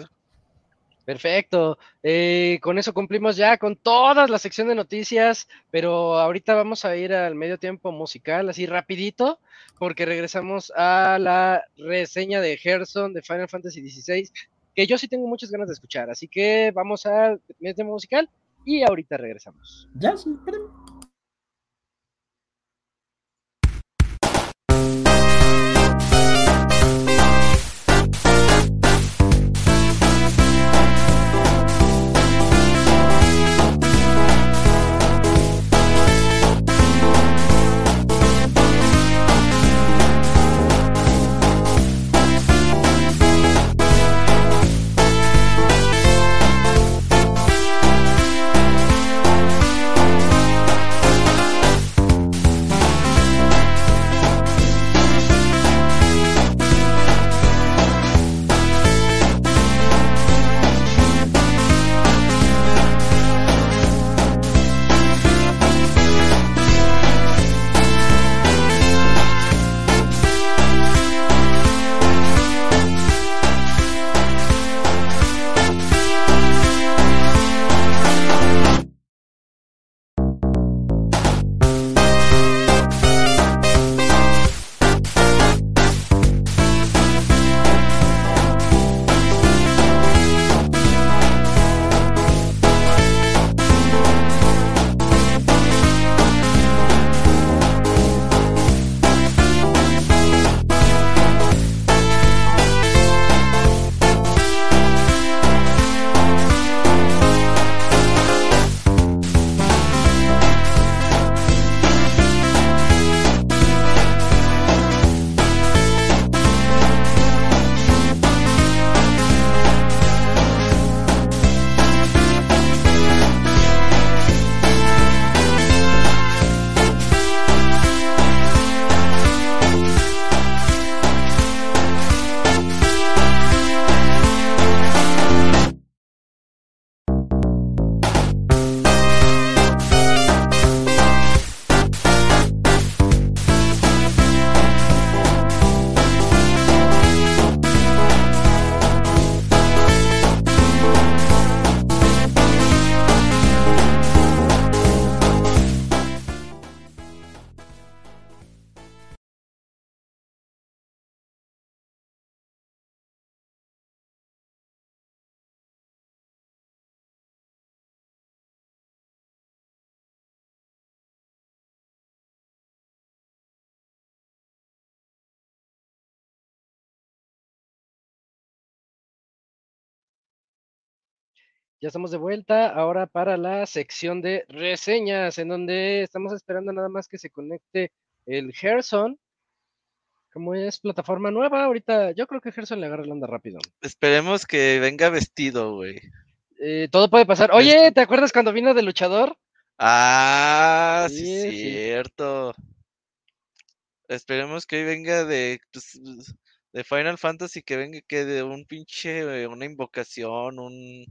Perfecto. Eh, con eso cumplimos ya con todas las secciones de noticias, pero ahorita vamos a ir al medio tiempo musical, así rapidito, porque regresamos a la reseña de Gerson de Final Fantasy XVI, que yo sí tengo muchas ganas de escuchar. Así que vamos al medio tiempo musical y ahorita regresamos. Ya, sí, esperen. Ya estamos de vuelta ahora para la sección de reseñas, en donde estamos esperando nada más que se conecte el Gerson. Como es plataforma nueva, ahorita yo creo que Gerson le agarra la onda rápido. Esperemos que venga vestido, güey. Eh, todo puede pasar. Oye, ¿te acuerdas cuando vino de luchador? Ah, sí, Sí, sí. cierto. Esperemos que hoy venga de, pues, de Final Fantasy, que venga que de un pinche, eh, una invocación, un...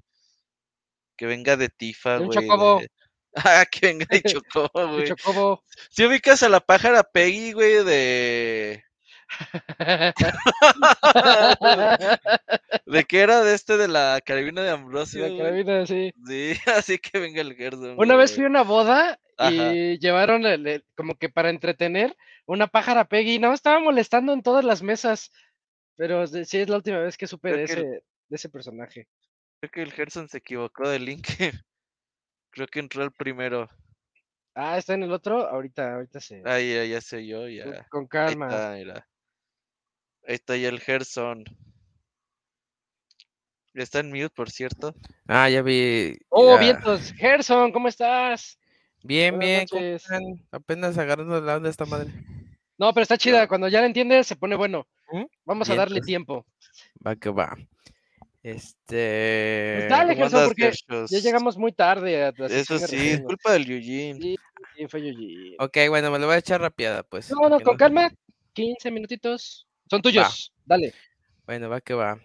Que venga de Tifa, De güey. chocobo. de- *laughs* Ah, que venga de *laughs* Chocobo, De güey. Chocobo. Si ubicas a la pájara Peggy, güey, de... *laughs* ¿De qué era? De este de la carabina de Ambrosio, La güey. carabina, sí. Sí, así que venga el Gerson. Una vez fui a una boda Ajá. y llevaron el- el- como que para entretener una pájara Peggy. No, estaba molestando en todas las mesas. Pero sí es la última vez que supe Creo de que ese, de ese personaje. Creo que el Gerson se equivocó de link. *laughs* Creo que entró el primero. Ah, está en el otro. Ahorita, ahorita se. Ah, ya, ya sé yo, con- ya. Con Ahí calma. está, mira. Ahí está ya el Gerson. Está en mute, por cierto. Ah, ya vi. Oh, ya. vientos. Gerson, ¿cómo estás? Bien, Buenas bien. ¿cómo? Apenas agarrando la onda esta madre. No, pero está chida. Cuando ya la entiendes, se pone bueno. ¿Mm? Vamos a darle Vientos. tiempo. Va que va. Este. Pues dale, ¿Cómo Gerson, porque Gershos? Ya llegamos muy tarde a Eso sí, es culpa del Eugene. Sí, sí, fue Yuji. Ok, bueno, me lo voy a echar rapiada, pues. No, no, con calma. 15 minutitos. Son tuyos. Dale. Bueno, va que va.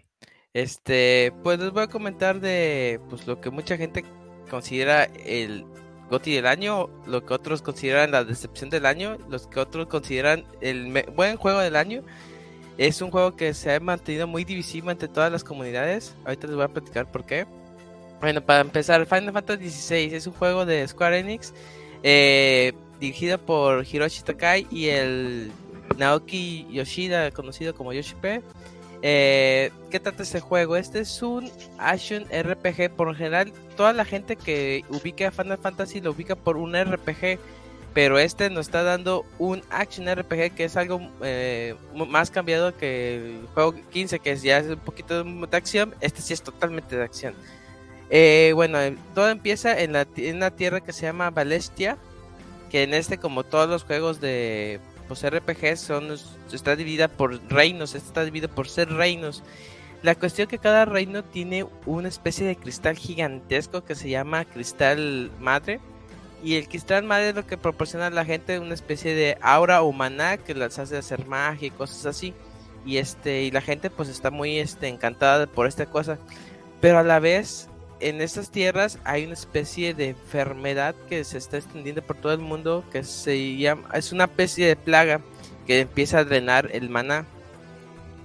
Este, pues les voy a comentar de pues lo que mucha gente considera el GOTY del año, lo que otros consideran la decepción del año, los que otros consideran el buen juego del año. Es un juego que se ha mantenido muy divisivo entre todas las comunidades. Ahorita les voy a platicar por qué. Bueno, para empezar, Final Fantasy XVI es un juego de Square Enix eh, dirigido por Hiroshi Takai y el Naoki Yoshida, conocido como Yoshi P. Eh, ¿Qué trata este juego? Este es un action RPG. Por lo general, toda la gente que ubica Final Fantasy lo ubica por un RPG. Pero este nos está dando un action RPG que es algo eh, más cambiado que el juego 15, que es- ya es un poquito de acción. Este sí es totalmente de acción. Eh, bueno, eh, todo empieza en, la, en una tierra que se llama Valestia. Que en este, como todos los juegos de pues, RPG, son, está dividida por reinos. Este está dividido por ser reinos. La cuestión que cada reino tiene una especie de cristal gigantesco que se llama cristal madre. Y el cristal madre es lo que proporciona a la gente una especie de aura o maná que las hace hacer magia y cosas así. Y este, y la gente pues está muy este, encantada por esta cosa. Pero a la vez, en estas tierras hay una especie de enfermedad que se está extendiendo por todo el mundo. Que se llama, es una especie de plaga que empieza a drenar el maná.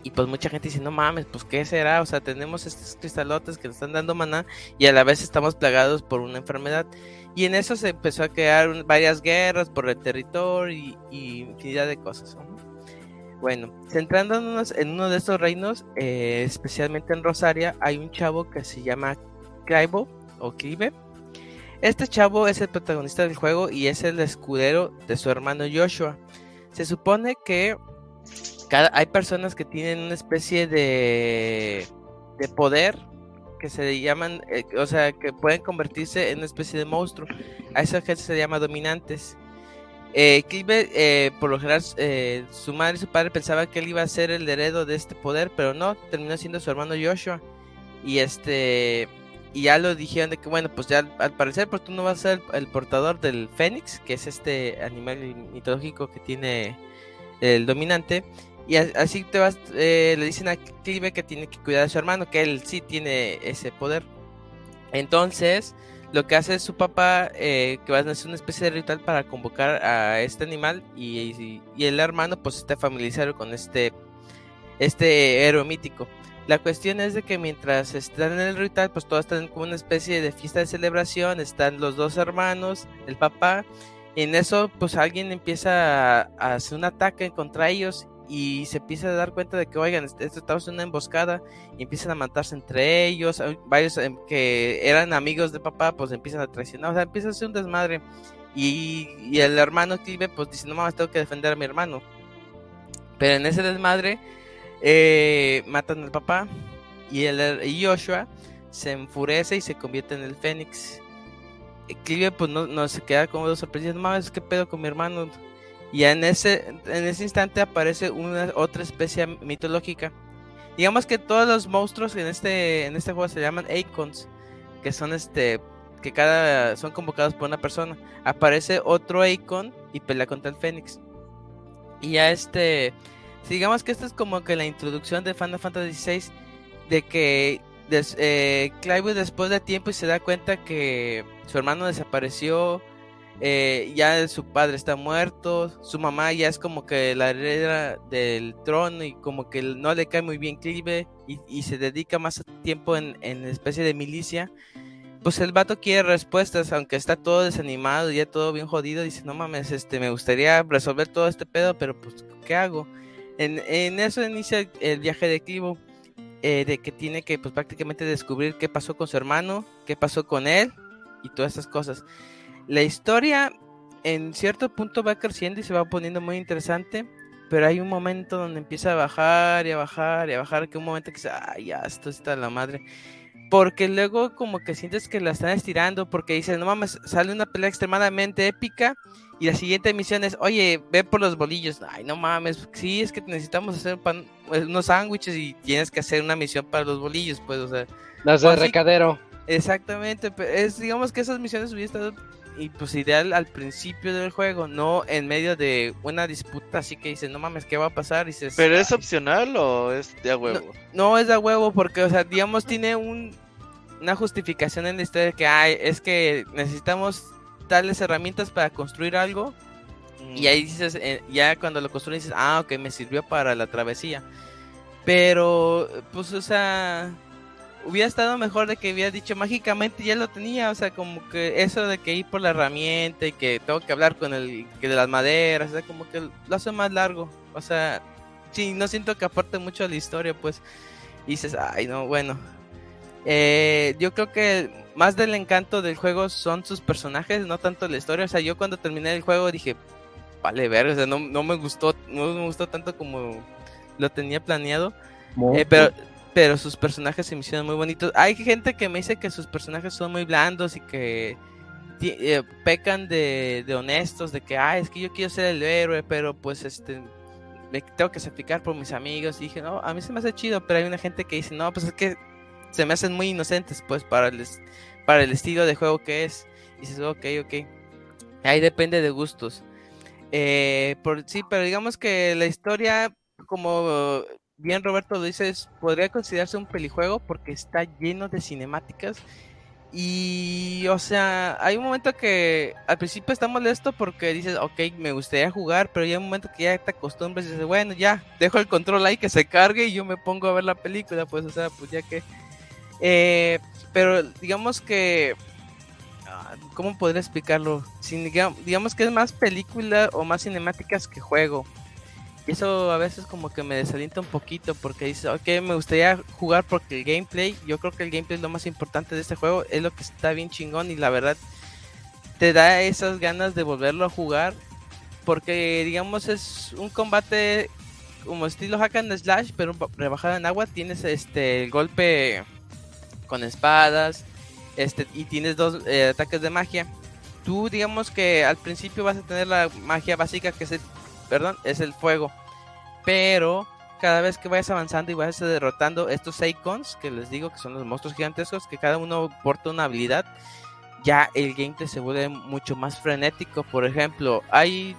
Y pues mucha gente dice, no mames, pues qué será, o sea, tenemos estos cristalotes que nos están dando maná y a la vez estamos plagados por una enfermedad. Y en eso se empezó a crear varias guerras por el territorio y, y infinidad de cosas. ¿no? Bueno, centrándonos en uno de estos reinos, eh, especialmente en Rosaria, hay un chavo que se llama Clive o Clive. Este chavo es el protagonista del juego y es el escudero de su hermano Joshua. Se supone que cada, hay personas que tienen una especie de, de poder que se llaman, eh, o sea, que pueden convertirse en una especie de monstruo. A esa gente se llama dominantes. Eh, Clive, eh, por lo general, eh, su madre y su padre pensaban que él iba a ser el heredo de este poder, pero no, terminó siendo su hermano Joshua. Y este, y ya lo dijeron de que, bueno, pues ya al, parecer, pues tú no vas a ser el portador del Fénix, que es este animal mitológico que tiene el dominante. Y así te vas, eh, le dicen a Clive que tiene que cuidar a su hermano, que él sí tiene ese poder. Entonces, lo que hace su papá, eh, que va a hacer una especie de ritual para convocar a este animal y, y- y el hermano pues está familiarizado con este, este héroe mítico. La cuestión es de que mientras están en el ritual, pues todos están como una especie de fiesta de celebración, están los dos hermanos, el papá, y en eso pues alguien empieza a, a hacer un ataque contra ellos y se empieza a dar cuenta de que, oigan, est- esto estamos en una emboscada y empiezan a matarse entre ellos, varios em, que eran amigos de papá pues empiezan a traicionar, o sea, empieza a ser un desmadre y, el hermano Clive pues dice, no mames, tengo que defender a mi hermano. Pero en ese desmadre eh, matan al papá y, el, y Joshua se enfurece y se convierte en el Fénix. Clive pues no, no se queda como dos sorprendidos, no mames, ¿qué pedo con mi hermano? Y en ese, en ese instante aparece una otra especie mitológica. Digamos que todos los monstruos en este, en este juego se llaman Icons, que son este que cada son convocados por una persona. Aparece otro Icon y pelea contra el Fénix. Y ya este, digamos que esta es como que la introducción de Final Fantasy VI de que eh, Clive después de tiempo y se da cuenta que su hermano desapareció, eh, ya su padre está muerto, su mamá ya es como que la heredera del trono y como que no le cae muy bien Clive y, se dedica más tiempo en, en especie de milicia. Pues el vato quiere respuestas, aunque está todo desanimado ya todo bien jodido, dice, no mames, este, me gustaría resolver todo este pedo, pero pues, ¿qué hago? En, en eso inicia el viaje de Clive eh, de que tiene que pues prácticamente descubrir qué pasó con su hermano, qué pasó con él y todas esas cosas. La historia en cierto punto va creciendo y se va poniendo muy interesante, pero hay un momento donde empieza a bajar y a bajar y a bajar, que un momento que dice, ay, ya, esto está la madre. Porque luego como que sientes que la están estirando porque dices, no mames, sale una pelea extremadamente épica y la siguiente misión es, oye, ve por los bolillos. Ay, no mames, sí, es que necesitamos hacer pan, eh, unos sándwiches y tienes que hacer una misión para los bolillos, pues, o sea. Las de recadero. Exactamente, es, digamos que esas misiones hubieran estado y pues ideal al principio del juego, no en medio de una disputa así que dices, no mames, ¿qué va a pasar? Y dices, ¿Pero es opcional o es de a huevo? No, es de a huevo porque, o sea, digamos, tiene un, una justificación en la historia que hay, es que necesitamos tales herramientas para construir algo. Y ahí mm. dices, eh, ya cuando lo construyes dices, ah, ok, me sirvió para la travesía. Pero, pues, o sea, hubiera estado mejor de que hubiera dicho mágicamente ya lo tenía, o sea, como que eso de que ir por la herramienta y que tengo que hablar con el que de las maderas, o sea, como que lo hace más largo, o sea, sí, no siento que aporte mucho a la historia, pues, y dices, ay, no, bueno. Eh, yo creo que más del encanto del juego son sus personajes, no tanto la historia, o sea, yo cuando terminé el juego dije, vale, ver, o sea, no, no me gustó, no me gustó tanto como lo tenía planeado, eh, pero pero sus personajes se me hicieron muy bonitos. Hay gente que me dice que sus personajes son muy blandos y que eh, pecan de, honestos, de que, ah, es que yo quiero ser el héroe, pero pues este, me tengo que sacrificar por mis amigos. Y dije, no, a mí se me hace chido, pero hay una gente que dice, no, pues es que se me hacen muy inocentes, pues, para el, para el estilo de juego que es. Y dices, ok, ok. Ahí depende de gustos. Eh, por, sí, pero digamos que la historia, como bien Roberto lo dices, podría considerarse un pelijuego porque está lleno de cinemáticas. Y, o sea, hay un momento que al principio está molesto porque dices, ok, me gustaría jugar, pero hay un momento que ya te acostumbras y dices, bueno, ya, dejo el control ahí que se cargue y yo me pongo a ver la película, pues, o sea, pues ya que... Eh, pero digamos que... Ah, ¿Cómo podría explicarlo? digamos que es más película o más cinemáticas que juego. Eso a veces como que me desalienta un poquito porque dice, ok, me gustaría jugar porque el gameplay, yo creo que el gameplay es lo más importante de este juego, es lo que está bien chingón y la verdad te da esas ganas de volverlo a jugar porque digamos es un combate como estilo hack and slash pero rebajado en agua, tienes este el golpe con espadas este y tienes dos eh, ataques de magia. Tú digamos que al principio vas a tener la magia básica que es el perdón, es el fuego. Pero cada vez que vayas avanzando y vayas derrotando estos icons, que les digo que son los monstruos gigantescos, que cada uno porta una habilidad, ya el gameplay se vuelve mucho más frenético. Por ejemplo, hay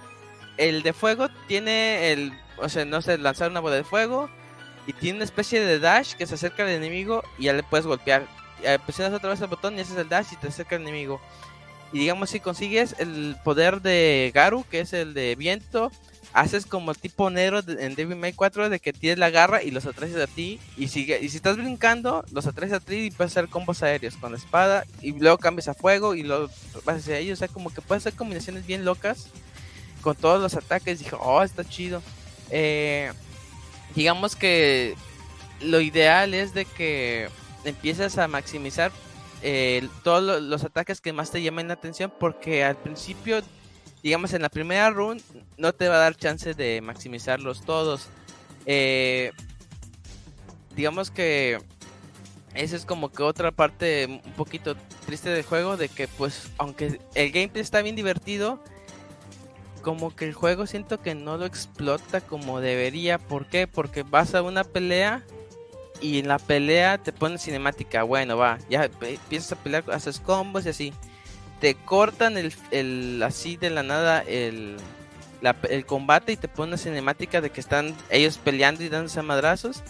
el de fuego tiene el, o sea, no sé, lanzar una bola de fuego y tiene una especie de dash que se acerca al enemigo y ya le puedes golpear. presionas otra vez el botón y haces el dash y te acerca al enemigo. Y digamos si consigues el poder de Garu, que es el de viento, haces como tipo negro en Devil May 4 de que tienes la garra y los atraes a ti y sigue y si estás brincando los atraes a ti y puedes hacer combos aéreos con la espada y luego cambias a fuego y luego vas hacia ellos, o sea, como que puedes hacer combinaciones bien locas con todos los ataques, dije, "Oh, está chido." Eh, digamos que lo ideal es de que empieces a maximizar eh, todos los ataques que más te llamen la atención porque al principio digamos, en la primera run no te va a dar chance de maximizarlos todos. Eh, digamos que esa es como que otra parte un poquito triste del juego, de que pues aunque el gameplay está bien divertido, como que el juego siento que no lo explota como debería. ¿Por qué? Porque vas a una pelea y en la pelea te ponen cinemática. Bueno, va, ya empiezas a pelear, haces combos y así. Te cortan el, el así de la nada el, el combate y te ponen una cinemática de que están ellos peleando y dándose a madrazos.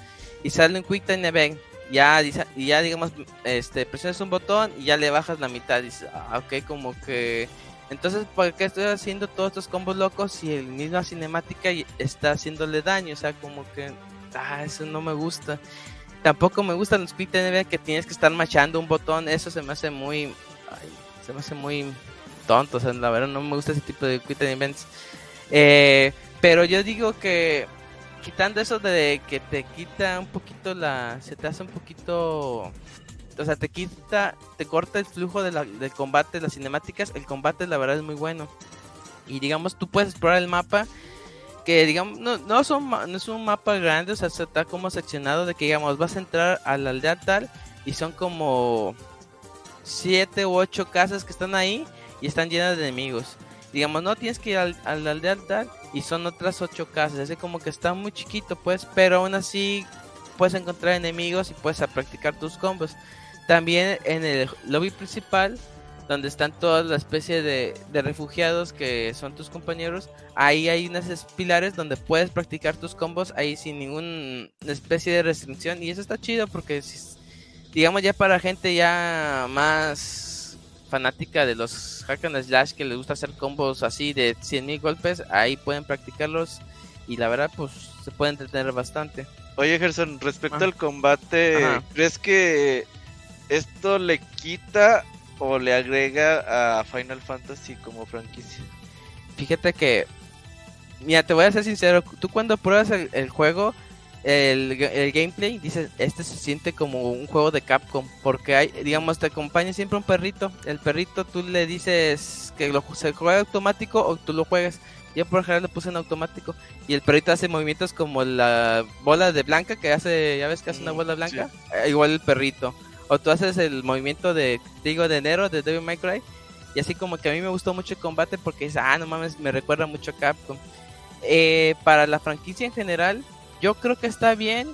Y sale un Quick Time Event. Ya, y ya digamos, este, presionas un botón y ya le bajas la mitad. Dices, ah, ok, como que entonces, ¿por qué estoy haciendo todos estos combos locos si el mismo cinemática está haciéndole daño? O sea, como que, ah, eso no me gusta. Tampoco me gustan los Quick NBA que tienes que estar machando un botón. Eso se me hace muy, se me hace muy tonto. O sea, la verdad no me gusta ese tipo de Quick Events. Eh, pero yo digo que quitando eso de que te quita un poquito la, se te hace un poquito o sea, te quita, te corta el flujo de la, del combate, las cinemáticas. El combate, la verdad, es muy bueno. Y digamos, tú puedes explorar el mapa. Que digamos, no, no, son, no es un mapa grande, o sea, está como seccionado de que, digamos, vas a entrar a la aldea tal y son como siete u ocho casas que están ahí y están llenas de enemigos. Digamos, no tienes que ir a la aldea tal y son otras ocho casas. Así como que está muy chiquito, pues, pero aún así puedes encontrar enemigos y puedes practicar tus combos. También en el lobby principal, donde están toda la especie de, refugiados que son tus compañeros, ahí hay unas pilares donde puedes practicar tus combos ahí sin ninguna especie de restricción. Y eso está chido porque, digamos, ya para gente ya más fanática de los hack and slash que les gusta hacer combos así de 100.000 golpes, ahí pueden practicarlos y la verdad, pues se puede entretener bastante. Oye, Gerson, respecto al combate, ¿crees que ¿Esto le quita o le agrega a Final Fantasy como franquicia? Fíjate que, mira, te voy a ser sincero, tú cuando pruebas el, juego, el, gameplay, dices, este se siente como un juego de Capcom, porque hay, digamos, te acompaña siempre un perrito, el perrito tú le dices que lo, se juega automático o tú lo juegas. Yo por ejemplo lo puse en automático y el perrito hace movimientos como la bola de blanca que hace, ya ves que hace una mm, bola blanca, eh, igual el perrito o tú haces el movimiento de, digo, de enero de Devil May Cry. Y así como que a mí me gustó mucho el combate porque es, ah, no mames, me recuerda mucho a Capcom. Eh, para la franquicia en general, yo creo que está bien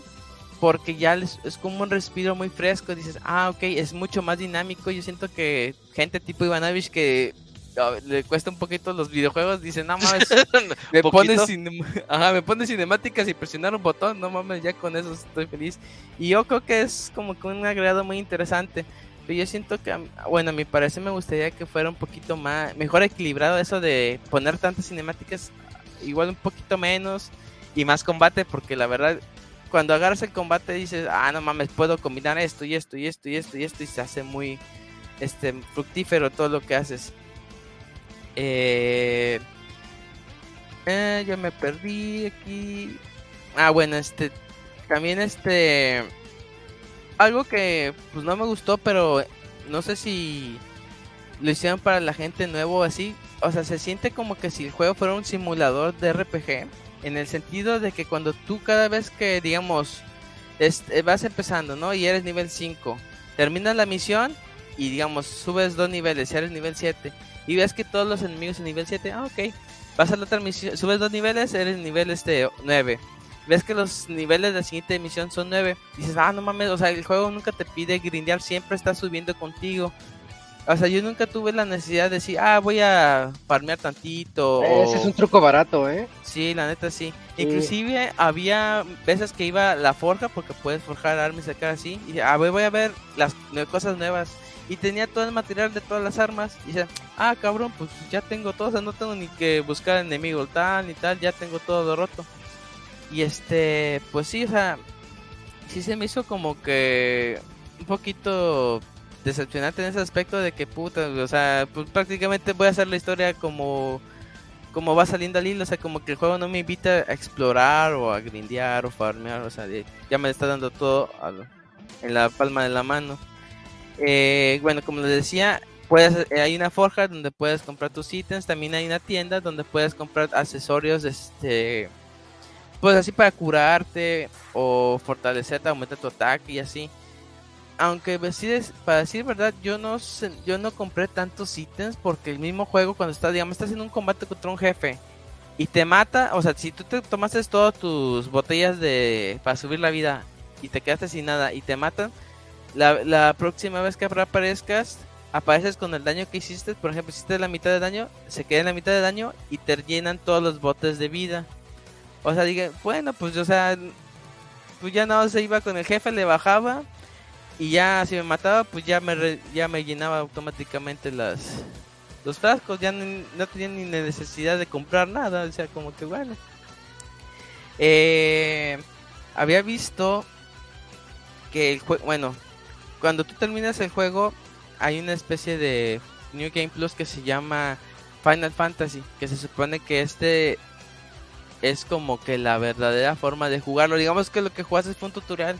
porque ya es como un respiro muy fresco. Dices, ah, ok, es mucho más dinámico. Yo siento que gente tipo Ivanovich que le cuesta un poquito los videojuegos, dice, no mames, *laughs* me pones, me pone cinemáticas y presionar un botón, no mames, ya con eso estoy feliz. Y yo creo que es como que un agregado muy interesante. Pero yo siento que, bueno, a mi parecer me gustaría que fuera un poquito más, mejor equilibrado eso de poner tantas cinemáticas, igual un poquito menos y más combate, porque la verdad, cuando agarras el combate dices, ah, no mames, puedo combinar esto y esto y esto y esto y esto y se hace muy, este, fructífero todo lo que haces. Eh, eh, ya me perdí aquí. Ah, bueno, este. También este. Algo que pues no me gustó, pero no sé si lo hicieron para la gente nuevo así. O sea, se siente como que si el juego fuera un simulador de RPG. En el sentido de que cuando tú cada vez que, digamos, vas empezando, ¿no? Y eres nivel 5, terminas la misión y, digamos, subes dos niveles, eres nivel 7 y ves que todos los enemigos en nivel 7, ah, ok. Vas a la otra misión, subes dos niveles, eres nivel este 9. Ves que los niveles de la siguiente misión son 9. Dices, ah, no mames, o sea, el juego nunca te pide grindear, siempre está subiendo contigo. O sea, yo nunca tuve la necesidad de decir, ah, voy a farmear tantito. Ese es un truco barato, ¿eh? Sí, la neta sí. Inclusive había veces que iba a la forja, porque puedes forjar armas acá así. Y ah, voy a ver las cosas nuevas y tenía todo el material de todas las armas. Y dice, ah, cabrón, pues ya tengo todo, o sea, no tengo ni que buscar enemigo tal ni tal, ya tengo todo roto. Y este, pues sí, o sea, sí se me hizo como que un poquito decepcionante en ese aspecto de que puta, o sea, pues prácticamente voy a hacer la historia como como va saliendo al hilo, o sea, como que el juego no me invita a explorar o a grindear o farmear, o sea, ya me está dando todo en la palma de la mano. Eh, bueno, como les decía, puedes, eh, hay una forja donde puedes comprar tus ítems. También hay una tienda donde puedes comprar accesorios, este, pues así para curarte o fortalecerte, aumentar tu ataque y así. Aunque para decir verdad, yo no yo no compré tantos ítems porque el mismo juego cuando estás, digamos, estás en un combate contra un jefe y te mata, o sea, si tú te tomaste todas tus botellas de para subir la vida y te quedaste sin nada y te matan, la, la próxima vez que aparezcas, apareces con el daño que hiciste, por ejemplo, hiciste la mitad de daño, se queda en la mitad de daño y te llenan todos los botes de vida. O sea, diga, bueno, pues o sea, pues ya no se iba con el jefe, le bajaba y ya si me mataba, pues ya me re- ya me llenaba automáticamente las los frascos, ya ni- no tenía ni necesidad de comprar nada, o sea, como que bueno. Eh, había visto que el juego, bueno, cuando tú terminas el juego hay una especie de New Game Plus que se llama Final Fantasy, que se supone que este es como que la verdadera forma de jugarlo. Digamos que lo que jugaste fue un tutorial.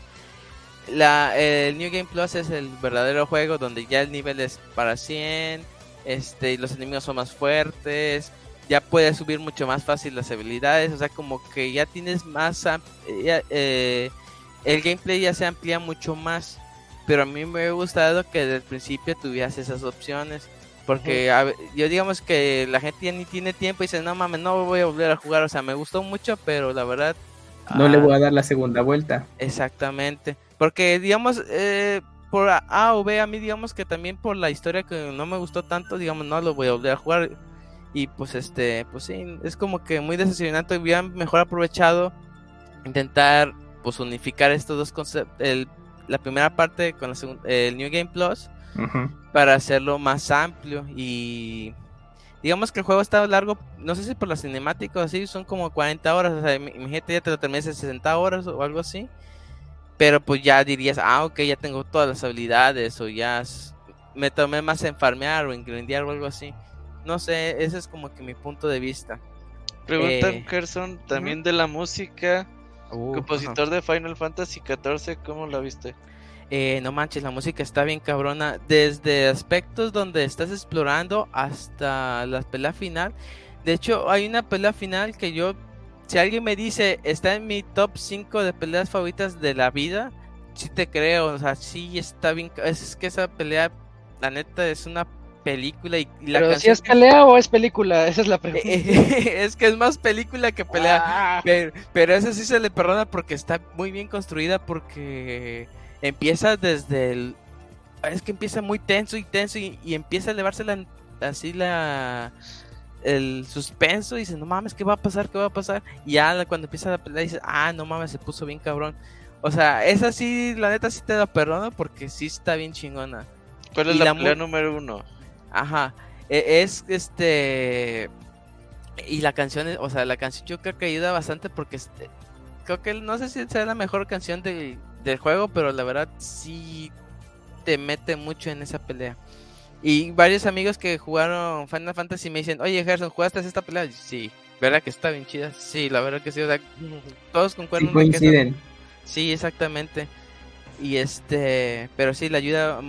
La, el New Game Plus es el verdadero juego donde ya el nivel es para 100, este, y los enemigos son más fuertes, ya puedes subir mucho más fácil las habilidades, o sea, como que ya tienes más... ya, eh, el gameplay ya se amplía mucho más, pero a mí me hubiera gustado que desde el principio tuvieras esas opciones. Porque a yo digamos que la gente ya ni tiene tiempo y dice, no mames, no voy a volver a jugar. O sea, me gustó mucho, pero la verdad... No le ah, voy a dar la segunda vuelta. Exactamente. Porque, digamos, eh, por A- A o B, a mí, digamos que también por la historia que no me gustó tanto, digamos, no lo voy a volver a jugar. Y pues, este, pues sí, es como que muy decepcionante. Hubieran mejor aprovechado intentar, pues, unificar estos dos conceptos. La primera parte con la el New Game Plus para hacerlo más amplio y digamos que el juego está largo, no sé si por las cinemáticas o así, son como 40 horas, o sea, gente ya te lo terminas en 60 horas o algo así, pero pues ya dirías, ah, ok, ya tengo todas las habilidades o ya me tomé más en farmear o en grindear o algo así. No sé, ese es como que mi punto de vista. Preguntan Eh, Gerson también de la música. Uh, compositor de Final Fantasy XIV, ¿cómo la viste? Eh, no manches, la música está bien cabrona. Desde aspectos donde estás explorando hasta la pelea final. De hecho, hay una pelea final que yo, si alguien me dice, está en mi top 5 de peleas favoritas de la vida, sí te creo. O sea, sí está bien. Es, que esa pelea, la neta, es una película y, la Pero si es pelea o es película, esa es la pregunta. *laughs* es que es más película que pelea. Ah, Pero, pero esa sí se le perdona porque está muy bien construida porque empieza desde el... Es que empieza muy tenso y tenso y, y empieza a elevarse la, así la... El suspenso y dice, no mames, ¿qué va a pasar? ¿Qué va a pasar? Y ya cuando empieza la pelea dices, ah, no mames, se puso bien cabrón. O sea, esa sí, la neta sí te la perdono porque sí está bien chingona. ¿Cuál es Y la, la pelea número uno? Ajá. E- Es este. Y la canción, o sea, la canción yo creo que ayuda bastante porque este, creo que no sé si sea la mejor canción de- del juego, pero la verdad sí te mete mucho en esa pelea. Y varios amigos que jugaron Final Fantasy me dicen, oye Gerson, ¿jugaste esta pelea? Y Sí, ¿verdad que está bien chida? Sí, la verdad que sí, o sea, todos Sí concuerdan que esa- coinciden. Sí, exactamente. Y este, pero sí, la ayuda,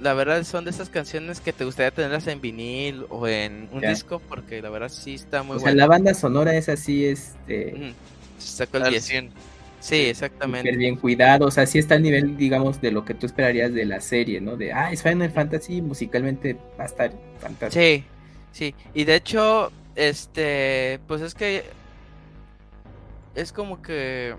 la verdad son de esas canciones que te gustaría tenerlas en vinil o en un Ya. disco, porque la verdad sí está muy O sea, buena. la banda sonora es así, este, Ujú, se sacó el Al 10. 100. Sí, exactamente. súper bien cuidado. O sea, sí está al nivel, digamos, de lo que tú esperarías de la serie, ¿no? De, ah, es Final Fantasy, musicalmente va a estar fantástico. Sí, sí. Y de hecho, este, pues es que es como que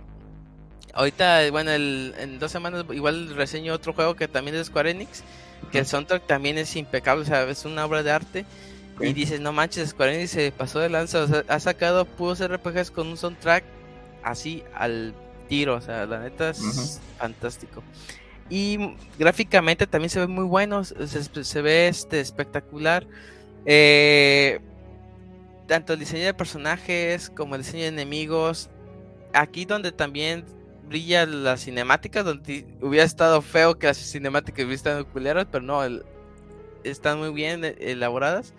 ahorita, bueno, el- en dos semanas igual reseño otro juego que también es Square Enix, que el soundtrack también es impecable, o sea, es una obra de arte. Y dices, no manches, Square Enix se pasó de lanza, o sea, ha sacado puros RPGs con un soundtrack así al tiro, o sea, la neta es fantástico. Y gráficamente también se ve muy bueno, se, se- ve este espectacular. Eh, tanto el diseño de personajes como el diseño de enemigos. Aquí donde también brilla la cinemática, donde hubiera estado feo que las cinemáticas hubieran culeras, pero no, el- están muy bien eh, elaboradas.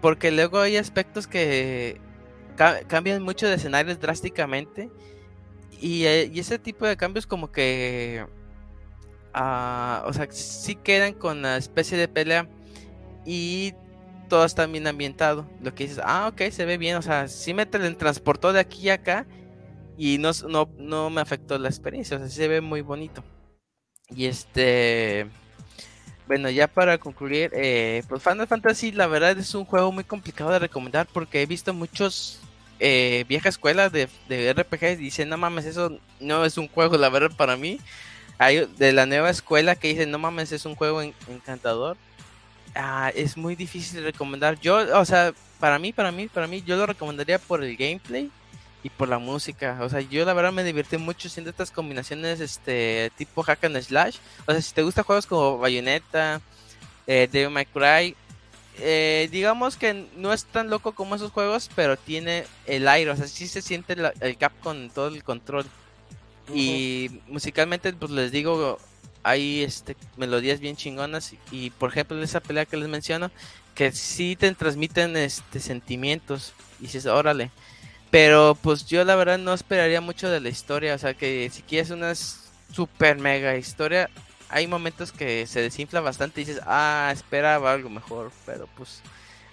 Porque luego hay aspectos que ca- cambian mucho de escenarios drásticamente. Y, eh, y ese tipo de cambios como que... ah, o sea, sí quedan con la especie de pelea y todo está bien ambientado. Lo que dices, ah, ok, se ve bien. O sea, sí me transportó de aquí a acá y no, no, no me afectó la experiencia. O sea, sí se ve muy bonito. Y este. Bueno, ya para concluir, eh, pues Final Fantasy la verdad es un juego muy complicado de recomendar porque he visto muchos eh, viejas escuelas de, de RPG y dicen, no mames, eso no es un juego, la verdad para mí. Hay de la nueva escuela que dicen, no mames, es un juego en- encantador. Ah, es muy difícil de recomendar. Yo, o sea, para mí, para mí, para mí, yo lo recomendaría por el gameplay y por la música. O sea, yo la verdad me divertí mucho haciendo estas combinaciones este tipo hack and slash. O sea, si te gustan juegos como Bayonetta, eh, Devil May Cry, eh, digamos que no es tan loco como esos juegos, pero tiene el aire, o sea, sí se siente la- el cap con todo el control. Y musicalmente, pues les digo, hay este, melodías bien chingonas. Y, por ejemplo, esa pelea que les menciono, que sí te transmiten este, sentimientos. Y dices, órale. Pero pues yo la verdad no esperaría mucho de la historia. O sea, que si quieres una super mega historia, hay momentos que se desinfla bastante y dices, ah, esperaba algo mejor. Pero pues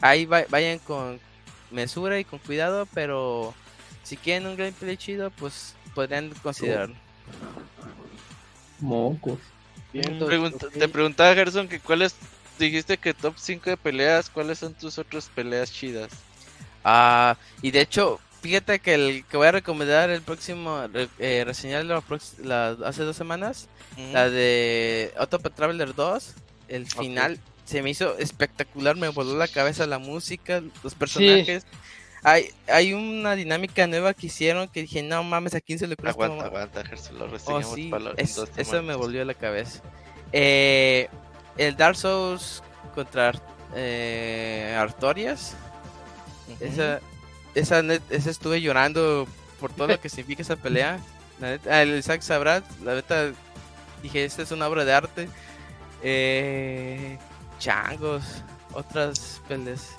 ahí va- vayan con mesura y con cuidado. Pero si quieren un gameplay chido, pues podrían considerarlo. Mocos. Pregunta-. Te preguntaba, Gerson, que cuáles. Dijiste que top 5 de peleas, ¿cuáles son tus otras peleas chidas? Ah, y de hecho, fíjate que el que voy a recomendar el próximo, eh, reseñar prox- la- hace dos semanas, Mm, la de Autopath Traveler 2, el final se me hizo espectacular, me voló la cabeza la música, los personajes. Hay, hay una dinámica nueva que hicieron que dije, no mames, ¿a quién se le ocurre Aguanta, mamada?". aguanta, Gerson, lo Oh, sí, para en es- dos eso me volvió la cabeza. Eh, el Dark Souls contra eh, Artorias. Ujú. Esa, esa, esa estuve llorando por todo lo que significa esa pelea. La neta, el Zack sabrá, la neta, dije, esta es una obra de arte. Eh, changos, otras peleas.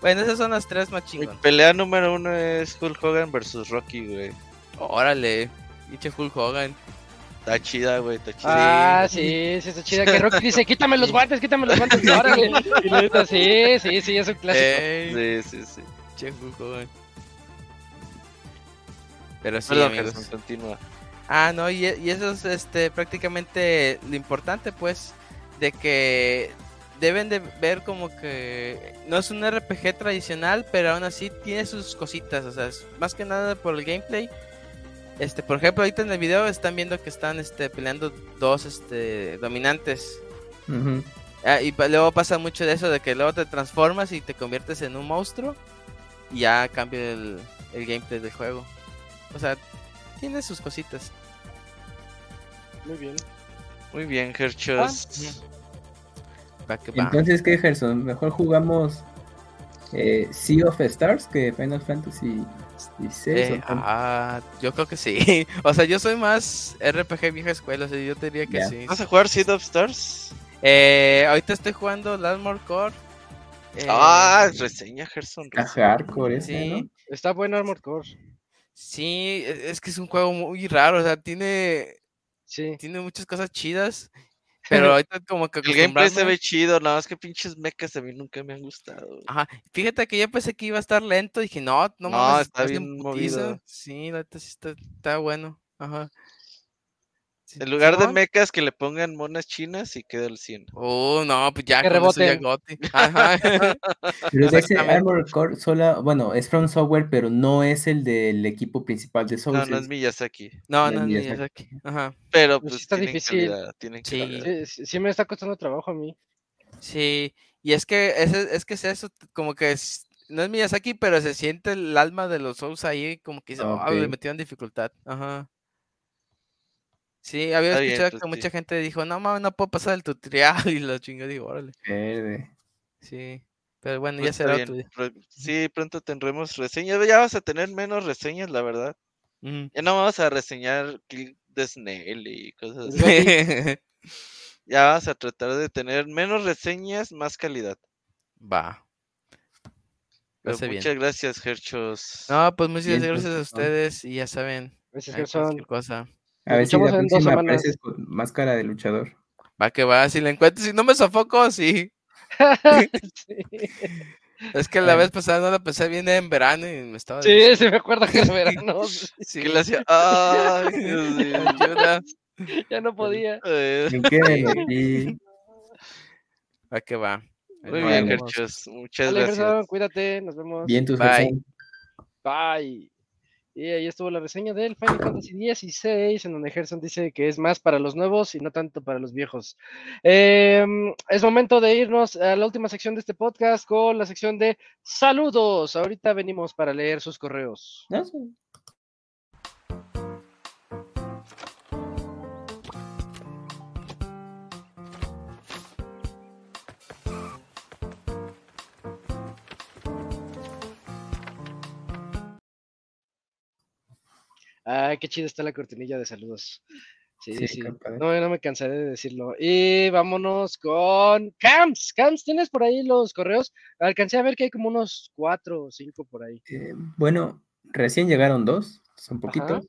Bueno, esas son las tres más Mi chingonas. pelea número uno es Hulk Hogan versus Rocky, güey. Órale, pinche Hulk Hogan. Está chida, güey, está chida. Ah, sí, sí, está chida. Que Rocky dice, quítame los guantes, quítame los guantes. y órale. *laughs* Y la neta, sí, sí, sí, es un clásico. Ey, Sí, sí, sí. pinche Hulk Hogan. Pero sí, Perdón, amigos. Continúa. Ah, no, y, y eso es este, prácticamente lo importante, pues, de que deben de ver como que no es un RPG tradicional, pero aún así tiene sus cositas, o sea, es más que nada por el gameplay. Este, por ejemplo, ahorita en el video están viendo que están este, peleando dos este, dominantes. Ah, y pa- luego pasa mucho de eso, de que luego te transformas y te conviertes en un monstruo y ya cambia el, el gameplay del juego. O sea, tiene sus cositas. Muy bien. Muy bien, que va. Entonces, ¿qué, Gerson? Mejor jugamos eh, Sea of Stars que Final Fantasy XVI. Eh, ah, yo creo que sí. *laughs* O sea, yo soy más RPG vieja escuela, o sea, yo te diría que sí. ¿Vas a jugar Seed of Stars? Eh, ahorita estoy jugando el Armor Core. Eh, Ah, reseña, Gerson. Está reseña. hardcore ese, sí, ¿no? Está bueno Armor Core. Sí, e- es que es un juego muy raro, o sea, tiene, Sí. tiene muchas cosas chidas. *laughs* Pero ahorita como que El gameplay se ve chido, nada más que pinches mechas a mí nunca me han gustado. Ajá, fíjate que yo pensé que iba a estar lento, dije, no, no, No, está bien bien movido. Sí, la neta sí está, está bueno. Ajá. En lugar de mechas que le pongan monas chinas y queda el 100. Oh, no, pues ya Que eso ya reboten. goti. Ajá. *laughs* *laughs* Pero de ese. Armor Core solo, bueno, es From Software, pero no es el del equipo principal de Souls. No, no es- es Miyazaki. No, de no, ni Miyazaki. Miyazaki. Ajá. Pero Pues pues está tienen difícil. calidad, tienen Sí. calidad. Sí, sí, me está costando trabajo a mí. Sí, y es que ese, es que es eso, como que es, no es Miyazaki, pero se siente el alma de los Souls ahí, como que dice, "Ah, le Ok. metieron dificultad. Ajá. Sí, había Está bien, escuchado pues, que sí. mucha gente dijo, no mames, no puedo pasar el tutorial *laughs* y lo chingo, digo, órale. Verde. Sí, pero bueno, Pues, ya está será bien. otro día. Sí, pronto tendremos reseñas. Ya vas a tener menos reseñas, la verdad. Ya no vamos a reseñar Click de Snail y cosas así. *laughs* Ya vas a tratar de tener menos reseñas, más calidad. Va. Bien. muchas gracias, Herchos. No, pues muchas Bien, gracias a pues, no. ustedes y ya saben, Gracias, Gerson. cualquier cosa. A ver si la escuchamos en dos próxima apareces con máscara de luchador. Va que va, si la encuentro, si no me sofoco, sí. *laughs* *laughs* Es que la vez pasada no la pensé bien en verano y me estaba... Sí, sí me acuerdo que era verano. *laughs* Sí. Que le hacía. Ay, Dios mío. Ayuda. Ya no podía. Eh, ¿En qué? Aquí. ¿A qué va? Muy bien. Muchas Dale, gracias. Cuídate, nos vemos. Bien, tus Bye. Bye. Y ahí estuvo la reseña del Final Fantasy XVI, en donde Gerson dice que es más para los nuevos y no tanto para los viejos. Em, es momento de irnos a la última sección de este podcast con la sección de saludos. Ahorita venimos para leer sus correos. Ay, qué chida está la cortinilla de saludos. Sí, Sí. No, no me cansaré de decirlo. Y vámonos con Camps. Camps, ¿tienes por ahí los correos? Alcancé a ver que hay como unos cuatro o cinco por ahí. Eh, bueno, recién llegaron dos, son Ajá. poquitos.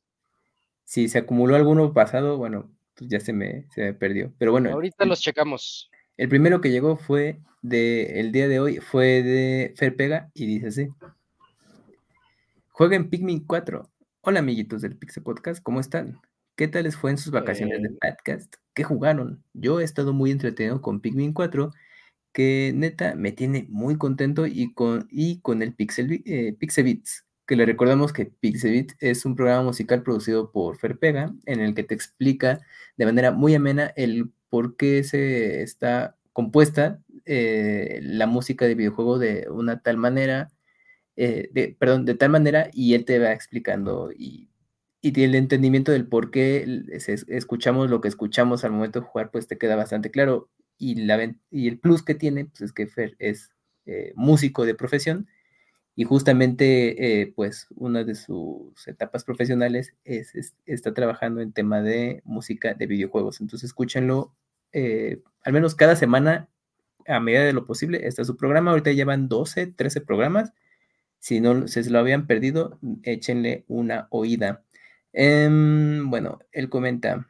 Si se acumuló alguno pasado, bueno, pues ya se me, se me perdió. Pero bueno, Ahorita el, los checamos. el primero que llegó fue de el día de hoy, fue de Fer Pega y dice así. Jueguen Pikmin 4. Hola amiguitos del Pixel Podcast, ¿cómo están? ¿Qué tal les fue en sus vacaciones de Bien. podcast? ¿Qué jugaron? Yo he estado muy entretenido con Pikmin 4, que neta me tiene muy contento y con, y con el Pixel, eh, Pixebits, que le recordamos que Pixebit es un programa musical producido por Fer Pega, en el que te explica de manera muy amena el por qué se está compuesta eh, la música de videojuego de una tal manera, eh, de, perdón, de tal manera, y él te va explicando y, y el entendimiento del por qué escuchamos lo que escuchamos al momento de jugar, pues te queda bastante claro. Y, la, y el plus que tiene, pues es que Fer es eh, músico de profesión y justamente, eh, pues, una de sus etapas profesionales es, es- está trabajando en tema de música de videojuegos. Entonces, escúchenlo eh, al menos cada semana, a medida de lo posible. Está su programa. Ahorita llevan 12, 13 programas. Si no se lo habían perdido, échenle una oída. Em, bueno, él comenta.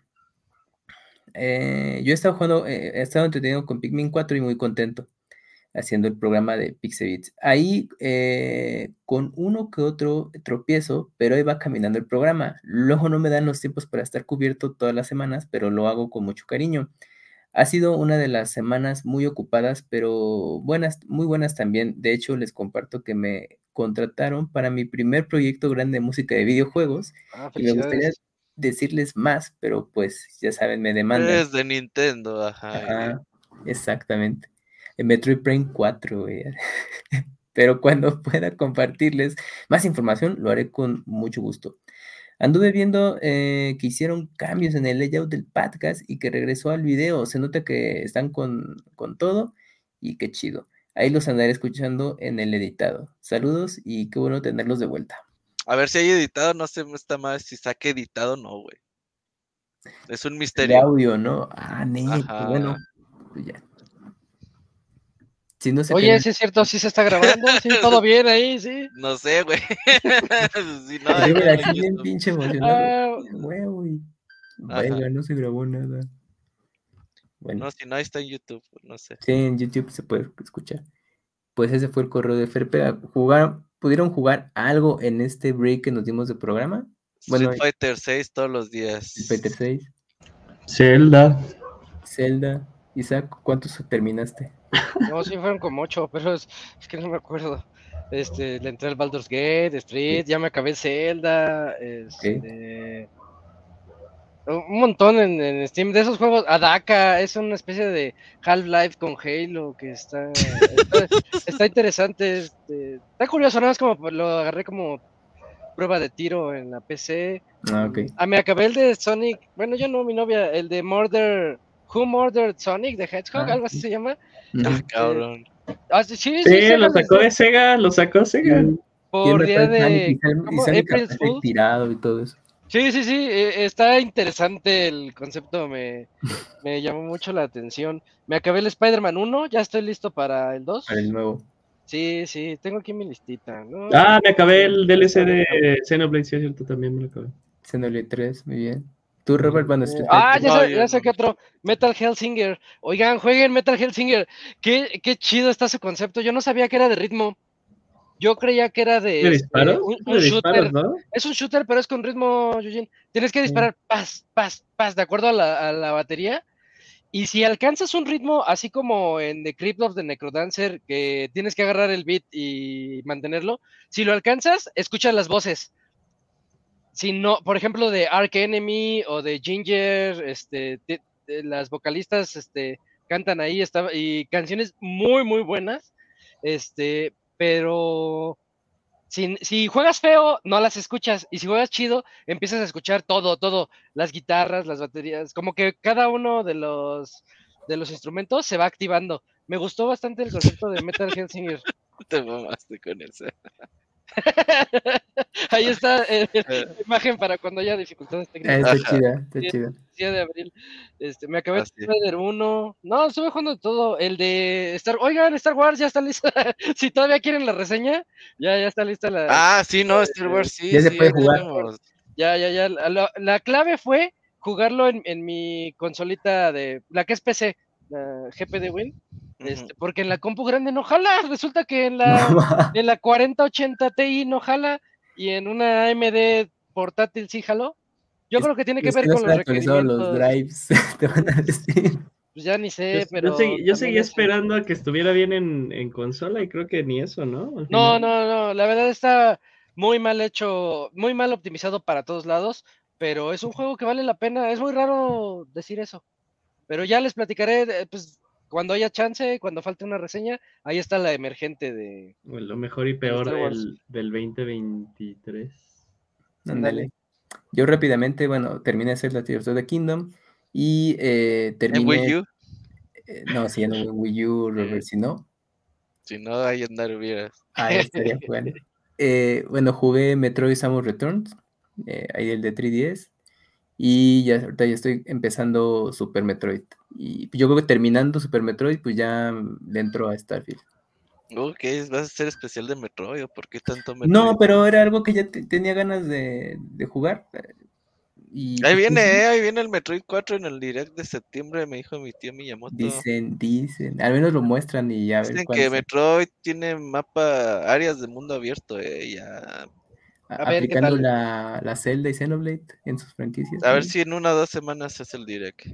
eh, yo he estado jugando, eh, he estado entretenido con Pikmin 4 y muy contento haciendo el programa de Pixebits. Ahí eh, con uno que otro tropiezo, pero ahí va caminando el programa. Luego no me dan los tiempos para estar cubierto todas las semanas, pero lo hago con mucho cariño. Ha sido una de las semanas muy ocupadas, pero buenas, muy buenas también. De hecho, les comparto que me contrataron para mi primer proyecto grande de música de videojuegos Ah, y me gustaría decirles más, pero pues ya saben, me demandan. Es de Nintendo, ajá. exactamente. En Metroid Prime 4, güey. *laughs* Pero cuando pueda compartirles más información, lo haré con mucho gusto. Anduve viendo eh, que hicieron cambios en el layout del podcast y que regresó al video. Se nota que están con, con todo y qué chido. Ahí los andaré escuchando en el editado. Saludos y qué bueno tenerlos de vuelta. A ver si hay editado, no sé, está más si saque editado o no, güey. Es un De misterio. audio, ¿no? Ah, Ajá. bueno, pues ya. Si no se Oye, sí es cierto, sí se está grabando, sí, todo *laughs* bien ahí, sí. No sé, güey. *laughs* Si no, Yo aquí bien pinche emocionado. Ah, Huevo y. Ajá. Verga, no se grabó nada. Bueno, No, si no, ahí está en YouTube, no sé. sí, en YouTube se puede escuchar. Pues ese fue el correo de Ferpega. ¿Jugaron, ¿Pudieron jugar algo en este break que nos dimos de programa? Bueno, Street Fighter 6 todos los días. Street Fighter 6, Zelda. Zelda. Isaac, ¿cuántos terminaste? No, sí fueron como ocho, pero es, es que no me acuerdo. Este, le entré al Baldur's Gate, Street, ya me acabé Zelda, este, un montón en, en Steam de esos juegos. Adaka es una especie de Half-Life con Halo que está, está, *laughs* está interesante, este, está curioso, nada más como lo agarré como prueba de tiro en la PC. Ah, ok. Ah, me acabé el de Sonic, bueno, yo no, mi novia, el de Murder, Who Murdered Sonic, the Hedgehog, Ah, algo así sí. se llama. Ujú. Ah, cabrón. Ah, sí, sí, Sí, sí, lo sacó de Sega, lo sacó Sega. por día de April tirado y todo eso. Sí, sí, sí, eh, está interesante el concepto, me, me llamó mucho la atención. Me acabé el Spider-Man 1, ya estoy listo para el 2. Para el nuevo. Sí, sí, tengo aquí mi listita. ¿no? Ah, me acabé el DLC de Xenoblade, sí, es cierto, también me lo acabé. Xenoblade 3, muy bien. Tú, Robert, bueno, Street Ah, ya sé, ya sé que otro. Metal Hellsinger. Oigan, jueguen Metal Hellsinger. Qué, qué chido está su concepto. Yo no sabía que era de ritmo. Yo creía que era de, ¿De este, disparos? un, De un shooter. disparos, ¿no? Es un shooter, pero es con ritmo, Eugene. Tienes que disparar paz, paz, paz, de acuerdo a la, a la batería. Y si alcanzas un ritmo, así como en The Crypt of the Necrodancer, que tienes que agarrar el beat y mantenerlo, si lo alcanzas, escuchas las voces. Si no, por ejemplo, de Ark Enemy o de Ginger, este, te- te- las vocalistas este, cantan ahí y canciones muy, muy buenas. Este, pero si, si juegas feo, no las escuchas. Y si juegas chido, empiezas a escuchar todo, todo. Las guitarras, las baterías. Como que cada uno de los, de los instrumentos se va activando. Me gustó bastante el concepto de Metal Hellsinger. *laughs* Te mamaste con eso. *laughs* Ahí está *laughs* eh, la imagen para cuando haya dificultades Ah, técnicas. está chida, está chida. 10 de abril. Este, me acabé Así de. Spider 1. No, estuve jugando de todo. El de Star Oigan, Star Wars ya está lista. *laughs* si todavía quieren la reseña, ya, ya está lista la. Ah, sí, no, Star Wars sí. Ya se sí, puede jugar. tenemos. Ya, ya, ya. La, la- la clave fue jugarlo en, en mi consolita de. La que es PC, la GP de Win. Este, porque en la compu grande no jala. Resulta que en la, en la 4080 Ti no jala. Y en una AMD portátil sí jaló. Yo Es- creo que tiene que ver con los actualizados los requerimientos. drives, *laughs* te van a decir. Pues ya ni sé, Yo, yo pero. segui- yo seguía eso. esperando a que estuviera bien en, en consola y creo que ni eso, ¿no? No, no, no, la verdad está muy mal hecho, muy mal optimizado para todos lados, pero es un juego que vale la pena. Es muy raro decir eso, pero ya les platicaré, de- pues cuando haya chance, cuando falte una reseña, ahí está la emergente de. Bueno, Lo mejor y peor Wars. del, del 2023. Ándale. Yo rápidamente, bueno, terminé de hacer la Tears of the Kingdom y eh, En terminé. Wii U, eh, no, si ya no en Wii U, *laughs* Robert, si no, si no, ahí andar hubieras. ahí estaría *laughs* bueno. Eh, bueno, jugué Metroid Samus Returns, eh, ahí el de 3DS, y ya ahorita ya estoy empezando Super Metroid. Y yo creo que terminando Super Metroid, pues ya le entro a Starfield. Ok, ¿vas a ser especial de Metroid o por qué tanto Metroid? No, pero era algo que ya te- tenía ganas de, de jugar. eh, Y Ahí pues, viene, sí, eh, ahí viene el Metroid 4 en el direct de septiembre, me dijo mi tío Miyamoto. Dicen, dicen, al menos lo muestran y ya Dicen que Metroid tiene mapa, áreas de mundo abierto, eh, ya. A- ver aplicando tal. la, la Zelda y Xenoblade en sus franquicias. A ver si en una o dos semanas es el direct.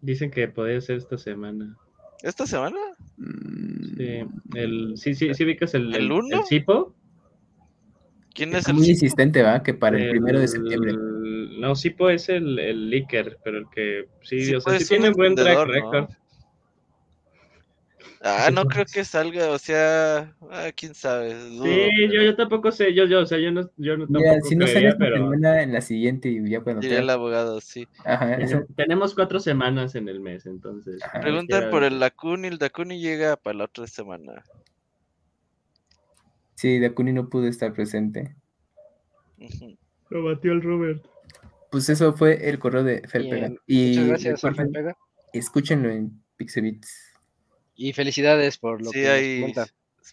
Dicen que podría ser esta semana. ¿Esta semana? Mm, Sí, el, sí, sí, sí ubicas el, ¿El el, uno? el Sipo. ¿Quién es el muy insistente, ¿va? Que para el primero de El- septiembre. No, Sipo es el, el leaker, pero el que sí, o sea, sí es un tiene buen track ¿no? Ah, no creo *laughs* que salga, o sea, ah, quién sabe. dudo, Sí, yo, yo tampoco sé, yo, yo, o sea, yo no, yo no Mira, tampoco si no creería, esta pero semana, en la siguiente y ya cuando Diría el abogado, sí. Ajá, eso- tenemos- cuatro semanas en el mes, entonces. Ajá. Preguntan por el Dakuni, el Dakuni llega para la otra semana. sí, Dakuni no pudo estar presente. Lo batió el Robert. Pues eso fue el correo de Felpega. Bien, Y Muchas gracias, recuerden, Alfred Pega. escúchenlo en Pixebits. Y felicidades por lo Sí, que hay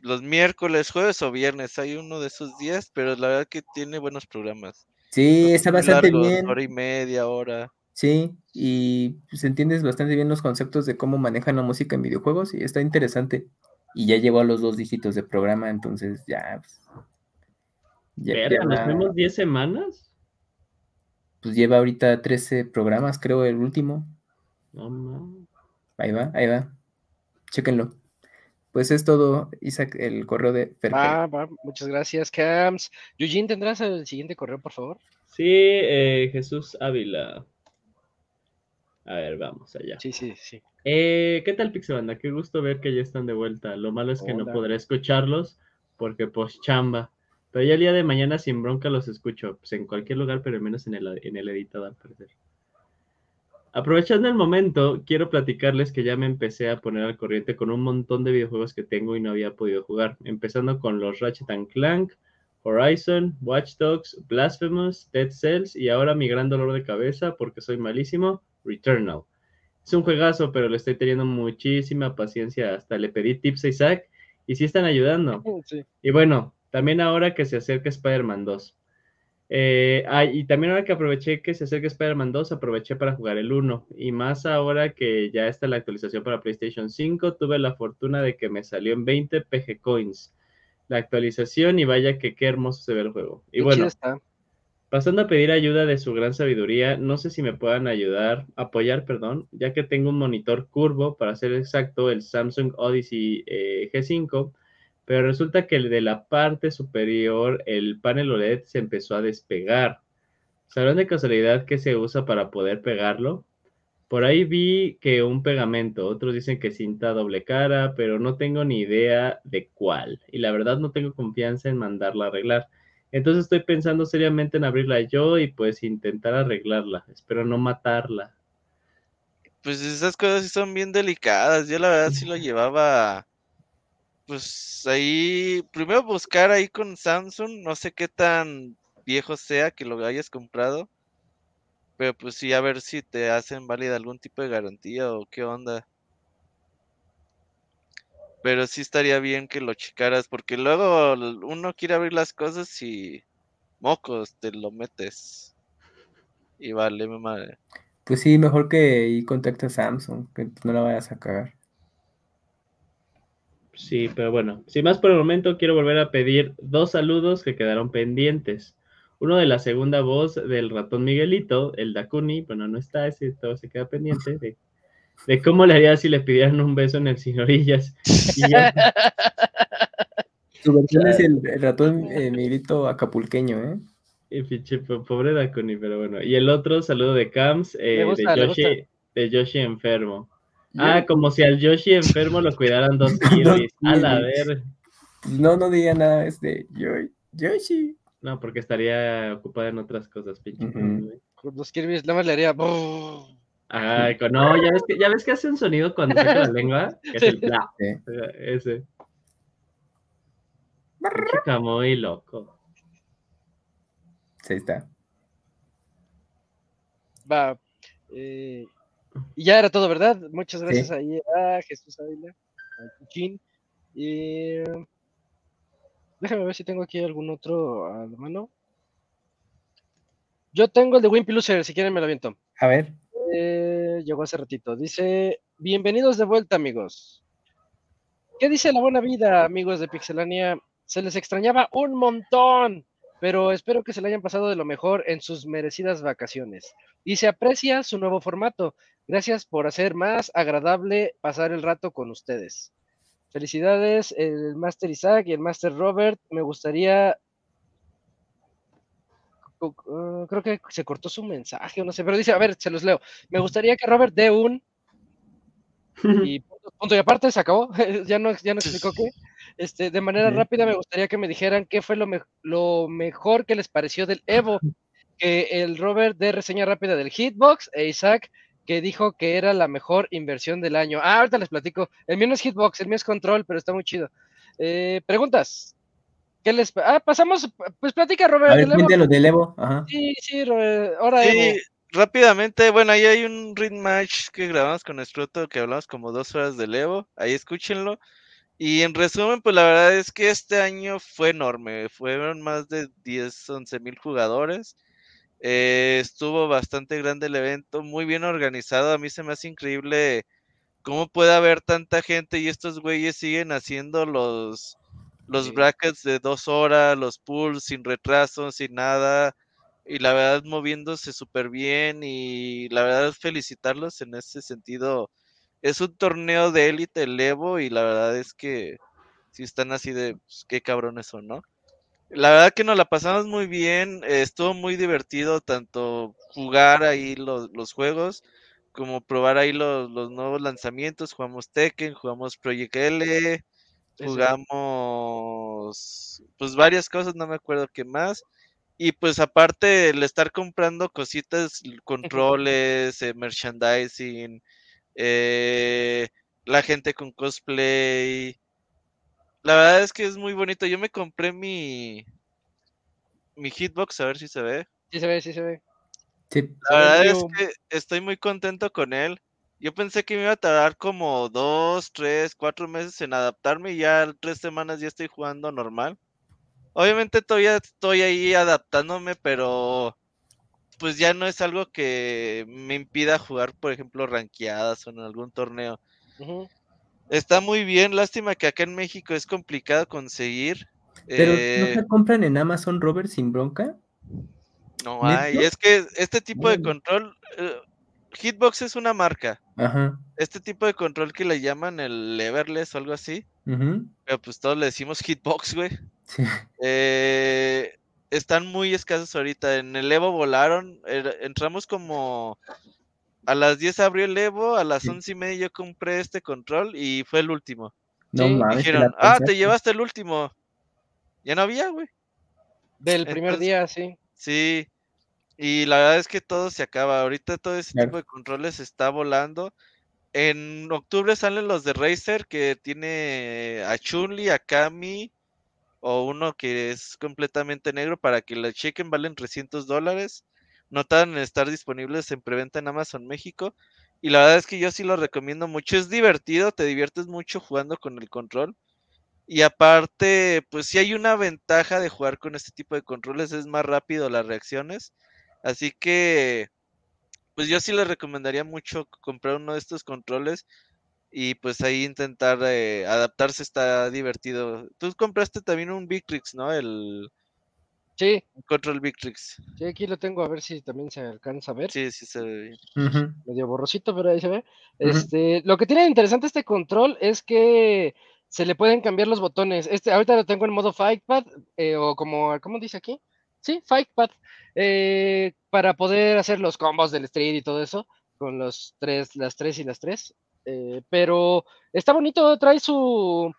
los miércoles, jueves o viernes, hay uno de esos días, pero la verdad que tiene buenos programas. Sí, está bastante largos, bien. Hora y media, hora. Sí, y pues entiendes bastante bien los conceptos de cómo manejan la música en videojuegos y está interesante. Y ya llegó a los dos dígitos de programa, entonces ya. Pues, ya- Verga, ya ¿nos vemos 10 semanas? pues lleva ahorita 13 programas, creo, el último. No mames. Ahí va, ahí va. Chéquenlo. Pues es todo, Isaac, el correo de. Va, va, muchas gracias, Cams. Eugene, ¿tendrás el siguiente correo, por favor? Sí, eh, Jesús Ávila. A ver, vamos allá. Sí, sí, sí. Eh, ¿qué tal, Pixebanda? Qué gusto ver que ya están de vuelta. Lo malo es que no podré escucharlos porque pues chamba. Pero ya el día de mañana sin bronca los escucho, pues en cualquier lugar, pero menos en el, en el editado al parecer. Aprovechando el momento, quiero platicarles que ya me empecé a poner al corriente con un montón de videojuegos que tengo y no había podido jugar, empezando con los Ratchet and Clank, Horizon, Watch Dogs, Blasphemous, Dead Cells y ahora mi gran dolor de cabeza porque soy malísimo, Returnal. Es un juegazo, pero le estoy teniendo muchísima paciencia. Hasta le pedí tips a Isaac y sí están ayudando. *laughs* Sí. Y bueno, también ahora que se acerca Spider-Man 2. Eh, ah, y también ahora que aproveché que se acerca Spider-Man 2, aproveché para jugar el 1. Y más ahora que ya está la actualización para PlayStation 5, tuve la fortuna de que me salió en 20 PG Coins. la actualización y vaya que qué hermoso se ve el juego. Y Qué bueno, está. pasando a pedir ayuda de su gran sabiduría, no sé si me puedan ayudar, apoyar, perdón, ya que tengo un monitor curvo, para ser exacto, el Samsung Odyssey eh, G5, pero resulta que el de la parte superior, el panel OLED se empezó a despegar. ¿Sabrán de casualidad qué se usa para poder pegarlo? Por ahí vi que un pegamento, otros dicen que cinta doble cara, pero no tengo ni idea de cuál. Y la verdad no tengo confianza en mandarla a arreglar. Entonces estoy pensando seriamente en abrirla yo y pues intentar arreglarla. Espero no matarla. Pues esas cosas sí son bien delicadas. Yo la verdad sí lo *laughs* llevaba. Pues ahí. Primero buscar ahí con Samsung. No sé qué tan viejo sea que lo hayas comprado. Pero pues sí, a ver si te hacen válida algún tipo de garantía o qué onda. Pero sí estaría bien que lo checaras. Porque luego uno quiere abrir las cosas y. Mocos, te lo metes. Y vale, mi madre. Pues sí, mejor que y contacta a Samsung, que no la vayas a cagar. Sí, pero bueno, sin más por el momento, quiero volver a pedir dos saludos que quedaron pendientes. Uno de la segunda voz del ratón Miguelito, el Dakuni, bueno, no está, ese todo se queda pendiente, de, de cómo le haría si le pidieran un beso en el sin orillas. Su versión es el, el ratón eh, Miguelito acapulqueño, ¿eh? y pinche po- pobre Dakuni, pero bueno. Y el otro saludo de Cams, eh, gusta, de, Yoshi, de Yoshi enfermo. Ah, como si al Yoshi enfermo lo cuidaran dos *laughs* kiwis. A la kiwis. ver. No, no diga nada, es de Yo- Yoshi. No, porque estaría ocupado en otras cosas, pinche. Dakuni. Con los Kirby's, nada más le haría. Ay, con- no, ya ves, que, ya ves que hace un sonido cuando saca la lengua, que es el *laughs* bla, Sí. ese. Chica muy loco. Sí, está. Va. eh, y ya era todo, ¿verdad? Muchas gracias Sí. ahí a Jesús Ávila, a Cuchín. Y déjame ver si tengo aquí algún otro a la mano. Yo tengo el de Wimpy Loser, si quieren me lo aviento. A ver. Eh, llegó hace ratito. Dice, bienvenidos de vuelta, amigos. ¿Qué dice la buena vida, amigos de Pixelania? Se les extrañaba un montón, pero espero que se le hayan pasado de lo mejor en sus merecidas vacaciones. Y se aprecia su nuevo formato. Gracias por hacer más agradable pasar el rato con ustedes. Felicidades, el Master Isaac y el Master Robert. Me gustaría uh, creo que se cortó su mensaje o no sé, pero dice, a ver, se los leo. Me gustaría que Robert dé un *laughs* y punto, punto y aparte se acabó, *laughs* ya no ya no explicó qué. Este, de manera rápida me gustaría que me dijeran qué fue lo, me- lo mejor que les pareció del Evo, que el Robert dé reseña rápida del Hitbox e Isaac que dijo que era la mejor inversión del año. Ah, ahorita les platico. El mío no es Hitbox, el mío es Control, pero está muy chido. Eh, preguntas. ¿Qué les Ah, pasamos, pues platica Robert A ver, del Evo. cuéntalo del Evo. Ajá. Sí, sí, Robert, ahora Sí, Evo. rápidamente, bueno, ahí hay un ring match que grabamos con Escroto que hablamos como dos horas del Evo, ahí escúchenlo. Y en resumen, pues la verdad es que este año fue enorme, fueron más de 10, 11 mil jugadores. Eh, estuvo bastante grande el evento, muy bien organizado. A mí se me hace increíble cómo puede haber tanta gente y estos güeyes siguen haciendo los, los Sí. brackets de dos horas, los pools sin retraso, sin nada. Y la verdad moviéndose súper bien y la verdad felicitarlos en ese sentido. Es un torneo de élite el Evo y la verdad es que si están así de pues, qué cabrones son, ¿no? La verdad que nos la pasamos muy bien, eh, estuvo muy divertido tanto jugar ahí los, los juegos como probar ahí los, los nuevos lanzamientos. Jugamos Tekken, jugamos Project L, jugamos pues varias cosas, no me acuerdo qué más. Y pues aparte el estar comprando cositas, controles, eh, merchandising, eh, la gente con cosplay. La verdad es que es muy bonito. Yo me compré mi mi hitbox, a ver si se ve. Sí se ve, sí se ve. Sí. La ve verdad es que estoy muy contento con él. Yo pensé que me iba a tardar como dos, tres, cuatro meses en adaptarme y ya tres semanas ya estoy jugando normal. Obviamente todavía estoy ahí adaptándome, pero pues ya no es algo que me impida jugar, por ejemplo, ranqueadas o en algún torneo. Está muy bien, lástima que acá en México es complicado conseguir. Pero Eh, ¿no se compran en Amazon, Robert, sin bronca? no hay. Es que este tipo de control. eh, Hitbox es una marca. Ajá. Este tipo de control que le llaman el Everless o algo así. ujú, Pero pues todos le decimos Hitbox, güey. Sí. *laughs* Eh, están muy escasos ahorita. En el Evo volaron. era- entramos como. A las 10 abrió el Evo, a las Sí. 11 y media yo compré este control y fue el último. No Sí, mames. te la Dijeron, ah, te llevaste el último. Ya no había, güey. Del primer Entonces- día, sí. Sí. Y la verdad es que todo se acaba. Ahorita todo ese Claro. tipo de controles está volando. En octubre salen los de Razer que tiene a Chun-Li, a Kami o uno que es completamente negro para que la chequen, valen 300 dólares. No en estar disponibles en preventa en Amazon México. Y la verdad es que yo sí lo recomiendo mucho. Es divertido, te diviertes mucho jugando con el control. Y aparte, pues sí hay una ventaja de jugar con este tipo de controles, es más rápido las reacciones. Así que, pues yo sí les recomendaría mucho comprar uno de estos controles y pues ahí intentar eh, adaptarse, está divertido. Tú compraste también un Victrix, ¿no? El Sí, control Victrix. sí, aquí lo tengo a ver si también se alcanza a ver. Sí, sí, se ve bien. Medio borrosito, pero ahí se ve. Este, lo que tiene de interesante este control es que se le pueden cambiar los botones. Este, ahorita lo tengo en modo Fightpad, eh, o como, ¿cómo dice aquí? Sí, Fightpad, eh, para poder hacer los combos del Street y todo eso, con los tres, las tres y las tres. eh, pero está bonito, trae su.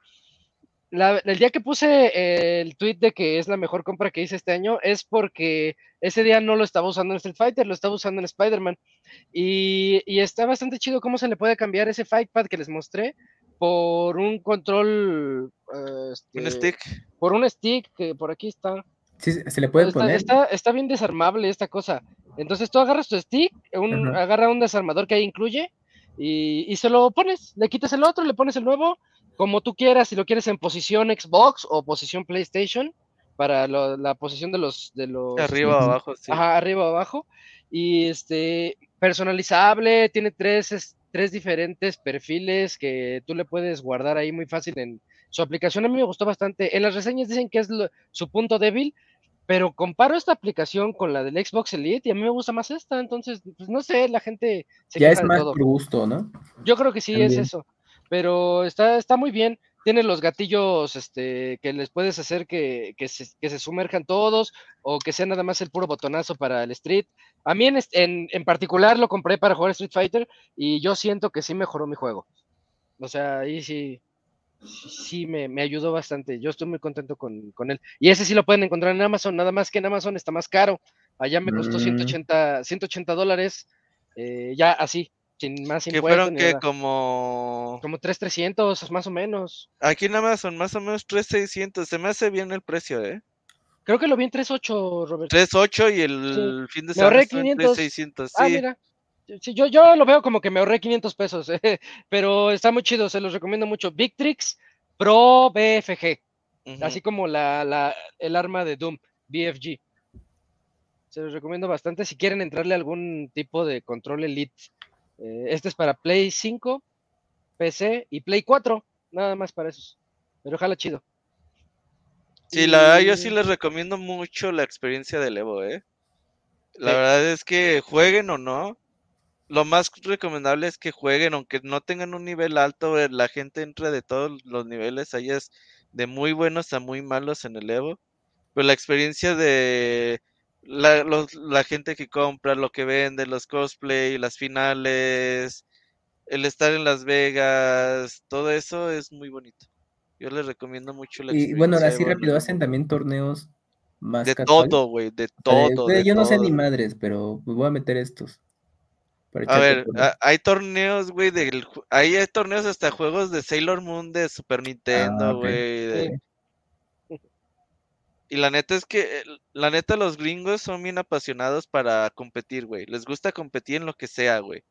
La- el día que puse eh, el tweet de que es la mejor compra que hice este año es porque ese día no lo estaba usando en Street Fighter, lo estaba usando en Spider-Man. Y, y está bastante chido cómo se le puede cambiar ese Fightpad que les mostré por un control. eh, Un este, stick. Por un stick que por aquí está. Sí, se le puede Está, poner. está, está bien desarmable esta cosa. Entonces tú agarras tu stick, un, Ajá. agarra un desarmador que ahí incluye y, y se lo pones. Le quitas el otro, le pones el nuevo, como tú quieras, si lo quieres en posición Xbox o posición PlayStation, para lo- la posición de los... De los Arriba o abajo, sí. Ajá, arriba o abajo. Y este, personalizable, tiene tres, es- tres diferentes perfiles que tú le puedes guardar ahí muy fácil en su aplicación. A mí me gustó bastante. En las reseñas dicen que es lo- su punto débil, pero comparo esta aplicación con la del Xbox Elite y a mí me gusta más esta. Entonces, pues no sé, la gente se Ya es más por gusto, ¿no? Yo creo que sí es eso. Pero está, está muy bien. Tiene los gatillos este, que les puedes hacer que, que se, que se sumerjan todos o que sea nada más el puro botonazo para el Street. A mí en, en, en particular lo compré para jugar Street Fighter y yo siento que sí mejoró mi juego. O sea, ahí sí, sí, sí me, me ayudó bastante. Yo estoy muy contento con, con él. Y ese sí lo pueden encontrar en Amazon, nada más que en Amazon está más caro. Allá me costó Mm. 180, 180 dólares, eh, ya así, sin más Que fueron que como... Como 3,300 más o menos. Aquí en Amazon más o menos 3,600. Se me hace bien el precio, ¿eh? Creo que lo vi en 3,8, Robert. 3.8 y el fin de Me semana ahorré estuvo en 500. 3,600. Sí. Ah, mira. Sí, yo, yo lo veo como que me ahorré 500 pesos, eh, *laughs* pero está muy chido, se los recomiendo mucho. Victrix Pro BFG, así como la, la- el arma de Doom, BFG. Se los recomiendo bastante si quieren entrarle a algún tipo de control Elite. Eh, este es para Play 5, PC y Play 4, nada más para esos. Pero ojalá chido. Sí, la verdad yo sí les recomiendo mucho la experiencia del Evo, ¿eh? La Sí. verdad es que jueguen o no, lo más recomendable es que jueguen, aunque no tengan un nivel alto, eh, la gente entra de todos los niveles, hay es de muy buenos a muy malos en el Evo, pero la experiencia de la, los- la gente que compra, lo que vende, los cosplay, las finales, el estar en Las Vegas, todo eso es muy bonito. Yo les recomiendo mucho la Y bueno, ahora sí rápido, hacen también torneos más De todo, güey, de todo. de yo no sé ni madres, pero pues voy a meter estos. A ver, a- hay torneos, güey, del ahí hay torneos hasta juegos de Sailor Moon de Super Nintendo, Ah, ok. güey. Y la neta es que, la neta, los gringos son bien apasionados para competir, güey. Les gusta competir en lo que sea, güey.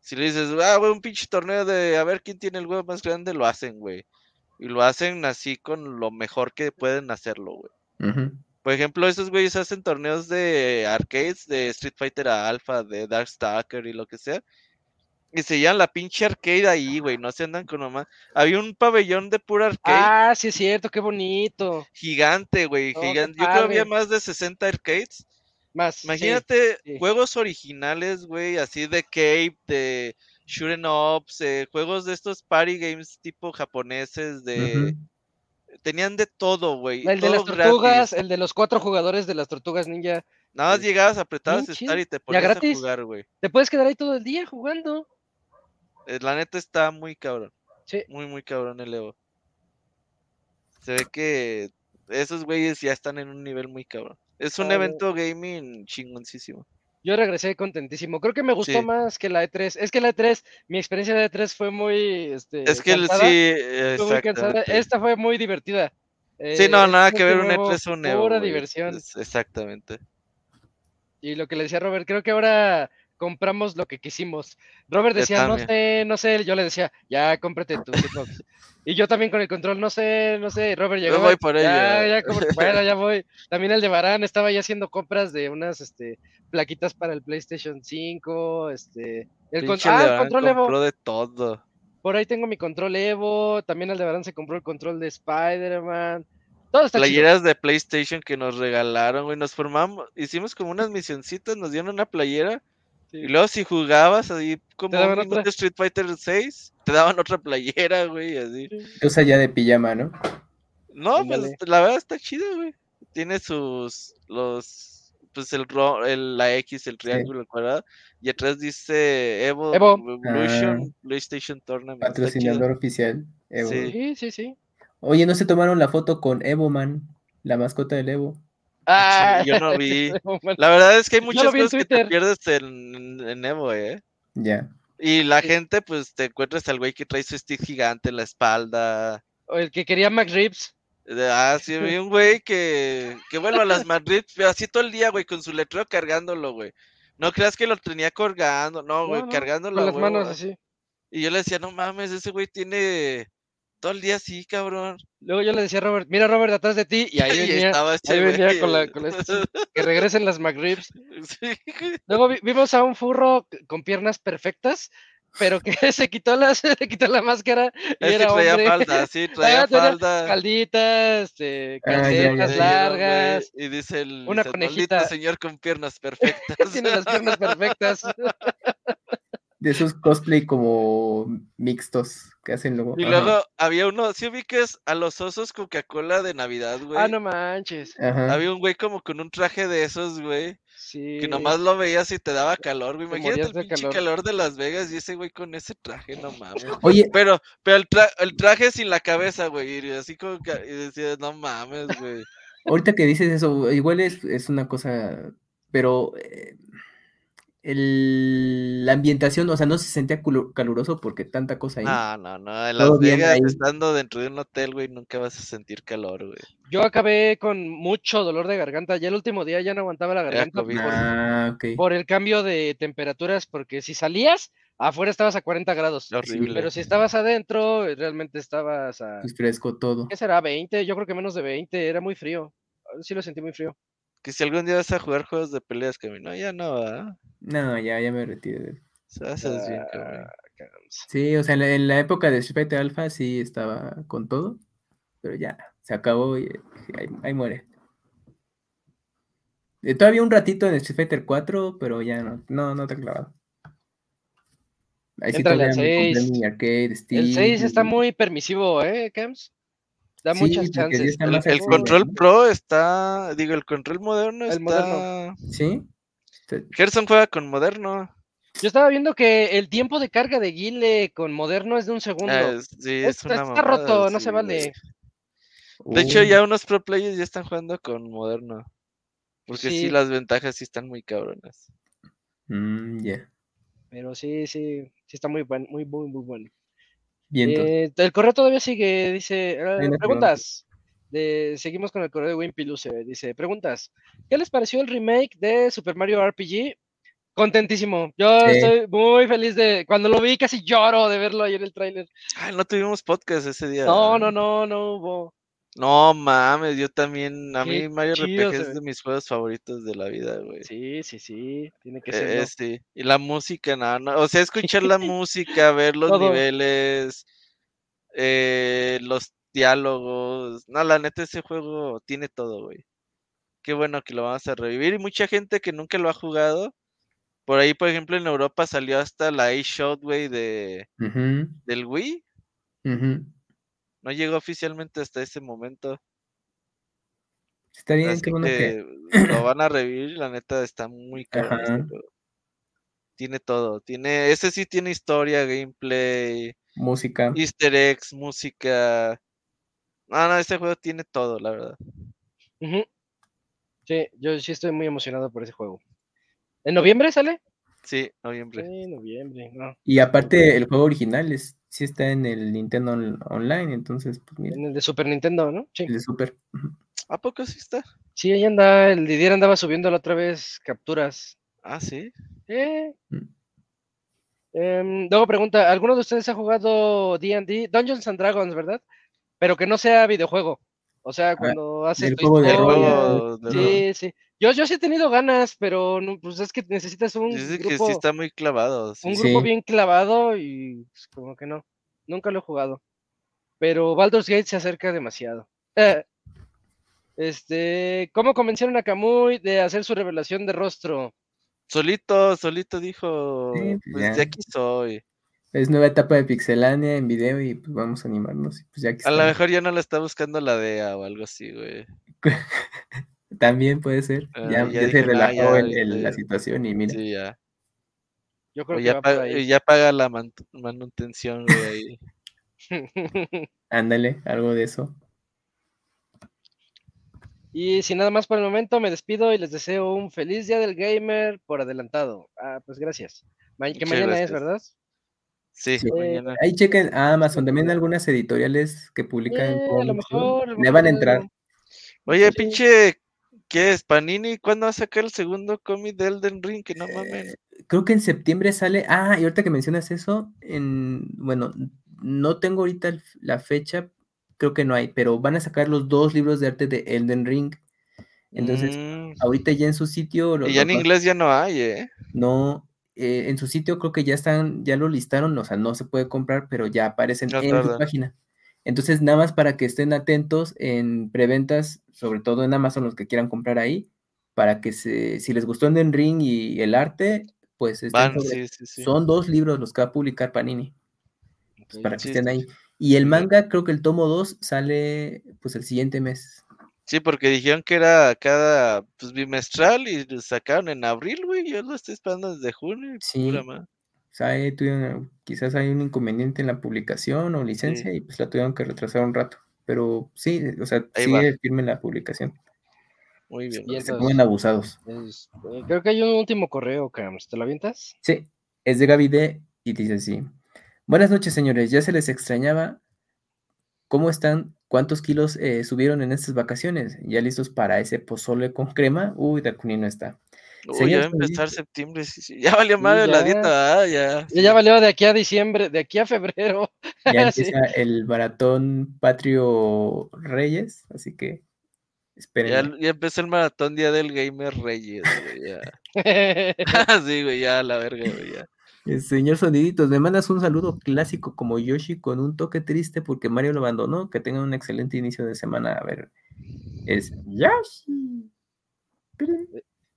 Si le dices, ah, güey, un pinche torneo de a ver quién tiene el huevo más grande, lo hacen, güey. Y lo hacen así con lo mejor que pueden hacerlo, güey. Por ejemplo, esos güeyes hacen torneos de arcades, de Street Fighter a Alpha, de Darkstalker y lo que sea. Y se llevan la pinche arcade ahí, güey. No se andan con nomás. Había un pabellón de pura arcade Ah, sí es cierto, qué bonito. gigante, güey. Oh, gigante. Yo creo que había más de 60 arcades. Más. Imagínate sí. juegos originales, güey, así de Cape, de Shooting Ups, eh, juegos de estos party games tipo japoneses, de... Tenían de todo, güey. El de las tortugas, gratis. el de los cuatro jugadores de las tortugas ninja. Nada más llegabas, apretabas bien Star chido. y te ponías a jugar, güey. Te puedes quedar ahí todo el día jugando. Eh, La neta está muy cabrón. Sí. Muy, muy cabrón el Evo. Se ve que esos güeyes ya están en un nivel muy cabrón. Es un Ah, evento gaming chingoncísimo. Yo regresé contentísimo. Creo que me gustó Sí. más que la E3. Es que la E3, mi experiencia de E3 fue muy. Este, Es que cansada, sí, muy. Esta fue muy divertida. Sí, no, Eh, nada que ver un nuevo, E3 a un Evo. Pura diversión. Es- exactamente. Y lo que le decía Robert, creo que ahora compramos lo que quisimos. Robert decía, no sé, no sé. Yo le decía, ya cómprate tu Xbox. Y yo también con el control, no sé, no sé. Robert llegó. voy por ya, ya, *laughs* bueno, ya voy. También el de Barán estaba ya haciendo compras de unas este, plaquitas para el PlayStation 5. Este, el, con- ah, el control Evo. compró de todo. Por ahí tengo mi control Evo. También el de Barán se compró el control de Spider-Man. Todo está chido. Playeras de PlayStation que nos regalaron, güey. Nos formamos, hicimos como unas misioncitas, nos dieron una playera. Sí. Y luego si jugabas ahí como un otra. Street Fighter 6, te daban otra playera, güey, así. Usa ya de pijama, ¿no? No, pues la verdad está chido, güey. Tiene sus, los, pues el, ro- el la X, el triángulo, el cuadrado. Y atrás dice Evo, Evo. Revolution, PlayStation Tournament. Patrocinador oficial. Evo. Sí. Sí, sí, sí. Oye, ¿no se tomaron la foto con Evo Man? La mascota del Evo. Ah, yo no *laughs* vi. La verdad es que hay muchas cosas que te pierdes en, en Evo, eh. Ya. Y la Sí. gente, pues te encuentras al güey que trae su stick gigante en la espalda. O el que quería. De- Ah, sí, vi un güey que, que bueno, a las Madrid, pero así todo el día, güey, con su letrero cargándolo, güey. No creas que lo tenía colgando, no, güey, No, no, cargándolo. Con las manos así. Y yo le decía, no mames, ese güey tiene todo el día así, cabrón. Luego yo le decía a Robert, mira Robert atrás de ti. Y ahí *laughs* Y venía, ahí venía con la, con sí, que regresen las McRibs. *laughs* Sí. Luego vi- vimos a un furro con piernas perfectas, pero que *laughs* se quitó la, se quitó la máscara y Es que era traía hombre. falda, sí, traía Ah, falda. Faldita, este, Ah, calcetas largas. Y dice el una dice, conejita. "Maldito señor con piernas perfectas. Tiene las piernas perfectas. De esos cosplay como mixtos que hacen luego. Y Ajá. luego había uno, si ubiques a los osos Coca-Cola de Navidad, güey. Ah, no manches. Ajá. Había un güey como con un traje de esos, güey. Sí. Que nomás lo veías y te daba calor, güey. Te Imagínate el pinche calor. calor. de Las Vegas y ese güey con ese traje, no mames. *laughs* Oye, Pero, pero el, tra- el traje sin la cabeza, güey. Y así como que y decías, no mames, güey. ahorita que dices eso, igual es, es una cosa, pero eh, el- la ambientación, o sea, no se sentía caluroso porque tanta cosa ahí. No, no, no. En Las Vegas, ahí. estando dentro de un hotel, güey, nunca vas a sentir calor, güey. Yo acabé con mucho dolor de garganta. Ya el último día ya no aguantaba la garganta por, Ah, por el cambio de temperaturas, porque si salías, afuera estabas a 40 grados. Horrible. Pero si estabas adentro, eh, realmente estabas a... Pues fresco todo. ¿Qué será? ¿20? Yo creo que menos de 20. Era muy frío. Sí lo sentí muy frío. Que si algún día vas a jugar juegos de peleas, que no, ya no, ¿verdad? No, ya, ya me retiré. de- Se haces bien, Ah. Sí, o sea, en la, en la época de Street Fighter Alpha sí estaba con todo, pero ya, se acabó y ahí, ahí muere. Eh, todavía un ratito en Street Fighter 4, pero ya no, no, no te clavado. Ahí sí me compré 6. mi arcade, El Steam, 6 está y- muy permisivo, ¿eh, Cams? Da Sí, muchas chances. El, control ¿no? pro está, digo, el control moderno El está. moderno. ¿Sí? Gerson juega con moderno. Yo estaba viendo que el tiempo de carga de Guile con moderno es de un segundo. Ah, es- sí, es está, una está mamada, roto, no se vale. De hecho, Uy, ya unos pro players ya están jugando con moderno. Porque sí, Sí. las ventajas sí están muy cabronas. mm, ya. Pero sí, sí, sí está muy bueno, muy, muy, muy bueno. Eh, el correo todavía sigue, dice, eh, preguntas. De, seguimos con el correo de Wimpy Luce. Dice, preguntas. ¿Qué les pareció el remake de Super Mario RPG? Contentísimo. Yo Sí. estoy muy feliz de. Cuando lo vi, casi lloro de verlo ahí en el tráiler. Ay, no tuvimos podcast ese día. No, no, no, no hubo. No mames, yo también. A Qué mí Mario chido RPG es de mis juegos favoritos de la vida, güey. Sí, sí, sí, tiene que Eh, ser. sí. Y la música, no, no. O sea, escuchar la *laughs* música, ver los Todo. niveles, eh, los diálogos. No, la neta, ese juego tiene todo, güey. Qué bueno que lo vamos a revivir. Y mucha gente que nunca lo ha jugado. Por ahí, por ejemplo, en Europa salió hasta la A-Shot, güey, de, del Wii. ujú. No llegó oficialmente hasta ese momento. Está bien, Así qué bueno que. que lo van a revivir. La neta, está muy cabrón este. Tiene todo. Tiene, ese sí tiene historia, gameplay. Música. Easter eggs, música. No, no, este juego tiene todo, la verdad. Sí, yo sí estoy muy emocionado por ese juego. ¿En noviembre sale? Sí, noviembre. Sí, noviembre, no. Y aparte, el juego original es, sí está en el Nintendo on- Online, entonces, pues mira, En el de Super Nintendo, ¿no? Sí. el de Super. ¿A poco sí está? Sí, ahí anda, el Didier andaba subiendo la otra vez capturas. Ah, sí. Eh. Mm. Em, luego pregunta, ¿alguno de ustedes ha jugado D&D? Dungeons and Dragons, ¿verdad? Pero que no sea videojuego. O sea, cuando haces el juego de rol. Sí, sí. Yo, yo sí he tenido ganas, pero no, pues es que necesitas un Dice que grupo, sí está muy clavado. sí. un grupo Sí. bien clavado y pues, como que no. Nunca lo he jugado. Pero Baldur's Gate se acerca demasiado. Eh, Este, ¿cómo convencieron a Kamui de hacer su revelación de rostro? Solito, solito dijo, Sí, pues pues ya. de aquí soy. Es nueva etapa de Pixelania en video y pues vamos a animarnos. Pues ya que A lo mejor ya no la está buscando la DEA o algo así, güey. *laughs* También puede ser. Ah, ya ya ya se "No, relajó ya, el- el- la situación y mira. Sí, ya. Yo O creo que ya, va por pa- ahí. ya paga la man- manutención, güey, ahí. *laughs* Ándale, algo de eso. y sin nada más por el momento, me despido y les deseo un feliz día del gamer por adelantado. Ah, pues gracias. Ma- que mañana es. ¿verdad? Sí, Sí. mañana. Ahí chequen a Amazon, también algunas editoriales que publican Eh, a lo mejor, a lo Le van a entrar. Oye, Sí. pinche, ¿qué es? Panini, ¿cuándo va a sacar el segundo cómic de Elden Ring? Que no mames. Creo que en septiembre sale. Ah, y ahorita que mencionas eso, en, bueno, no tengo ahorita la fecha, creo que no hay, pero van a sacar los dos libros de arte de Elden Ring. Entonces, Mm, ahorita ya en su sitio. lo- y ya en inglés ya no hay, ¿eh? No, eh, en su sitio creo que ya están, ya lo listaron, o sea, no se puede comprar, pero ya aparecen No en su página. Entonces, nada más para que estén atentos en preventas, sobre todo en Amazon, los que quieran comprar ahí, para que se, si les gustó Elden Ring y el arte, pues Van, sobre- sí, sí, sí. son dos libros los que va a publicar Panini, pues, para que estén ahí. Y el manga, creo que el tomo 2 sale pues el siguiente mes. Sí, porque dijeron que era cada pues, bimestral y lo sacaron en abril, güey. Yo lo estoy esperando desde junio. Sí. pura O sea, ahí tuvieron- quizás hay un inconveniente en la publicación o licencia y pues la tuvieron que retrasar un rato. Pero sí, o sea, Ahí sigue firme la publicación. Muy bien. Y Se pongan abusados. este, creo que hay un último correo, Cams. ¿Te lo avientas? Sí, es de Gaby D y dice así. Buenas noches, señores. Ya se les extrañaba. ¿Cómo están? ¿Cuántos kilos eh, subieron en estas vacaciones? ¿Ya listos para ese pozole con crema? Uy, Dakuni no está. Uy, Señor ya va a empezar septiembre. Sí, sí. Ya valió madre la ya. dieta, ah, ya. Ya, ya valió de aquí a diciembre, de aquí a febrero. Ya *laughs* Sí. empieza el maratón Patrio Reyes, así que esperen. Ya, ya empezó el maratón Día del Gamer Reyes, güey. Ya. *laughs* *laughs* sí, güey, ya, la verga, güey, ya. Eh, Señor Soniditos, me mandas un saludo clásico como Yoshi con un toque triste porque Mario lo abandonó. Que tengan un excelente inicio de semana. A ver, es Yoshi.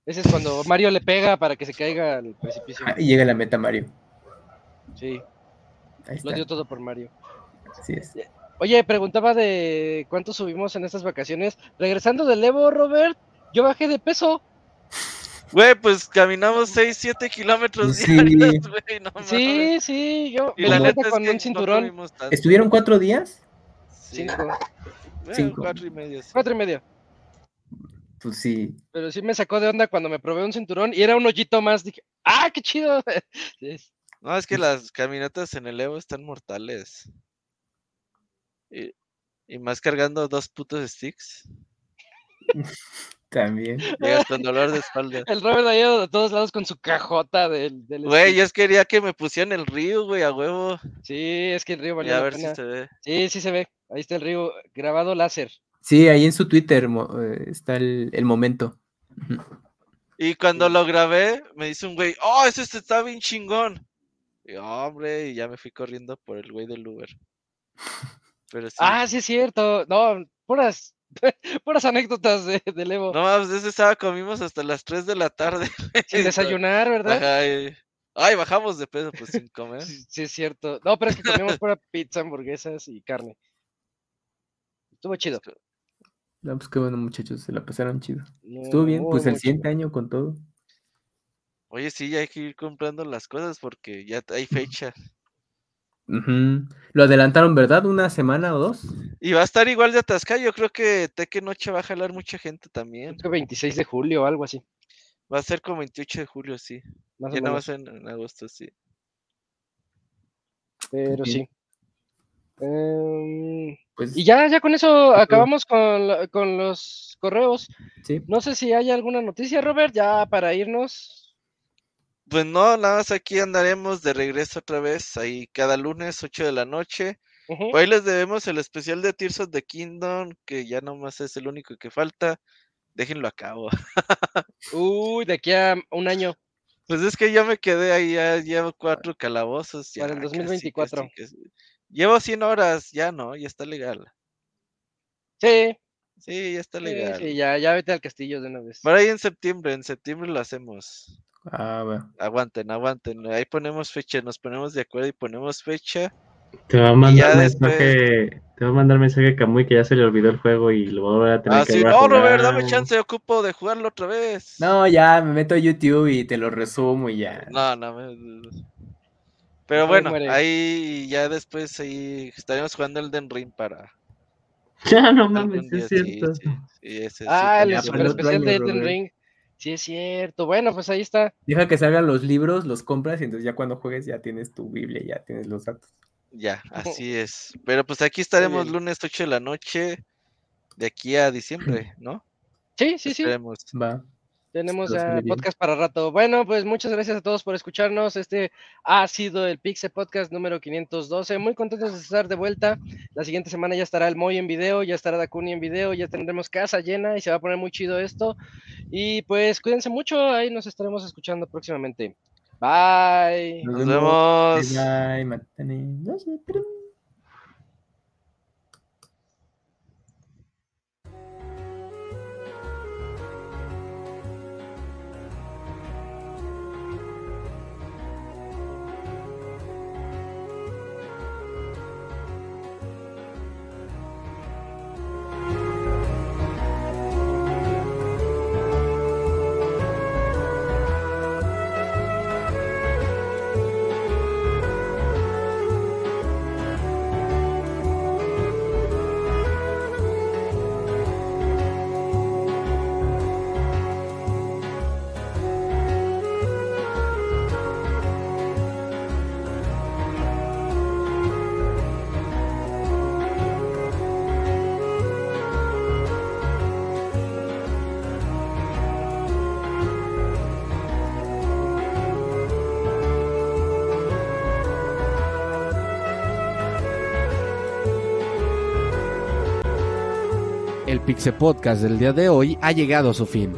Ese es cuando Mario le pega para que se caiga al precipicio. Ah, y llega la meta Mario. Sí, Ahí lo dio todo por Mario. Así es. Oye, preguntaba de cuánto subimos en estas vacaciones. Regresando del Evo, Robert, yo bajé de peso. Güey, pues caminamos 6, 7 kilómetros Sí. diarios, güey, no mames. Sí, sí, yo Y me la neta es con que un cinturón. ¿Estuvieron cuatro días? Sí. Cinco, Bueno, Cinco. cuatro y medio. sí. cuatro y medio. Pues sí. Pero sí me sacó de onda cuando me probé un cinturón y era un hoyito más. Dije, ¡ah, qué chido! *laughs* No, es que las caminatas en el Evo están mortales. Y, y más cargando dos putos sticks. *laughs* También. Llegas con dolor de espalda. El Robert ahí a todos lados con su cajota del. del Güey, yo es quería que me pusieran el río, güey, a huevo. Sí, es que el río Y valía a la ver si se ve. Sí, sí se ve. Ahí está el río grabado láser. Sí, ahí en su Twitter eh, está el, el momento. Y cuando lo grabé, me dice un güey, oh, ese este está bien chingón. Y yo, hombre, y ya me fui corriendo por el güey del Uber. *laughs* Pero sí. Ah, sí es cierto. No, puras, *laughs* puras anécdotas de, del Evo. No, pues ese estaba comimos hasta las 3 de la tarde. *laughs* Sin desayunar, ¿verdad? Ajá, y- Ay, bajamos de peso, pues sin comer. Sí, sí es cierto. No, pero es que comíamos pura pizza, hamburguesas y carne. Estuvo chido. No, pues qué bueno, muchachos, se la pasaron chido. No, Estuvo bien, pues el siguiente chido. año con todo. Oye, sí, ya hay que ir comprando las cosas porque ya hay fecha. Ujú. Lo adelantaron, ¿verdad? ¿Una semana o dos? Y va a estar igual de atascado. Yo creo que Tekken Noche va a jalar mucha gente también. Creo que 26 de julio o algo así. Va a ser como 28 de julio, sí. Más o Ya no va a menos. ser en, en agosto, sí. Pero Bien. sí. Em, Pues y ya, ya con eso acabamos con, la- con los correos. sí. No sé si hay alguna noticia, Robert, ya para irnos. Pues no, nada más aquí andaremos de regreso otra vez, ahí cada lunes, 8 de la noche. Ujú. Hoy les debemos el especial de Tears of the Kingdom, que ya nomás es el único que falta. Déjenlo a cabo. *laughs* Uy, de aquí a un año. Pues es que ya me quedé ahí, ya llevo cuatro calabozos. Ya, Para el casi, 2024. casi, casi. Llevo 100 horas, ya no, ya está legal. Sí, Sí, ya está sí, legal. sí, ya, ya vete al castillo de una vez. Por ahí en septiembre, en septiembre lo hacemos. Ah, bueno. Aguanten, aguanten. Ahí ponemos fecha, nos ponemos de acuerdo y ponemos fecha. Te va a mandar después- mensaje, te va a mandar mensaje a Kamui que ya se le olvidó el juego y lo va a volver a tener Ah, que sí, no, jugar. Robert, dame chance, ocupo de jugarlo otra vez. No, ya me meto a YouTube y te lo resumo y ya. No, no. me- Pero No, bueno, ahí ya después ahí estaremos jugando el Den Ring para Ya *laughs* no mames, día, es cierto. sí, sí, ese sí Ah, el super especial de Elden. Ring. Sí, es cierto. Bueno, pues ahí está. Deja que salgan los libros, los compras y entonces ya cuando juegues ya tienes tu Biblia, ya tienes los datos. Ya, *laughs* así es. Pero pues aquí estaremos lunes 8 de la noche de aquí a diciembre, ¿no? Sí, sí, sí. Va. Tenemos bien. podcast para rato. Bueno, pues muchas gracias a todos por escucharnos. Este ha sido el Pixel Podcast número 512. Muy contentos de estar de vuelta. La siguiente semana ya estará el Moy en video, ya estará Dakuni en video, ya tendremos casa llena y se va a poner muy chido esto. Y pues cuídense mucho, ahí nos estaremos escuchando próximamente. Bye. Nos vemos. Bye, bye, matane. No sé, pero- El Pixe Podcast del día de hoy ha llegado a su fin.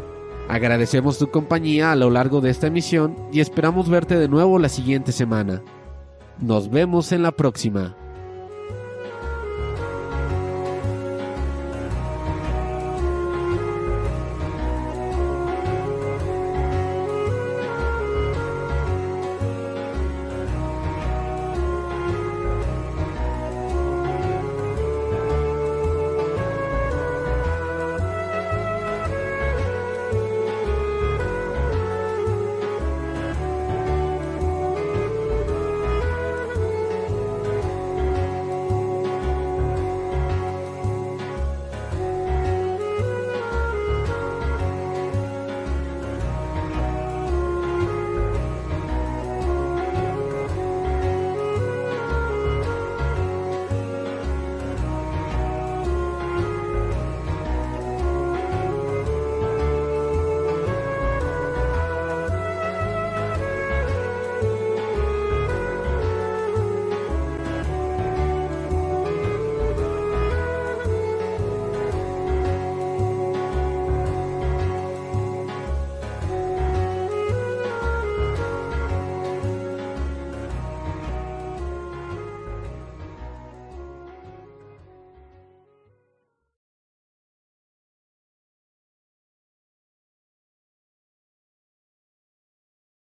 Agradecemos tu compañía a lo largo de esta emisión y esperamos verte de nuevo la siguiente semana. Nos vemos en la próxima.